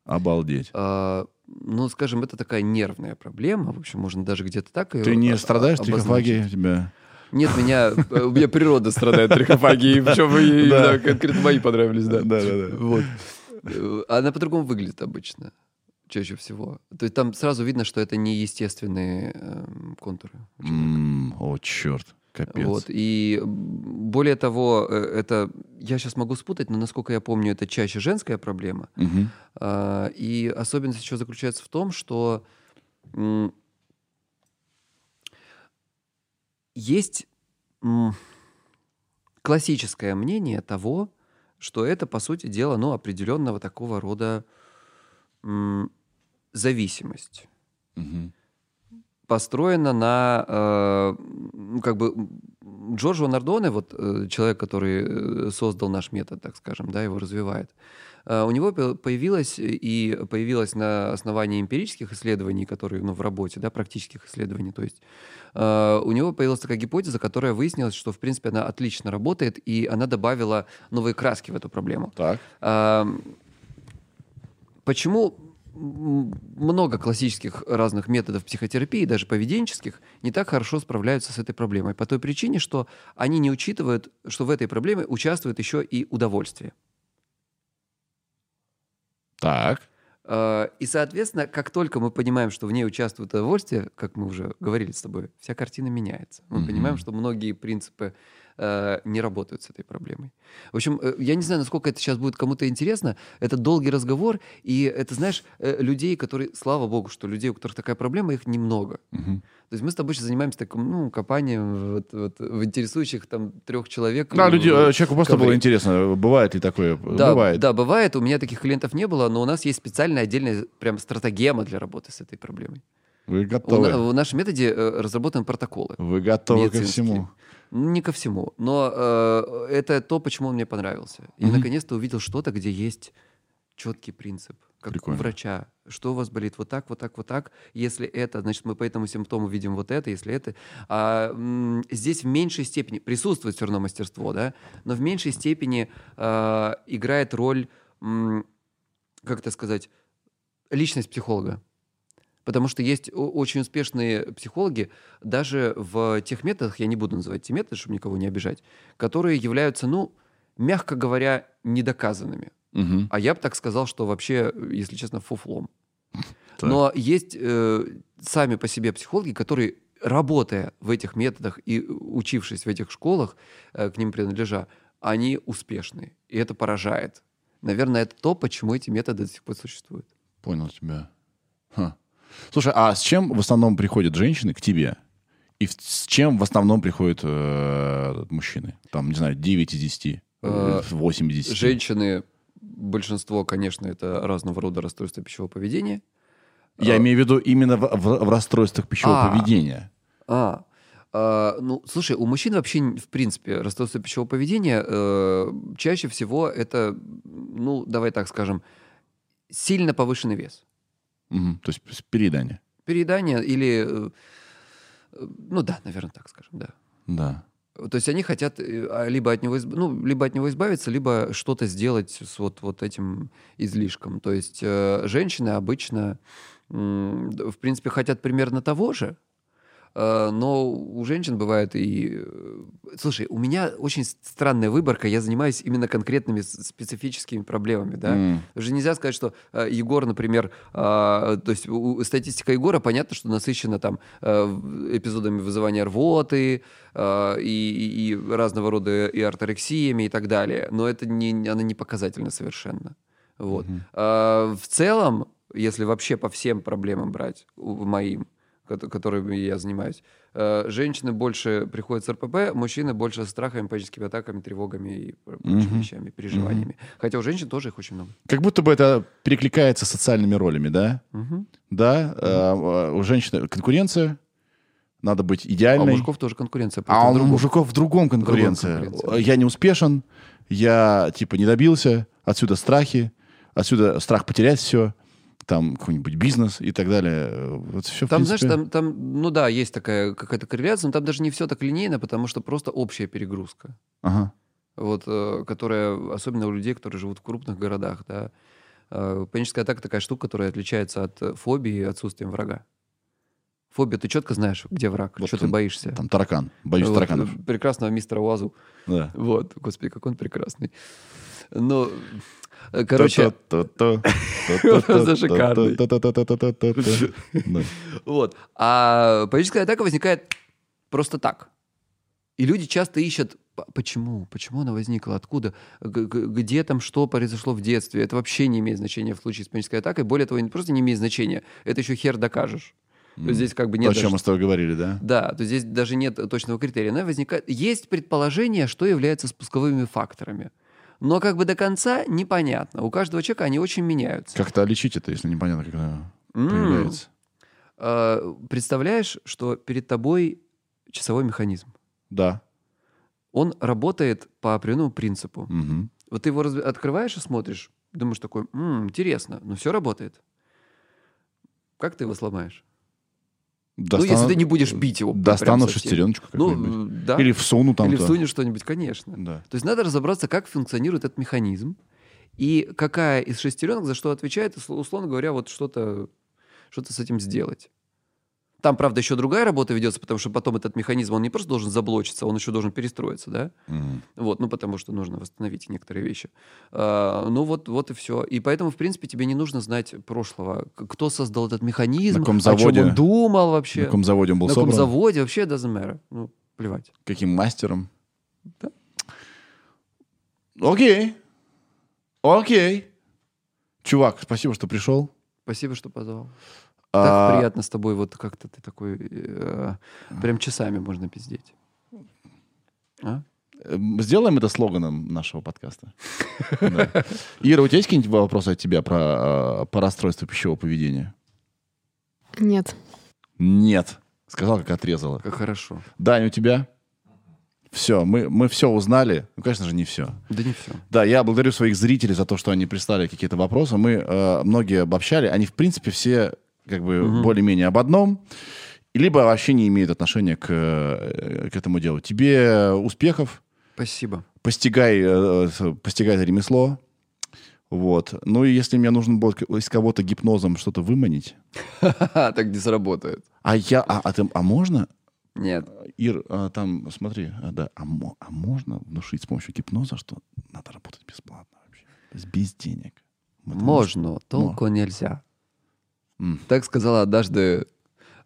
Обалдеть. А, ну, скажем, это такая нервная проблема. В общем, можно даже где-то так ее Ты не страдаешь трихофагией у тебя? Нет, меня, э, у меня природа страдает трихофагией, причем Да. конкретно мои понравились, да. Да-да-да. Вот. Э, Она по-другому выглядит обычно, чаще всего. То есть там сразу видно, что это не естественные эм, контуры. М, О, черт. Капец. Вот. И более того, э, это, я сейчас могу спутать, но насколько я помню, это чаще женская проблема. А, И особенность еще заключается в том, что м, есть классическое мнение того, что это, по сути дела, ну, определенного такого рода зависимость Мгм. построена на, э, ну, как бы, Джорджо Нардоне, вот э, человек, который э, создал наш метод, так скажем, да, его развивает, э, у него по- появилось и появилось на основании эмпирических исследований, которые, ну, в работе, да, практических исследований, то есть э, у него появилась такая гипотеза, которая выяснилась, что, в принципе, она отлично работает, и она добавила новые краски в эту проблему. Так. А, Почему много классических разных методов психотерапии, даже поведенческих, не так хорошо справляются с этой проблемой? По той причине, что они не учитывают, что в этой проблеме участвует еще и удовольствие. Так. А, И, соответственно, как только мы понимаем, что в ней участвует удовольствие, как мы уже говорили с тобой, вся картина меняется. Мы Мгм. понимаем, что многие принципы э, не работают с этой проблемой. В общем, э, я не знаю, насколько это сейчас будет кому-то интересно. Это долгий разговор, и это, знаешь, э, людей, которые, слава богу, что людей, у которых такая проблема, их немного. Мгм. То есть мы с тобой сейчас занимаемся таким, ну, копанием вот, вот в интересующих там трех человек. Да, люди, человеку просто было ковре. интересно, бывает ли такое? да, Бывает. Да, бывает. У меня таких клиентов не было, но у нас есть специальная отдельная прям стратегема для работы с этой проблемой. Вы У готовы. на- в нашем методе разработаны протоколы. Вы готовы ко всему. Не ко всему, но э, это то, почему он мне понравился. И Мгм. наконец-то увидел что-то, где есть четкий принцип, как Прикольно. у врача. Что у вас болит вот так, вот так, вот так. Если это, значит, мы по этому симптому видим вот это, если это. А, м, здесь в меньшей степени присутствует все равно мастерство, да, но в меньшей степени э, играет роль, м, как это сказать, личность психолога. Потому что есть очень успешные психологи, даже в тех методах, я не буду называть те методы, чтобы никого не обижать, которые являются, ну, мягко говоря, недоказанными. Мгм. А я бы так сказал, что вообще, если честно, фуфлом. *laughs* Так. Но есть э, сами по себе психологи, которые, работая в этих методах и учившись в этих школах, э, к ним принадлежа, они успешны. И это поражает. Наверное, это то, почему эти методы до сих пор существуют. Понял тебя. Ха. Слушай, а с чем в основном приходят женщины к тебе? И с чем в основном приходят э, мужчины? Там, не знаю, 9 из 10, Э, 8 из 10. Женщины, большинство, конечно, это разного рода расстройства пищевого поведения. Я э, имею в виду именно в, в- в расстройствах пищевого А. поведения. А, а, ну, слушай, у мужчин вообще, в принципе, расстройство пищевого поведения э, чаще всего это, ну, давай так скажем, сильно повышенный вес. Мгм. То есть переедание. Переедание или... э, э, ну да, наверное, так скажем, да. Да. То есть они хотят э, а, либо от него, изб- ну, либо от него избавиться, либо что-то сделать с вот, вот этим излишком. То есть э, женщины обычно, д- в принципе, хотят примерно того же, э, но у женщин бывает и... э, Слушай, у меня очень странная выборка, я занимаюсь именно конкретными специфическими проблемами, да. М. Уже нельзя сказать, что э, Егор, например, то есть статистика Егора, понятно, что насыщена там э, эпизодами вызывания рвоты и, и- разного рода и орторексиями и так далее, но это не, она не показательна совершенно. Вот. А, в целом, если вообще по всем проблемам брать, моим, которыми я занимаюсь, э, женщины больше приходят с РПП, мужчины больше с страхами, паническими атаками, тревогами и прочими Мгм. вещами, переживаниями. Хотя у женщин тоже их очень много. Как будто бы это перекликается социальными ролями, да? Мгм. Да, э, у женщины конкуренция, надо быть А у идеальной. мужиков тоже конкуренция. А у другого. мужиков в другом конкуренция. конкуренция. Я не успешен, я, типа, не добился, отсюда страхи, отсюда страх потерять все, там какой-нибудь бизнес и так далее. Вот все, Там, знаешь, там, там, ну да, есть такая какая-то корреляция, но там даже не все так линейно, потому что просто общая перегрузка. Ага. Вот, э, которая, особенно у людей, которые живут в крупных городах, да. Э, Паническая атака такая штука, которая отличается от фобии отсутствием врага. Фобия, ты четко знаешь, где враг, Вот что ты боишься. Там таракан. Боюсь Вот, тараканов. Прекрасного мистера Уазу. Да. Вот, господи, как он прекрасный. Э, короче, Просто шикарный. Вот. А паническая атака возникает просто так. И люди часто ищут, почему, почему она возникла, откуда, где там что произошло в детстве. Это вообще не имеет значения в случае с панической атакой. Более того, не просто не имеет значения, это еще хер докажешь. То есть здесь как бы То, нет о чем даже мы с тобой говорили, да? Да, то здесь даже нет точного критерия. Она возникает... Есть предположение, что является спусковыми факторами. Но как бы до конца непонятно. У каждого человека они очень меняются. Как-то лечить это, если непонятно, как она появляется. А, Представляешь, что перед тобой часовой механизм. Да. Он работает по определенному принципу. Мгм. Вот ты его разв- открываешь и смотришь, думаешь такой, «М, интересно, но все работает. Как ты его сломаешь? Ну, если Достану- ты не будешь бить его. Достану шестереночку Ну, какую-нибудь. да. Или всуну там Или всунешь что-нибудь, конечно. Да. То есть надо разобраться, как функционирует этот механизм и какая из шестеренок за что отвечает, и, условно говоря, вот что-то что с этим сделать. Там, правда, еще другая работа ведется, потому что потом этот механизм, он не просто должен заблочиться, он еще должен перестроиться, да? Мгм. Вот, ну, потому что нужно восстановить некоторые вещи. А, ну, вот, вот и все. И поэтому, в принципе, тебе не нужно знать прошлого. Кто создал этот механизм, На каком о чем заводе? он думал вообще. На каком заводе он был На каком собран? заводе, вообще doesn't matter. Ну, плевать. Каким мастером? Да. Окей. Окей. Чувак, спасибо, что пришел. Спасибо, что позвал. А, Так приятно с тобой, вот как-то ты такой, э, прям часами можно пиздеть. А? эм, Сделаем это слоганом нашего подкаста. Ира, у тебя есть какие-нибудь вопросы от тебя про, э, по расстройству пищевого поведения? Нет. Нет. Сказал, как отрезала. Как хорошо. Дань, у тебя? Все, мы, мы все узнали. Ну, конечно же, не все. Да не все. Да, я благодарю своих зрителей за то, что они прислали какие-то вопросы. Мы э, многие обобщали. Они, в принципе, все как бы Мгм. более-менее об одном. Либо вообще не имеют отношения к, э, к этому делу. Тебе успехов. Спасибо. Постигай, э, постигай это ремесло. Вот. Ну и если мне нужно к- из кого-то гипнозом что-то выманить. *laughs* Так не сработает. А я, а, а, ты- а можно, Нет. Ир, а, там, смотри, а, да, а, а можно внушить с помощью гипноза, что надо работать бесплатно вообще? То есть без денег. Можем? Можно, толку нельзя. М. Так сказала однажды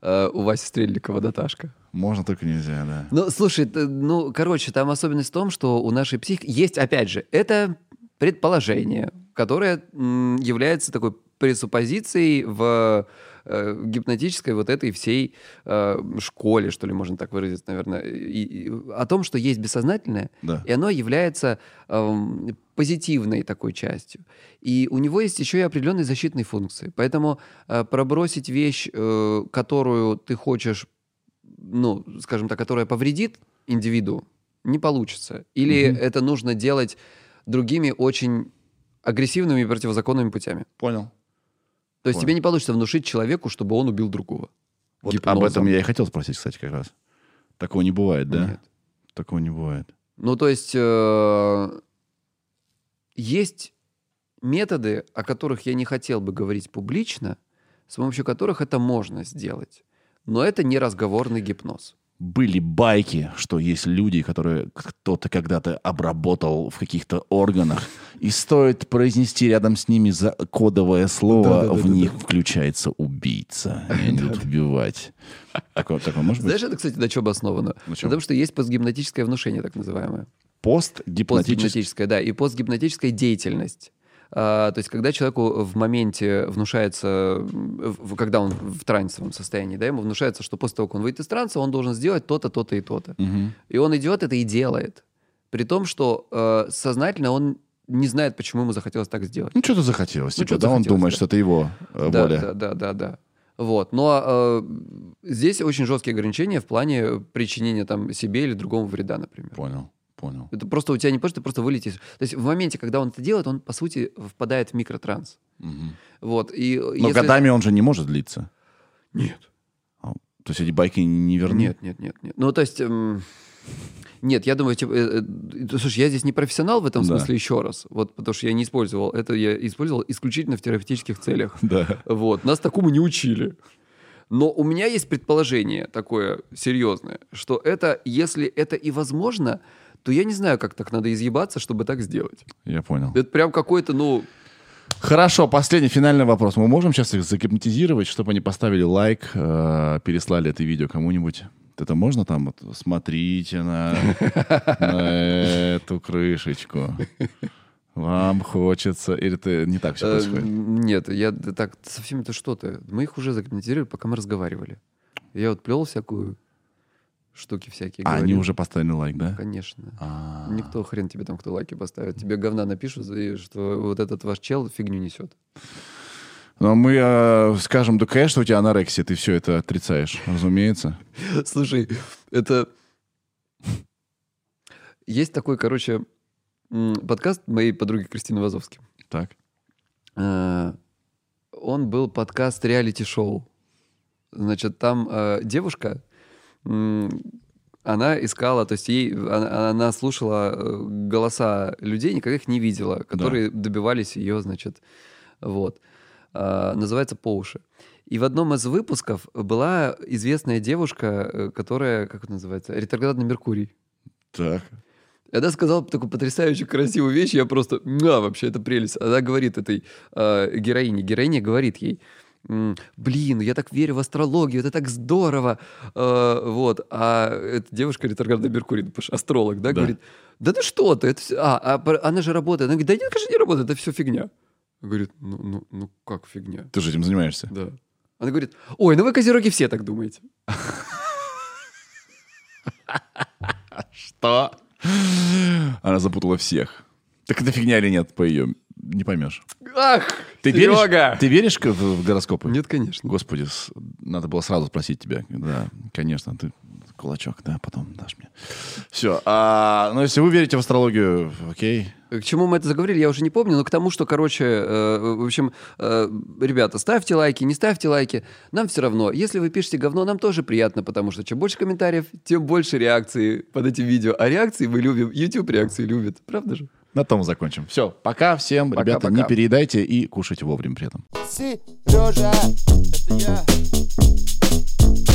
э, у Васи Стрельникова Наташка. Можно, только нельзя, да. Ну, слушай, т- ну, короче, там особенность в том, что у нашей психики есть, опять же, это предположение, которое м, является такой пресуппозицией в э, гипнотической вот этой всей э, школе, что ли, можно так выразиться, наверное, и- и о том, что есть бессознательное, Да. и оно является эм, позитивной такой частью. И у него есть еще и определенные защитные функции. Поэтому э, пробросить вещь, э, которую ты хочешь, ну, скажем так, которая повредит индивиду, не получится. Или Мгм. это нужно делать другими очень агрессивными и противозаконными путями. Понял. То есть Понял. тебе не получится внушить человеку, чтобы он убил другого. Вот Гипнозом. об этом я и хотел спросить, кстати, как раз. Такого не бывает, да? Нет. Такого не бывает. Ну, то есть э, есть методы, о которых я не хотел бы говорить публично, с помощью которых это можно сделать. Но это не разговорный гипноз. Были байки, что есть люди, которые кто-то когда-то обработал в каких-то органах, и стоит произнести рядом с ними за кодовое слово, Да-да-да-да-да. в них включается убийца. И они будут убивать. Такое, такое может быть? Знаешь, это, кстати, на чем основано? На чем? Потому что есть постгипнотическое внушение, так называемое. Постгипнотический. Постгипнотическая, да, и постгипнотическая деятельность. А, то есть, когда человеку в моменте внушается, когда он в трансовом состоянии, да, ему внушается, что после того, как он выйдет из транса, он должен сделать то-то, то-то и то-то. Мгм. И он идет это и делает. При том, что э, сознательно он не знает, почему ему захотелось так сделать. Ну, что-то захотелось. Ну, типа, да, он захотелось, думает, да. что это его э, да, воля. да, да, да, да. Вот. Но э, здесь очень жесткие ограничения в плане причинения там себе или другому вреда, например. Понял. Понял. Это просто у тебя не просто, ты просто вылетишь. То есть в моменте, когда он это делает, он, по сути, впадает в микротранс. Мгм. Вот. И Но если- годами он же не может длиться. Нет. А, То есть эти байки не верны? Нет, нет, нет, нет. Ну, то есть... эм, Нет, я думаю, типа, э, э, слушай, я здесь не профессионал в этом Да. смысле еще раз, вот, потому что я не использовал это, я использовал исключительно в терапевтических целях. *laughs* Да. Вот, нас такому не учили. Но у меня есть предположение такое серьезное, что это, если это и возможно, то я не знаю, как так надо изъебаться, чтобы так сделать. Я понял. Это прям какой-то, ну, Хорошо, последний финальный вопрос. Мы можем сейчас их загипнотизировать, чтобы они поставили лайк, э, переслали это видео кому-нибудь? Это можно там вот, смотрите на, на эту крышечку. Вам хочется. Или это не так все э, происходит? нет, я так, совсем это что-то. Мы их уже загипнотизировали, пока мы разговаривали. Я вот плел всякую штуки всякие. А они говорил. уже поставили лайк, да? Конечно. А, Никто хрен тебе там, кто лайки поставит. Тебе говна напишут, и что вот этот ваш чел фигню несет. Но мы э, скажем, да, конечно, у тебя анорексия, ты все это отрицаешь, разумеется. *laughs* Слушай, это... Есть такой, короче, подкаст моей подруги Кристины Вазовски. Так. Э, Он был подкаст реалити-шоу. Значит, там э, девушка, она искала, то есть ей, она, она слушала э, голоса людей, никогда их не видела, которые добивались ее, значит, вот. А, называется «По уши». И в одном из выпусков была известная девушка, э, которая, как это называется, ретроградный Меркурий. Так. И Она сказала такую потрясающую красивую вещь, я просто, а, вообще, это прелесть. Она говорит этой э, героине, героиня говорит ей, м, блин, я так верю в астрологию, это так здорово. Э, вот, а эта девушка ретроградный Меркурий, ну, астролог, да, Да. говорит, да ну что ты, это всё- а, а она же работает. Она говорит, да нет, конечно, не работает, это все фигня. Говорит, ну, ну, ну как фигня? Ты же этим занимаешься. Да. Она говорит, ой, ну вы, козероги, все так думаете. Что? Она запутала всех. Так это фигня или нет, по ее не поймешь. Ах, Ты Серега! веришь, ты веришь в, в гороскопы? Нет, конечно. Господи, с- надо было сразу спросить тебя. Да, конечно, ты кулачок, да, потом дашь мне. Все. А, ну, если вы верите в астрологию, окей. К чему мы это заговорили, я уже не помню, но к тому, что, короче, э, в общем, э, ребята, ставьте лайки, не ставьте лайки, нам все равно. Если вы пишете говно, нам тоже приятно, потому что чем больше комментариев, тем больше реакции под этим видео. А реакции мы любим, YouTube реакции любит, правда же? На том закончим. Все, пока всем, пока, ребята, пока. не переедайте и кушайте вовремя при этом. Сережа, это я.